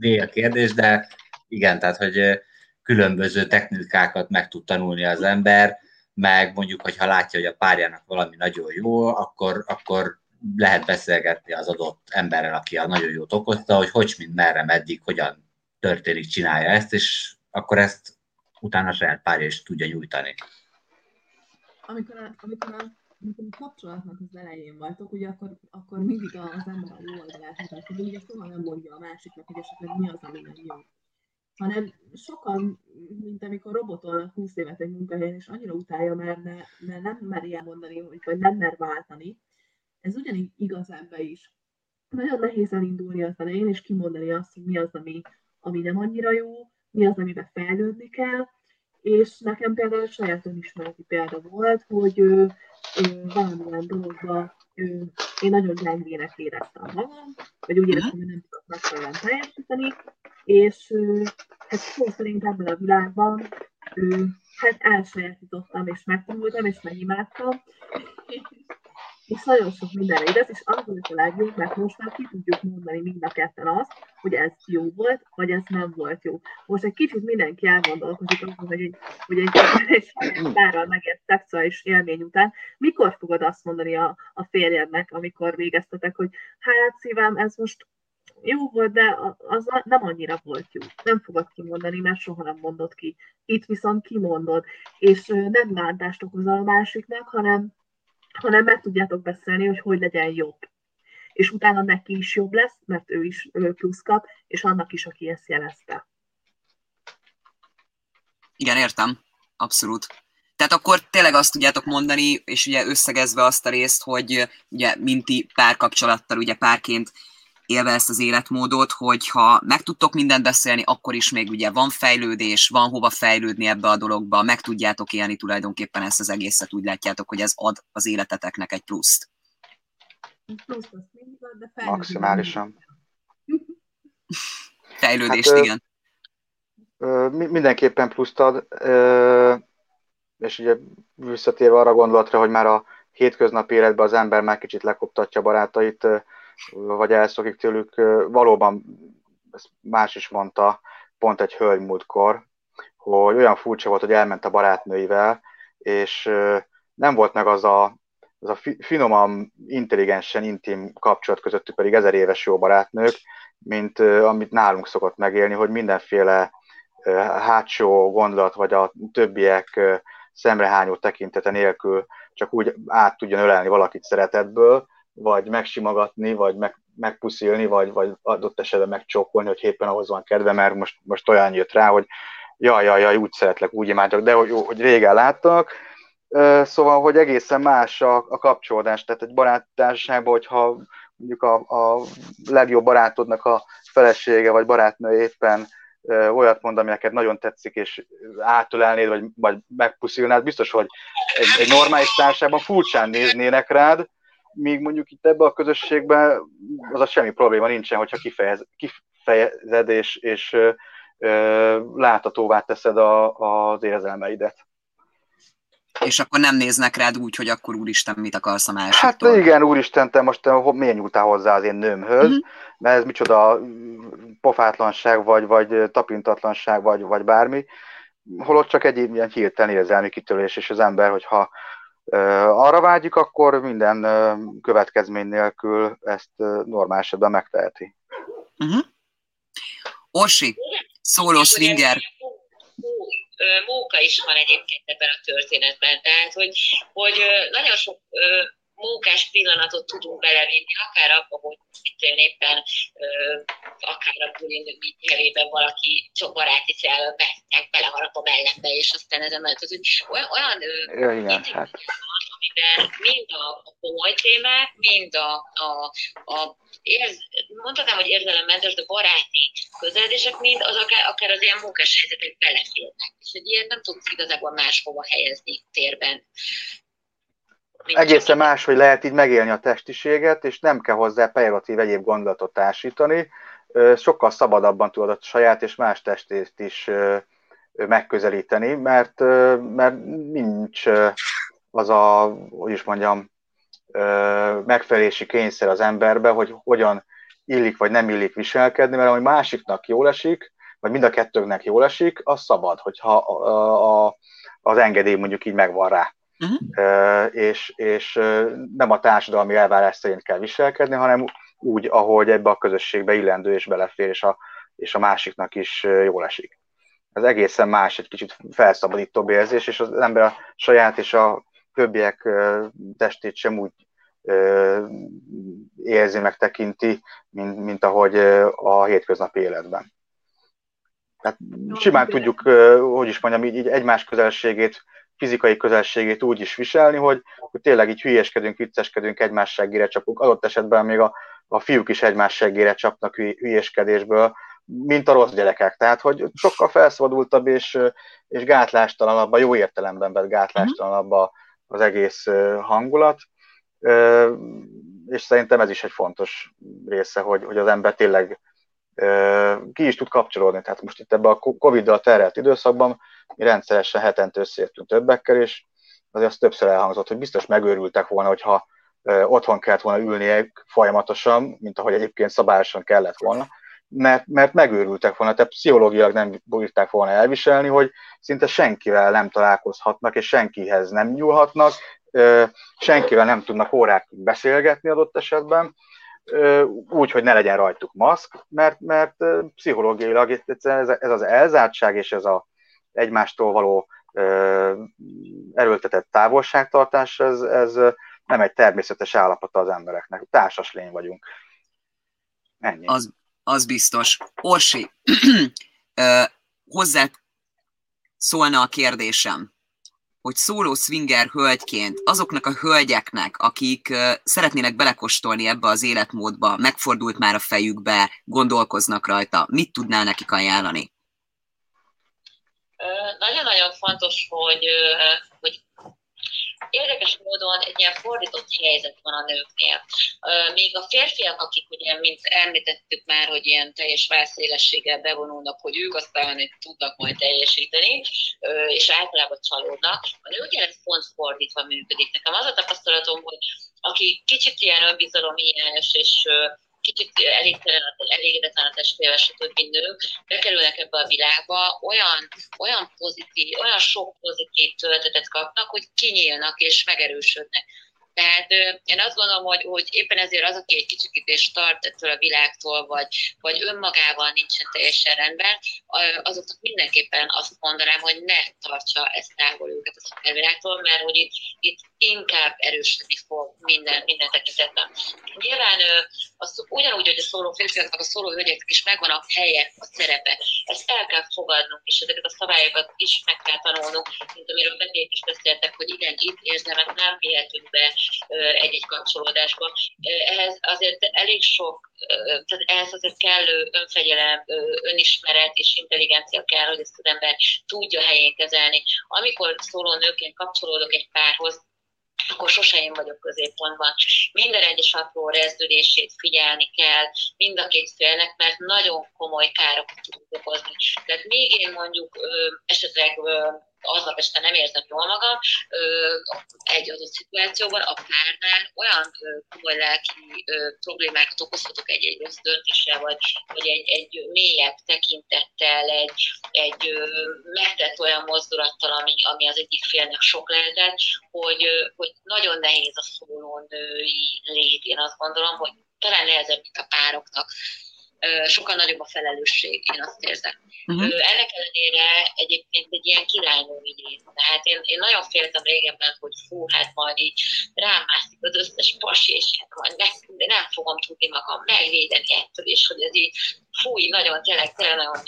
a kérdés, de igen, tehát, hogy különböző technikákat meg tud tanulni az ember, meg mondjuk, hogyha látja, hogy a párjának valami nagyon jó, akkor, akkor lehet beszélgetni az adott emberrel, aki a nagyon jót okozta, hogy hogy, mint merre, meddig, hogyan történik, csinálja ezt, és akkor ezt utána a saját párja is tudja nyújtani. Amikor a, amikor a amikor a kapcsolatnak az elején vagytok, ugye akkor, akkor mindig az ember a jó oldalát mutatja, ugye soha nem mondja a másiknak, hogy esetleg mi az, ami nem jó. Hanem sokan, mint amikor robotolnak 20 évet egy munkahelyen, és annyira utálja, mert, ne, mert nem meri elmondani, hogy, vagy nem mer váltani. Ez ugyanígy igaz ebbe is. Nagyon nehéz elindulni az elején, és kimondani azt, hogy mi az, ami, ami nem annyira jó, mi az, amiben fejlődni kell, és nekem például saját önismereti példa volt, hogy ő, ő valamilyen dologban ő, én nagyon gyengének éreztem magam, vagy úgy éreztem, hogy nem tudok megfelelően teljesíteni, és hát szó szerint ebben a világban ő, hát elsajátítottam, és megtanultam, és megimádtam, és nagyon sok mindenre igaz, és az volt a legjobb, mert most már ki tudjuk mondani mind a ketten azt, hogy ez jó volt, vagy ez nem volt jó. Most egy kicsit mindenki elgondolkozik azon, hogy egy, hogy egy, egy párral megért szexuális élmény után, mikor fogod azt mondani a, a férjednek, amikor végeztetek, hogy hát szívem, ez most jó volt, de az nem annyira volt jó. Nem fogod kimondani, mert soha nem mondod ki. Itt viszont kimondod, és nem bántást okozol a másiknak, hanem hanem meg tudjátok beszélni, hogy hogy legyen jobb. És utána neki is jobb lesz, mert ő is plusz kap, és annak is, aki ezt jelezte. Igen, értem. Abszolút. Tehát akkor tényleg azt tudjátok mondani, és ugye összegezve azt a részt, hogy ugye minti párkapcsolattal, ugye párként élve ezt az életmódot, hogyha meg tudtok mindent beszélni, akkor is még ugye van fejlődés, van hova fejlődni ebbe a dologba, meg tudjátok élni tulajdonképpen ezt az egészet, úgy látjátok, hogy ez ad az életeteknek egy pluszt. Maximálisan. Fejlődést, hát, igen. mindenképpen pluszt ad, és ugye visszatérve arra gondolatra, hogy már a hétköznapi életben az ember már kicsit lekoptatja barátait, vagy elszokik tőlük, valóban ezt más is mondta, pont egy hölgy múltkor, hogy olyan furcsa volt, hogy elment a barátnőivel, és nem volt meg az a, az a finoman, intelligensen, intim kapcsolat közöttük pedig ezer éves jó barátnők, mint amit nálunk szokott megélni, hogy mindenféle hátsó gondolat, vagy a többiek szemrehányó tekintete nélkül csak úgy át tudjon ölelni valakit szeretetből, vagy megsimogatni, vagy meg, megpuszilni, vagy, vagy adott esetben megcsókolni, hogy éppen ahhoz van kedve, mert most, most olyan jött rá, hogy jaj, jaj, jaj, úgy szeretlek, úgy imádok, de hogy, hogy régen láttak. Szóval, hogy egészen más a, a kapcsolódás, tehát egy baráttársaságban, hogyha mondjuk a, a legjobb barátodnak a felesége vagy barátnő éppen olyat mond, ami neked nagyon tetszik, és átölelnéd, vagy, vagy megpuszilnád, biztos, hogy egy, egy normális társaságban furcsán néznének rád, míg mondjuk itt ebbe a közösségben az a semmi probléma nincsen, hogyha kifejez, kifejezed és, és ö, ö, láthatóvá teszed a, az érzelmeidet. És akkor nem néznek rád úgy, hogy akkor úristen, mit akarsz a másiktól? Hát igen, úristen, te most miért nyúltál hozzá az én nőmhöz, uh-huh. mert ez micsoda pofátlanság, vagy, vagy tapintatlanság, vagy, vagy bármi, holott csak egy ilyen hirtelen érzelmi kitörés, és az ember, hogyha arra vágyik, akkor minden következmény nélkül ezt normál esetben megteheti. Uh-huh. Orsi, szóló swinger. Móka is van egyébként ebben a történetben, tehát hogy, hogy nagyon sok mókás pillanatot tudunk belevinni, akár abba, hogy itt éppen akár a bulin helében valaki csak baráti cél, beleharap a mellembe, és aztán ezen mellett, hogy olyan, olyan ja, igen, hát. amiben mind a, a komoly témák, mind a, a, a érz, mondhatnám, hogy érzelemmentes, de baráti közeledések mind az akár, akár az ilyen munkás helyzetek beleférnek. És egy ilyet nem tudsz igazából máshova helyezni térben. Egészen más, hogy lehet így megélni a testiséget, és nem kell hozzá pejoratív egyéb gondolatot társítani, sokkal szabadabban tudod a saját és más testét is megközelíteni, mert, mert nincs az a, hogy is mondjam, megfelelési kényszer az emberbe, hogy hogyan illik vagy nem illik viselkedni, mert ami másiknak jól esik, vagy mind a kettőnknek jól esik, az szabad, hogyha a, a, az engedély mondjuk így megvan rá. Uh-huh. És, és nem a társadalmi elvárás szerint kell viselkedni, hanem úgy, ahogy ebbe a közösségbe illendő és belefér, és a, és a másiknak is jól esik. Ez egészen más, egy kicsit felszabadítóbb érzés, és az ember a saját és a többiek testét sem úgy érzi, meg tekinti, mint, mint ahogy a hétköznapi életben. Tehát simán tudjuk, hogy is mondjam, így, így egymás közelségét fizikai közelségét úgy is viselni, hogy, hogy tényleg így hülyeskedünk, vicceskedünk, egymás seggére csapunk. Adott esetben még a, a fiúk is egymás seggére csapnak hülyeskedésből, mint a rossz gyerekek. Tehát, hogy sokkal felszabadultabb és, és gátlástalanabb, a jó értelemben vett gátlástalanabb az egész hangulat. És szerintem ez is egy fontos része, hogy, hogy az ember tényleg ki is tud kapcsolódni. Tehát most itt ebben a Covid-dal terelt időszakban mi rendszeresen hetente összeértünk többekkel, és azért az többször elhangzott, hogy biztos megőrültek volna, hogyha otthon kellett volna ülnie folyamatosan, mint ahogy egyébként szabályosan kellett volna, mert, mert megőrültek volna, tehát pszichológiailag nem bírták volna elviselni, hogy szinte senkivel nem találkozhatnak, és senkihez nem nyúlhatnak, senkivel nem tudnak órákig beszélgetni adott esetben, úgy, hogy ne legyen rajtuk maszk, mert, mert pszichológiailag ez, ez az elzártság és ez a egymástól való erőltetett távolságtartás, ez, ez nem egy természetes állapota az embereknek. Társas lény vagyunk. Ennyi. Az, az biztos. Orsi, hozzá szólna a kérdésem hogy szóló swinger hölgyként azoknak a hölgyeknek, akik szeretnének belekostolni ebbe az életmódba, megfordult már a fejükbe, gondolkoznak rajta, mit tudnál nekik ajánlani? Nagyon-nagyon fontos, hogy, hogy érdekes módon egy ilyen fordított helyzet van a nőknél. Még a férfiak, akik ugye, mint említettük már, hogy ilyen teljes válszélességgel bevonulnak, hogy ők aztán tudnak majd teljesíteni, és általában csalódnak. A nőknél ez pont fordítva működik. Nekem az a tapasztalatom, hogy aki kicsit ilyen önbizalomhiányos és kicsit elégtelen, elégedetlen a testével, stb. nők bekerülnek ebbe a világba, olyan, olyan pozitív, olyan sok pozitív töltetet kapnak, hogy kinyílnak és megerősödnek. Tehát én azt gondolom, hogy, hogy éppen ezért az, aki egy kicsit és tart ettől a világtól, vagy, vagy önmagával nincsen teljesen rendben, azoknak mindenképpen azt mondanám, hogy ne tartsa ezt távol őket a szupervilágtól, mert hogy itt, itt inkább erősödni fog minden, minden tekintetben. Nyilván az, ugyanúgy, hogy a szóló férfiaknak, a szóló hölgyeknek is megvan a helye, a szerepe. Ezt el kell fogadnunk, és ezeket a szabályokat is meg kell tanulnunk, mint amiről Betét is beszéltek, hogy igen, itt érzelmet nem vihetünk be egy-egy kapcsolódásba. Ehhez azért elég sok, tehát ehhez azért kellő önfegyelem, önismeret és intelligencia kell, hogy ezt az ember tudja helyén kezelni. Amikor szóló nőként kapcsolódok egy párhoz, akkor sose én vagyok középpontban. Minden egyes apró rezdülését figyelni kell mind a két félnek, mert nagyon komoly károkat tud okozni. Tehát még én mondjuk esetleg aznap este nem érzem jól magam, egy adott szituációban a párnál olyan komoly lelki problémákat okozhatok egy-egy rossz döntéssel, vagy, vagy egy, egy mélyebb tekintettel, egy, egy megtett olyan mozdulattal, ami, ami az egyik félnek sok lehetett, hogy, hogy nagyon nehéz a szóló női lét. Én azt gondolom, hogy talán nehezebb, mint a pároknak sokkal nagyobb a felelősség, én azt érzem. Uh-huh. Ennek ellenére egyébként egy ilyen királynő így Tehát én, én nagyon féltem régebben, hogy fú, hát majd így rám mászik az összes pasi, és hát majd meg, de nem fogom tudni magam megvédeni ettől, és hogy ez így fúj, nagyon, tényleg, tényleg nagyon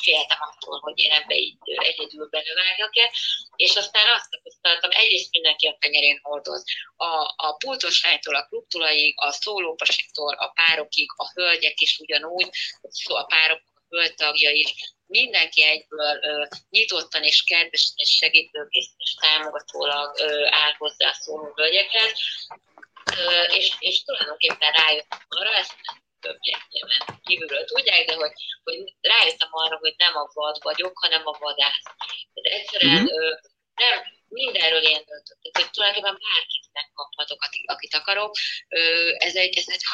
féltem attól, hogy én ebbe így egyedül belevágjak-e, és aztán azt tapasztaltam, egyrészt mindenki a tenyerén hordoz. A, a pultosánytól a klubtulaig, a szólópasiktól, a párokig, a hölgyek is ugyanúgy, a párok, a is, mindenki egyből ö, nyitottan és kedvesen és segítőkészítő és támogatólag ö, áll hozzá szóló hölgyekhez, ö, és, és tulajdonképpen rájöttem arra, ezt többiek nyilván kívülről tudják, de hogy, hogy rájöttem arra, hogy nem a vad vagyok, hanem a vadász. Tehát egyszerűen mm-hmm. nem, mindenről én döntöttem. Tehát tulajdonképpen bárkit megkaphatok, akit akarok. Ez egy, ez egy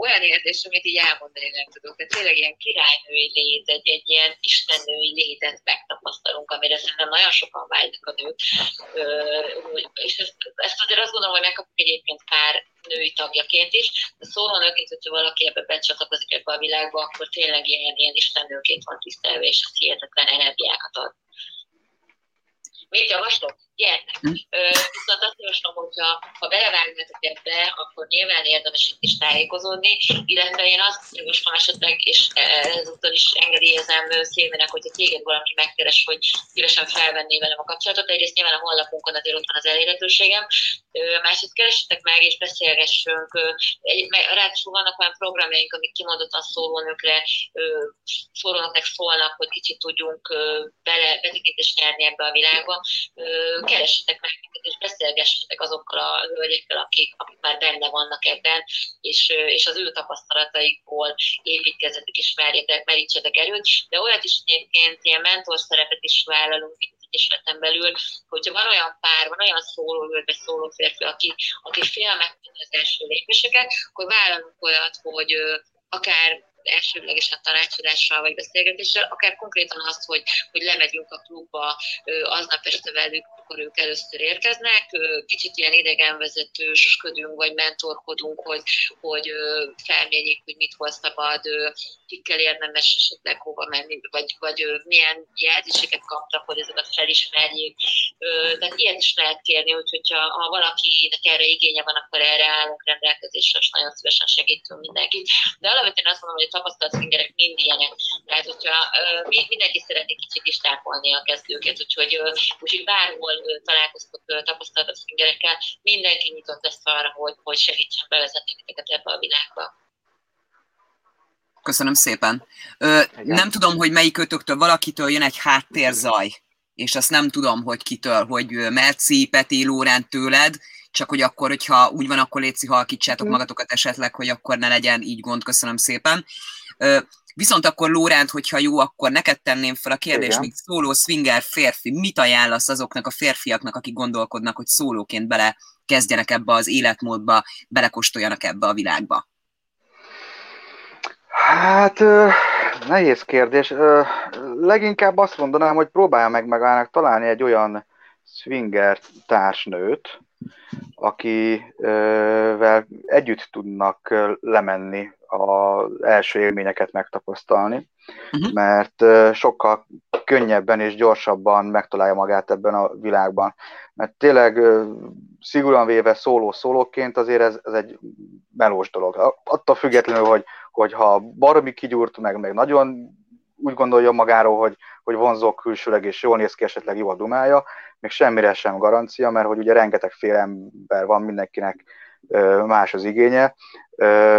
olyan érzés, amit így elmondani nem tudok. Tehát tényleg ilyen királynői lét, egy, egy ilyen istennői létet megtapasztalunk, amire szerintem nagyon sokan vágynak a nők. És ezt, azért azt gondolom, hogy megkapjuk egyébként pár női tagjaként is, de nőként, hogyha valaki ebbe becsatlakozik ebbe a világba, akkor tényleg ilyen, ilyen istennőként van tisztelve, és az hihetetlen energiákat ad. Mit javaslok? Gyertek! Hm? Viszont azt javaslom, hogyha ha belevágnátok ebbe, akkor nyilván érdemes itt is tájékozódni, illetve én azt javaslom esetleg, és ezúttal is engedélyezem Szilvének, hogyha téged valaki megkeres, hogy szívesen felvenné velem a kapcsolatot. Egyrészt nyilván a honlapunkon azért ott van az elérhetőségem, másrészt keressetek meg és beszélgessünk. Ráadásul vannak olyan programjaink, amik kimondottan szólónőkre, szólónőknek szólnak, hogy kicsit tudjunk bele betekintést nyerni ebbe a világba keressetek meg és beszélgessetek azokkal a hölgyekkel, akik, akik már benne vannak ebben, és, és az ő tapasztalataikból építkezzetek és merjetek, merítsetek erőt, de olyat is egyébként ilyen mentor szerepet is vállalunk itt egyesületen belül, hogyha van olyan pár, van olyan szóló vagy szóló férfi, aki, aki fél megtenni az első lépéseket, akkor vállalunk olyat, hogy akár elsőlegesen tanácsadással vagy beszélgetéssel, akár konkrétan azt, hogy, hogy lemegyünk a klubba aznap este velük, akkor ők először érkeznek, kicsit ilyen idegenvezetősködünk, vagy mentorkodunk, hogy, hogy felmérjék, hogy mit hol szabad, kikkel érdemes esetleg hova menni, vagy, vagy milyen jelzéseket kaptak, hogy ezeket felismerjék. Tehát ilyet is lehet kérni, úgyhogy ha, ha valakinek erre igénye van, akkor erre állunk rendelkezésre, és nagyon szívesen segítünk mindenkit. De alapvetően azt mondom, hogy a tapasztalat fingerek mind ilyenek. Tehát, hogyha mindenki szeretné kicsit is tápolni a kezdőket, úgyhogy, úgyhogy bárhol találkoztok tapasztalatos fingerekkel, mindenki nyitott lesz arra, hogy, hogy segítsen bevezetni titeket ebbe a világba. Köszönöm szépen. Ö, nem tudom, hogy melyik kötöktől, valakitől jön egy háttérzaj. és azt nem tudom, hogy kitől, hogy Merci, Peti, Lórán tőled, csak hogy akkor, hogyha úgy van, akkor létszi, halkítsátok magatokat esetleg, hogy akkor ne legyen így gond, köszönöm szépen. Viszont akkor Lóránt, hogyha jó, akkor neked tenném fel a kérdést, mint szóló swinger férfi, mit ajánlasz azoknak a férfiaknak, akik gondolkodnak, hogy szólóként bele kezdjenek ebbe az életmódba, belekostoljanak ebbe a világba? Hát nehéz kérdés. Leginkább azt mondanám, hogy próbálja meg magának találni egy olyan swinger társnőt, akivel együtt tudnak lemenni az első élményeket megtapasztalni, uh-huh. mert sokkal könnyebben és gyorsabban megtalálja magát ebben a világban. Mert tényleg szigorúan véve szóló-szólóként azért ez, ez egy melós dolog. Attól függetlenül, hogy, hogy ha baromi kigyúrt, meg, meg nagyon úgy gondolja magáról, hogy, hogy vonzó külsőleg és jól néz ki, esetleg jó a dumája, még semmire sem garancia, mert hogy ugye rengeteg fél ember van, mindenkinek más az igénye,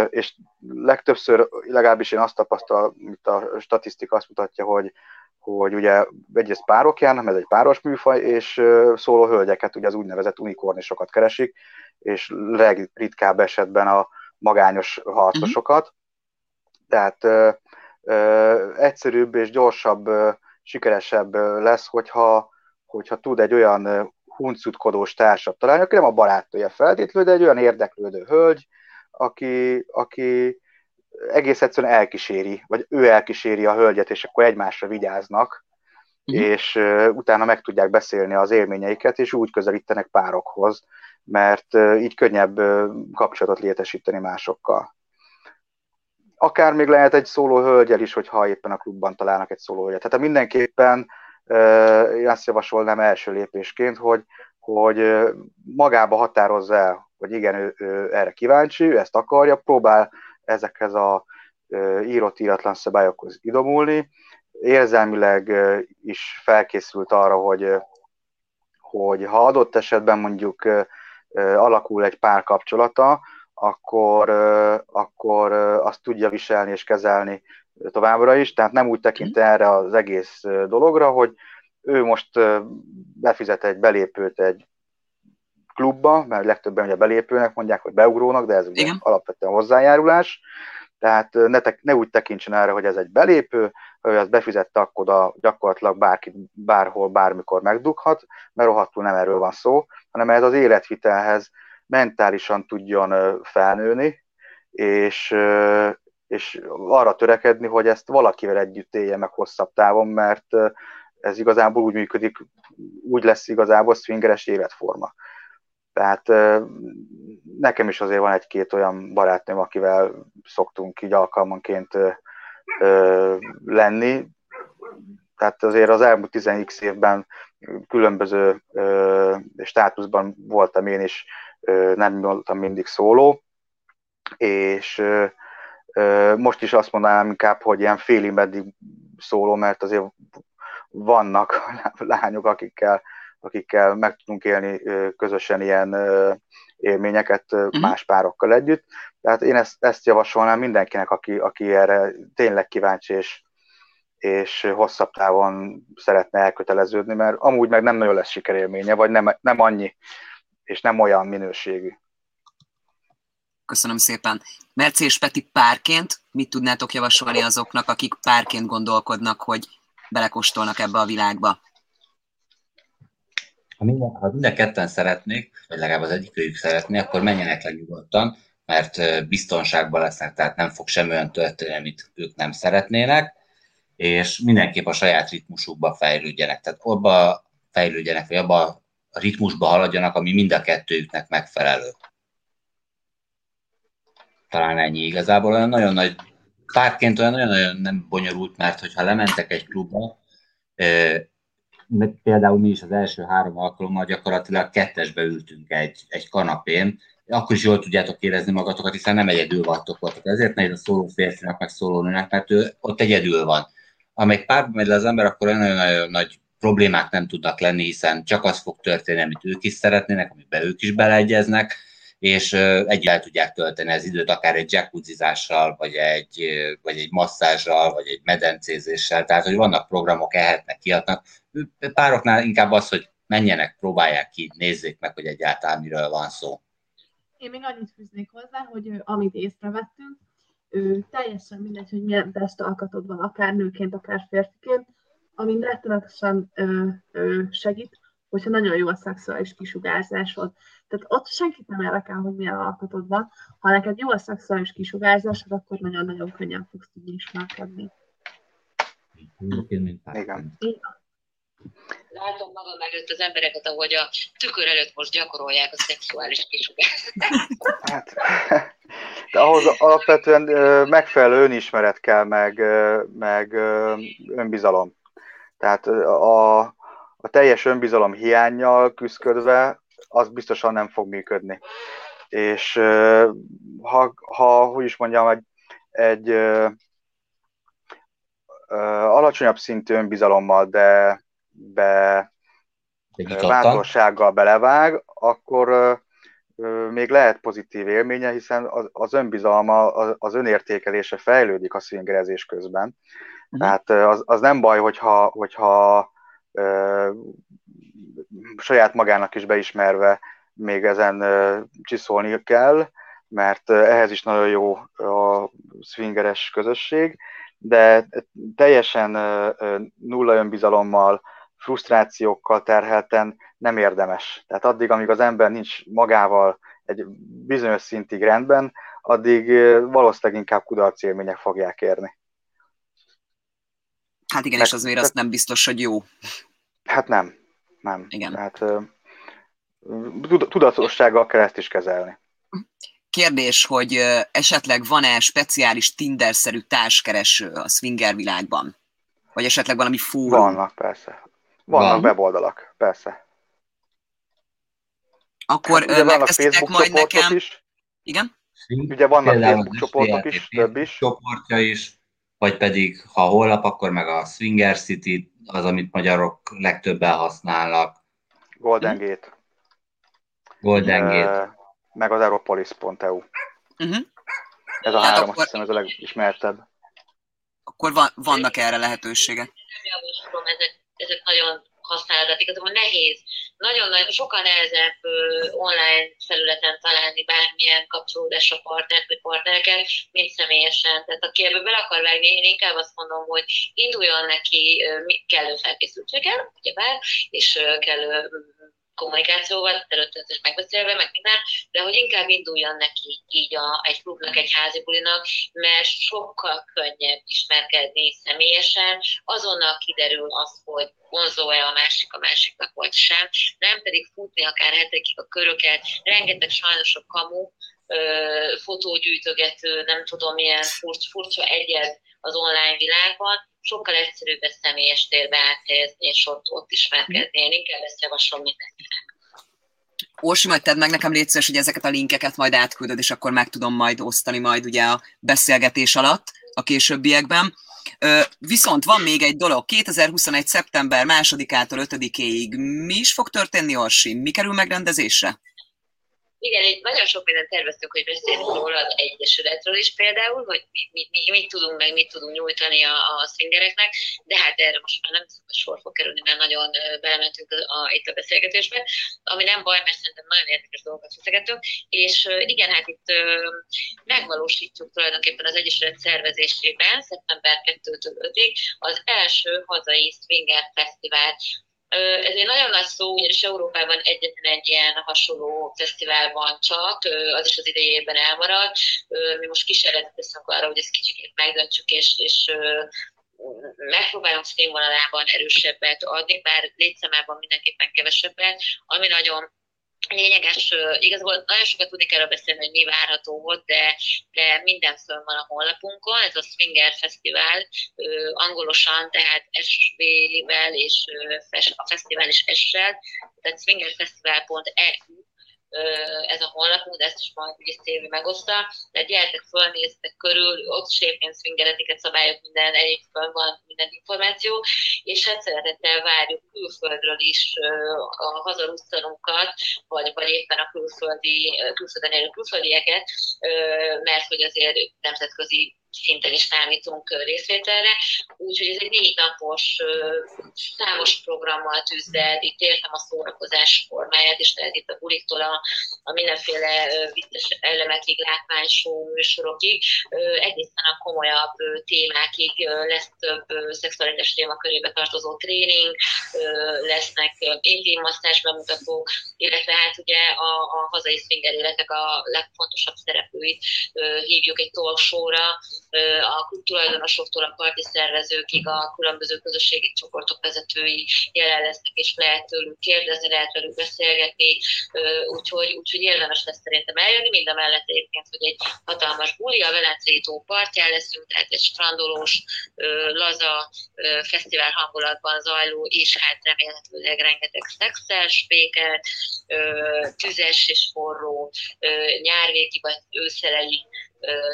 és legtöbbször, legalábbis én azt tapasztalom, mint a statisztika azt mutatja, hogy, hogy ugye egyrészt párok járnak, ez egy páros műfaj, és szóló hölgyeket, ugye az úgynevezett unikornisokat keresik, és legritkább esetben a magányos harcosokat. Uh-huh. Tehát egyszerűbb és gyorsabb, sikeresebb lesz, hogyha, hogyha tud egy olyan huncutkodós társat találni, aki nem a barátja feltétlenül, de egy olyan érdeklődő hölgy, aki, aki egész egyszerűen elkíséri, vagy ő elkíséri a hölgyet, és akkor egymásra vigyáznak, uh-huh. és utána meg tudják beszélni az élményeiket, és úgy közelítenek párokhoz, mert így könnyebb kapcsolatot létesíteni másokkal. Akár még lehet egy szóló hölgyel is, hogyha éppen a klubban találnak egy szóló hölgyet. Tehát mindenképpen én azt javasolnám első lépésként, hogy, hogy magába határozza el, hogy igen, ő, ő erre kíváncsi, ő ezt akarja, próbál ezekhez a írott íratlan szabályokhoz idomulni, érzelmileg is felkészült arra, hogy, hogy ha adott esetben mondjuk alakul egy pár kapcsolata, akkor, akkor azt tudja viselni és kezelni továbbra is, tehát nem úgy tekint mhm. erre az egész dologra, hogy ő most befizet egy belépőt egy klubba, mert legtöbben ugye belépőnek mondják, hogy beugrónak, de ez ugye alapvetően hozzájárulás, tehát ne, te, ne úgy tekintsen erre, hogy ez egy belépő, hogy az befizette, akkor oda gyakorlatilag bárki, bárhol, bármikor megdughat, mert rohadtul nem erről van szó, hanem ez az életvitelhez mentálisan tudjon felnőni, és, és arra törekedni, hogy ezt valakivel együtt élje meg hosszabb távon, mert ez igazából úgy működik, úgy lesz igazából swingeres életforma. Tehát nekem is azért van egy-két olyan barátnőm, akivel szoktunk így alkalmanként lenni. Tehát azért az elmúlt 10 évben különböző státuszban voltam én is, nem voltam mindig szóló, és most is azt mondanám inkább, hogy ilyen félig meddig szóló, mert azért vannak lányok, akikkel, akikkel meg tudunk élni közösen ilyen élményeket uh-huh. más párokkal együtt. Tehát én ezt, ezt javasolnám mindenkinek, aki, aki erre tényleg kíváncsi és, és hosszabb távon szeretne elköteleződni, mert amúgy meg nem nagyon lesz sikerélménye, vagy nem, nem annyi, és nem olyan minőségű. Köszönöm szépen. Merci és Peti párként mit tudnátok javasolni azoknak, akik párként gondolkodnak, hogy belekóstolnak ebbe a világba? Ha minden, ha minden ketten szeretnék, vagy legalább az egyik őjük szeretné, akkor menjenek le nyugodtan, mert biztonságban lesznek, tehát nem fog semmi olyan történni, amit ők nem szeretnének, és mindenképp a saját ritmusukba fejlődjenek. Tehát abba fejlődjenek, vagy abba a ritmusba haladjanak, ami mind a kettőjüknek megfelelő talán ennyi igazából. Olyan nagyon nagy, párként olyan nagyon-nagyon nem bonyolult, mert hogyha lementek egy klubba, például mi is az első három alkalommal gyakorlatilag kettesbe ültünk egy, egy kanapén, akkor is jól tudjátok érezni magatokat, hiszen nem egyedül vagytok ott. Ezért nehéz a szóló férfinak, meg szóló nőnek, mert ő ott egyedül van. Amelyik párba megy le az ember, akkor nagyon-nagyon nagy problémák nem tudnak lenni, hiszen csak az fog történni, amit ők is szeretnének, amiben ők is beleegyeznek, és együtt el tudják tölteni az időt, akár egy jacuzzizással, vagy egy, vagy egy masszázsal, vagy egy medencézéssel, tehát hogy vannak programok, ehetnek, kiadnak. Pároknál inkább az, hogy menjenek, próbálják ki, nézzék meg, hogy egyáltalán miről van szó. Én még annyit fűznék hozzá, hogy amit észrevettünk, ő, teljesen mindegy, hogy milyen testalkatod van, akár nőként, akár férfiként, ami rettenetesen ö, ö, segít, hogyha nagyon jó a szexuális kisugárzásod. Tehát ott senkit nem érdekel, hogy milyen alkotod van. Ha neked jó a szexuális kisugárzásod, akkor nagyon-nagyon könnyen fogsz tudni ismerkedni. Igen. Látom magam előtt az embereket, ahogy a tükör előtt most gyakorolják a szexuális kisugárzást. Hát, de ahhoz alapvetően megfelelő önismeret kell, meg, meg önbizalom. Tehát a, a teljes önbizalom hiányjal küzdködve, az biztosan nem fog működni. És ha, ha hogy is mondjam, egy, egy ö, ö, alacsonyabb szintű önbizalommal, de be bátorsággal belevág, akkor ö, ö, még lehet pozitív élménye, hiszen az, az önbizalma, az, az önértékelése fejlődik a szvingerezés közben. Uh-huh. Tehát az, az nem baj, hogyha, hogyha ö, saját magának is beismerve még ezen ö, csiszolni kell, mert ehhez is nagyon jó a swingeres közösség, de teljesen nulla önbizalommal, frusztrációkkal terhelten nem érdemes. Tehát addig, amíg az ember nincs magával egy bizonyos szintig rendben, addig valószínűleg inkább kudarc élmények fogják érni. Hát igen, Meg, és azért azt nem biztos, hogy jó. Hát nem, nem. Igen. Tehát tudatossággal kell ezt is kezelni. Kérdés, hogy esetleg van-e speciális Tinder-szerű társkereső a swinger világban? Vagy esetleg valami fórum? Vannak, persze. Vannak Van. weboldalak, persze. Akkor hát, megteszitek majd nekem... Is. Igen? Ugye vannak Például Facebook csoportok is, több is. Csoportja is, vagy pedig, ha holnap, akkor meg a Swinger City, az, amit magyarok legtöbben használnak. Golden? Gate. Golden uh, Gate. Meg az Aeropolis.eu. Uh-huh. Mhm. Ez a hát három, akkor... azt hiszem, ez a legismertebb. Akkor van, vannak erre lehetőségek. Javaslom, ezek ezek nagyon használatot. Igazából nehéz, nagyon-nagyon sokkal nehezebb online felületen találni bármilyen kapcsolódásra partnert vagy partnereket, mint személyesen. Tehát aki ebből bele akar vágni, én inkább azt mondom, hogy induljon neki kellő felkészültséggel, ugyebár, és kellő kommunikációval, előtte megbeszélve, meg minden, de hogy inkább induljon neki így a, egy klubnak, egy házi bulinak, mert sokkal könnyebb ismerkedni személyesen, azonnal kiderül az, hogy vonzó-e a másik a másiknak, vagy sem, nem pedig futni akár hetekig a köröket, rengeteg sajnos a kamu, fotógyűjtögető, nem tudom, milyen furcsa, furcsa egyed az online világban, sokkal egyszerűbb ezt személyes térbe áthelyezni, és ott, ott ismerkedni. Én inkább ezt javaslom mindenkinek. Orsi, majd tedd meg nekem létszeres, hogy ezeket a linkeket majd átküldöd, és akkor meg tudom majd osztani majd ugye a beszélgetés alatt a későbbiekben. Viszont van még egy dolog, 2021. szeptember 2-ától 5-éig mi is fog történni, Orsi? Mi kerül megrendezésre? Igen, egy nagyon sok mindent terveztünk, hogy beszélünk róla az Egyesületről is például, hogy mit, mit, mit, mit tudunk meg, mit tudunk nyújtani a, a swingereknek, de hát erre most már nem hogy sor fog kerülni, mert nagyon belementünk a, a, itt a beszélgetésbe, ami nem baj, mert szerintem nagyon érdekes dolgokat feszegetünk, és igen, hát itt megvalósítjuk tulajdonképpen az Egyesület szervezésében szeptember 2-től 5-ig az első hazai Swinger Fesztivál ez egy nagyon nagy szó, ugyanis Európában egyetlen egy ilyen hasonló fesztivál van csak, az is az idejében elmaradt. Mi most kísérletet teszünk arra, hogy ezt kicsit megdöntsük, és, és megpróbálunk színvonalában erősebbet adni, bár létszámában mindenképpen kevesebbet, ami nagyon lényeges, igazából nagyon sokat tudni kell beszélni, hogy mi várható volt, de, de minden föl van a honlapunkon, ez a Swinger Fesztivál, angolosan, tehát SV-vel és a fesztivál is S-sel, tehát swingerfesztivál.eu ez a honlapunk, de ezt is majd ugye Szévi megoszta. Tehát gyertek föl, körül, ott is egyébként swingeretiket szabályok, minden egyik föl van minden információ, és hát szeretettel várjuk külföldről is a hazarusztalunkat, vagy, vagy éppen a külföldi, külföldön élő külföldieket, mert hogy azért nemzetközi szinten is számítunk részvételre, úgyhogy ez egy négy napos, számos programmal tűzzel, itt értem a szórakozás formáját, és tehát itt a buliktól a, a mindenféle vicces elemekig, látványsó műsorokig, egészen a komolyabb témákig lesz több szexuális témakörébe tartozó tréning, lesznek intim bemutatók, illetve hát ugye a, a hazai swinger életek a legfontosabb szereplőit hívjuk egy talk show-ra, a tulajdonosoktól a parti szervezőkig a különböző közösségi csoportok vezetői jelen lesznek, és lehet tőlük kérdezni, lehet velük beszélgetni, úgyhogy, úgyhogy érdemes lesz szerintem eljönni, mind a mellett egyébként, hogy egy hatalmas buli, a Velencei tó partján leszünk, tehát egy strandolós, laza, fesztivál hangulatban zajló, és hát remélhetőleg rengeteg szexel, spékel, tüzes és forró, nyárvégi vagy őszelei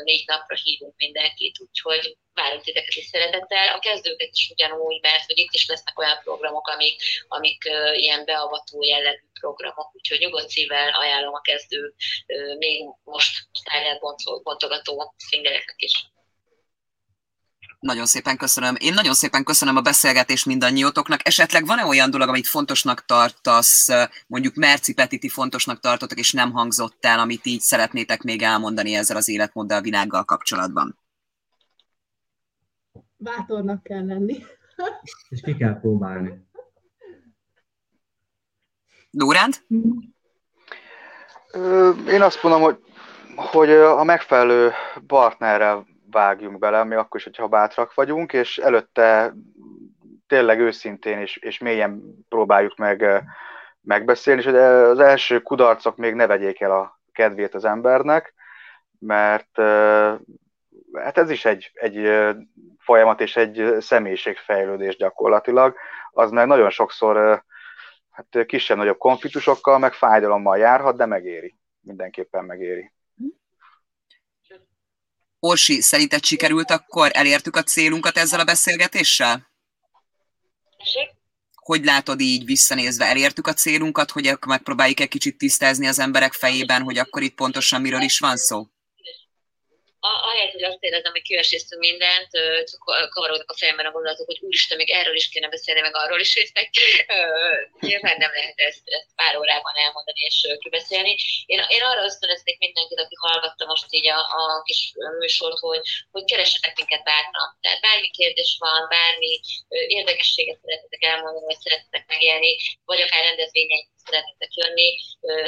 négy napra hívunk mindenkit, úgyhogy várunk titeket is szeretettel. A kezdőket is ugyanúgy, mert hogy itt is lesznek olyan programok, amik, amik ilyen beavató jellegű programok, úgyhogy nyugodt szívvel ajánlom a kezdő, még most tárgyát bontogató szingereknek is. Nagyon szépen köszönöm. Én nagyon szépen köszönöm a beszélgetést mindannyiótoknak. Esetleg van-e olyan dolog, amit fontosnak tartasz, mondjuk Merci Petiti fontosnak tartotok, és nem hangzott el, amit így szeretnétek még elmondani ezzel az életmóddal világgal kapcsolatban? Bátornak kell lenni. és ki kell próbálni. Lóránt? Én azt mondom, hogy, hogy a megfelelő partnerrel vágjunk bele, mi akkor is, hogyha bátrak vagyunk, és előtte tényleg őszintén és, és mélyen próbáljuk meg megbeszélni, és az első kudarcok még ne vegyék el a kedvét az embernek, mert hát ez is egy, egy folyamat és egy személyiségfejlődés gyakorlatilag, az meg nagyon sokszor hát kisebb-nagyobb konfliktusokkal, meg fájdalommal járhat, de megéri. Mindenképpen megéri. Orsi, szerinted sikerült akkor? Elértük a célunkat ezzel a beszélgetéssel? Hogy látod így visszanézve? Elértük a célunkat, hogy megpróbáljuk egy kicsit tisztázni az emberek fejében, hogy akkor itt pontosan miről is van szó? Ahelyett, hogy azt érzem, hogy kiveséztünk mindent, csak kavarodnak a fejemben a gondolatok, hogy úristen, még erről is kéne beszélni, meg arról is résztek. Nyilván nem lehet ezt, ezt pár órában elmondani és kibeszélni. Én, én arra ösztönöznék mindenkit, aki hallgatta most így a, a kis műsort, hogy, hogy keressetek minket bátran. Tehát bármi kérdés van, bármi érdekességet szeretnétek elmondani, vagy szeretnétek megélni, vagy akár rendezvényeit szeretnétek jönni,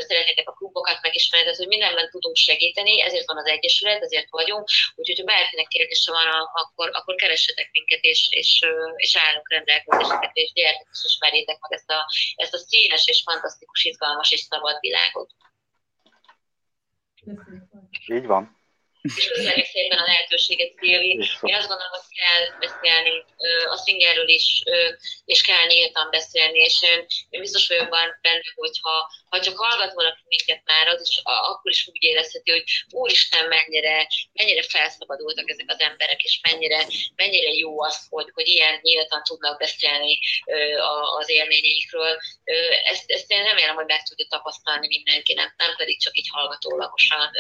szeretnétek a klubokat megismerni, hogy mindenben tudunk segíteni, ezért van az Egyesület, ezért vagyunk, úgyhogy ha bárkinek kérdése van, akkor, akkor keressetek minket, és, és, és állunk rendelkezéseket, és gyertek, és ismerjétek meg ezt a, ezt a színes és fantasztikus, izgalmas és szabad világot. Így van. És köszönjük szépen a lehetőséget, Szilvi. Én azt gondolom, hogy kell beszélni a Singerről is, és kell nyíltan beszélni, és én, én biztos vagyok benne, hogy ha, ha csak hallgat valaki minket már, az is, akkor is úgy érezheti, hogy úristen, mennyire, mennyire felszabadultak ezek az emberek, és mennyire, mennyire jó az, hogy, hogy ilyen nyíltan tudnak beszélni az élményeikről. Ezt, ezt én remélem, hogy meg tudja tapasztalni mindenki, nem, nem pedig csak így hallgatólagosan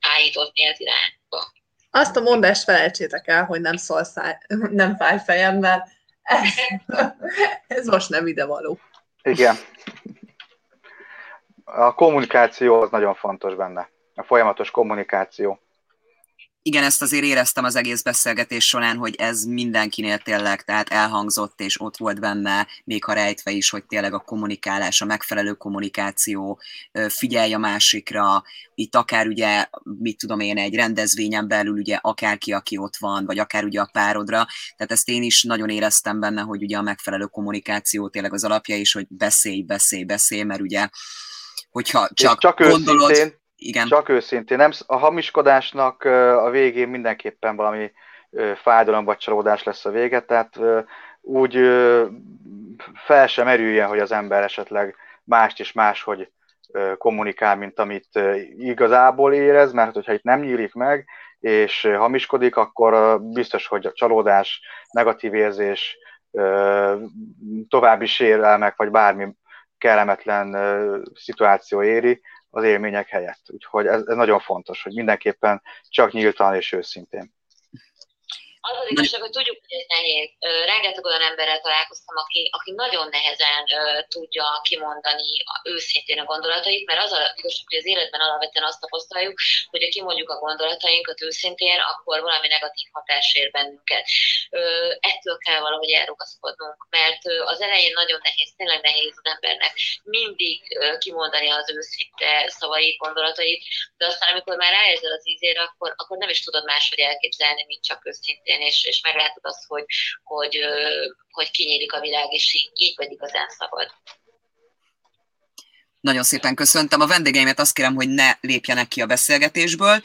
állítozni az irányba. Azt a mondást felejtsétek el, hogy nem szól száj, nem fáj fejem, mert ez, ez most nem ide való. Igen. A kommunikáció az nagyon fontos benne. A folyamatos kommunikáció igen, ezt azért éreztem az egész beszélgetés során, hogy ez mindenkinél tényleg, tehát elhangzott, és ott volt benne, még ha rejtve is, hogy tényleg a kommunikálás, a megfelelő kommunikáció, figyelj a másikra, itt akár ugye, mit tudom én, egy rendezvényen belül ugye akárki, aki ott van, vagy akár ugye a párodra, tehát ezt én is nagyon éreztem benne, hogy ugye a megfelelő kommunikáció tényleg az alapja is, hogy beszélj, beszélj, beszélj, mert ugye hogyha csak, csak gondolod... Őszintén igen. Csak őszintén. Nem, a hamiskodásnak a végén mindenképpen valami fájdalom vagy csalódás lesz a vége, tehát úgy fel sem merüljen, hogy az ember esetleg mást és máshogy kommunikál, mint amit igazából érez, mert hogyha itt nem nyílik meg, és hamiskodik, akkor biztos, hogy a csalódás, negatív érzés, további sérelmek, vagy bármi kellemetlen szituáció éri az élmények helyett. Úgyhogy ez, ez nagyon fontos, hogy mindenképpen csak nyíltan és őszintén. Az az igazság, hogy tudjuk, hogy ez nehéz. Rengeteg olyan emberrel találkoztam, aki, aki nagyon nehezen tudja kimondani őszintén a gondolatait, mert az a igazság, hogy az életben alapvetően azt tapasztaljuk, hogy ha kimondjuk a gondolatainkat őszintén, akkor valami negatív hatás ér bennünket. Ettől kell valahogy elrugaszkodnunk, mert az elején nagyon nehéz, tényleg nehéz az embernek mindig kimondani az őszinte szavait, gondolatait, de aztán amikor már ráérzel az ízére, akkor, akkor nem is tudod máshogy elképzelni, mint csak őszintén szintén, és, és meglátod azt, hogy, hogy, hogy kinyílik a világ, és így, így vagy igazán szabad. Nagyon szépen köszöntem. A vendégeimet azt kérem, hogy ne lépjenek ki a beszélgetésből.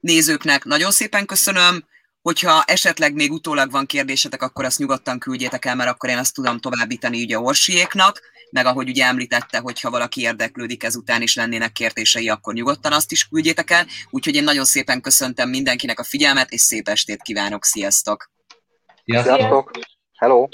Nézőknek nagyon szépen köszönöm. Hogyha esetleg még utólag van kérdésetek, akkor azt nyugodtan küldjétek el, mert akkor én azt tudom továbbítani ugye Orsiéknak, meg ahogy ugye említette, hogyha valaki érdeklődik ezután is lennének kérdései, akkor nyugodtan azt is küldjétek el. Úgyhogy én nagyon szépen köszöntem mindenkinek a figyelmet, és szép estét kívánok, sziasztok! Sziasztok! Hello!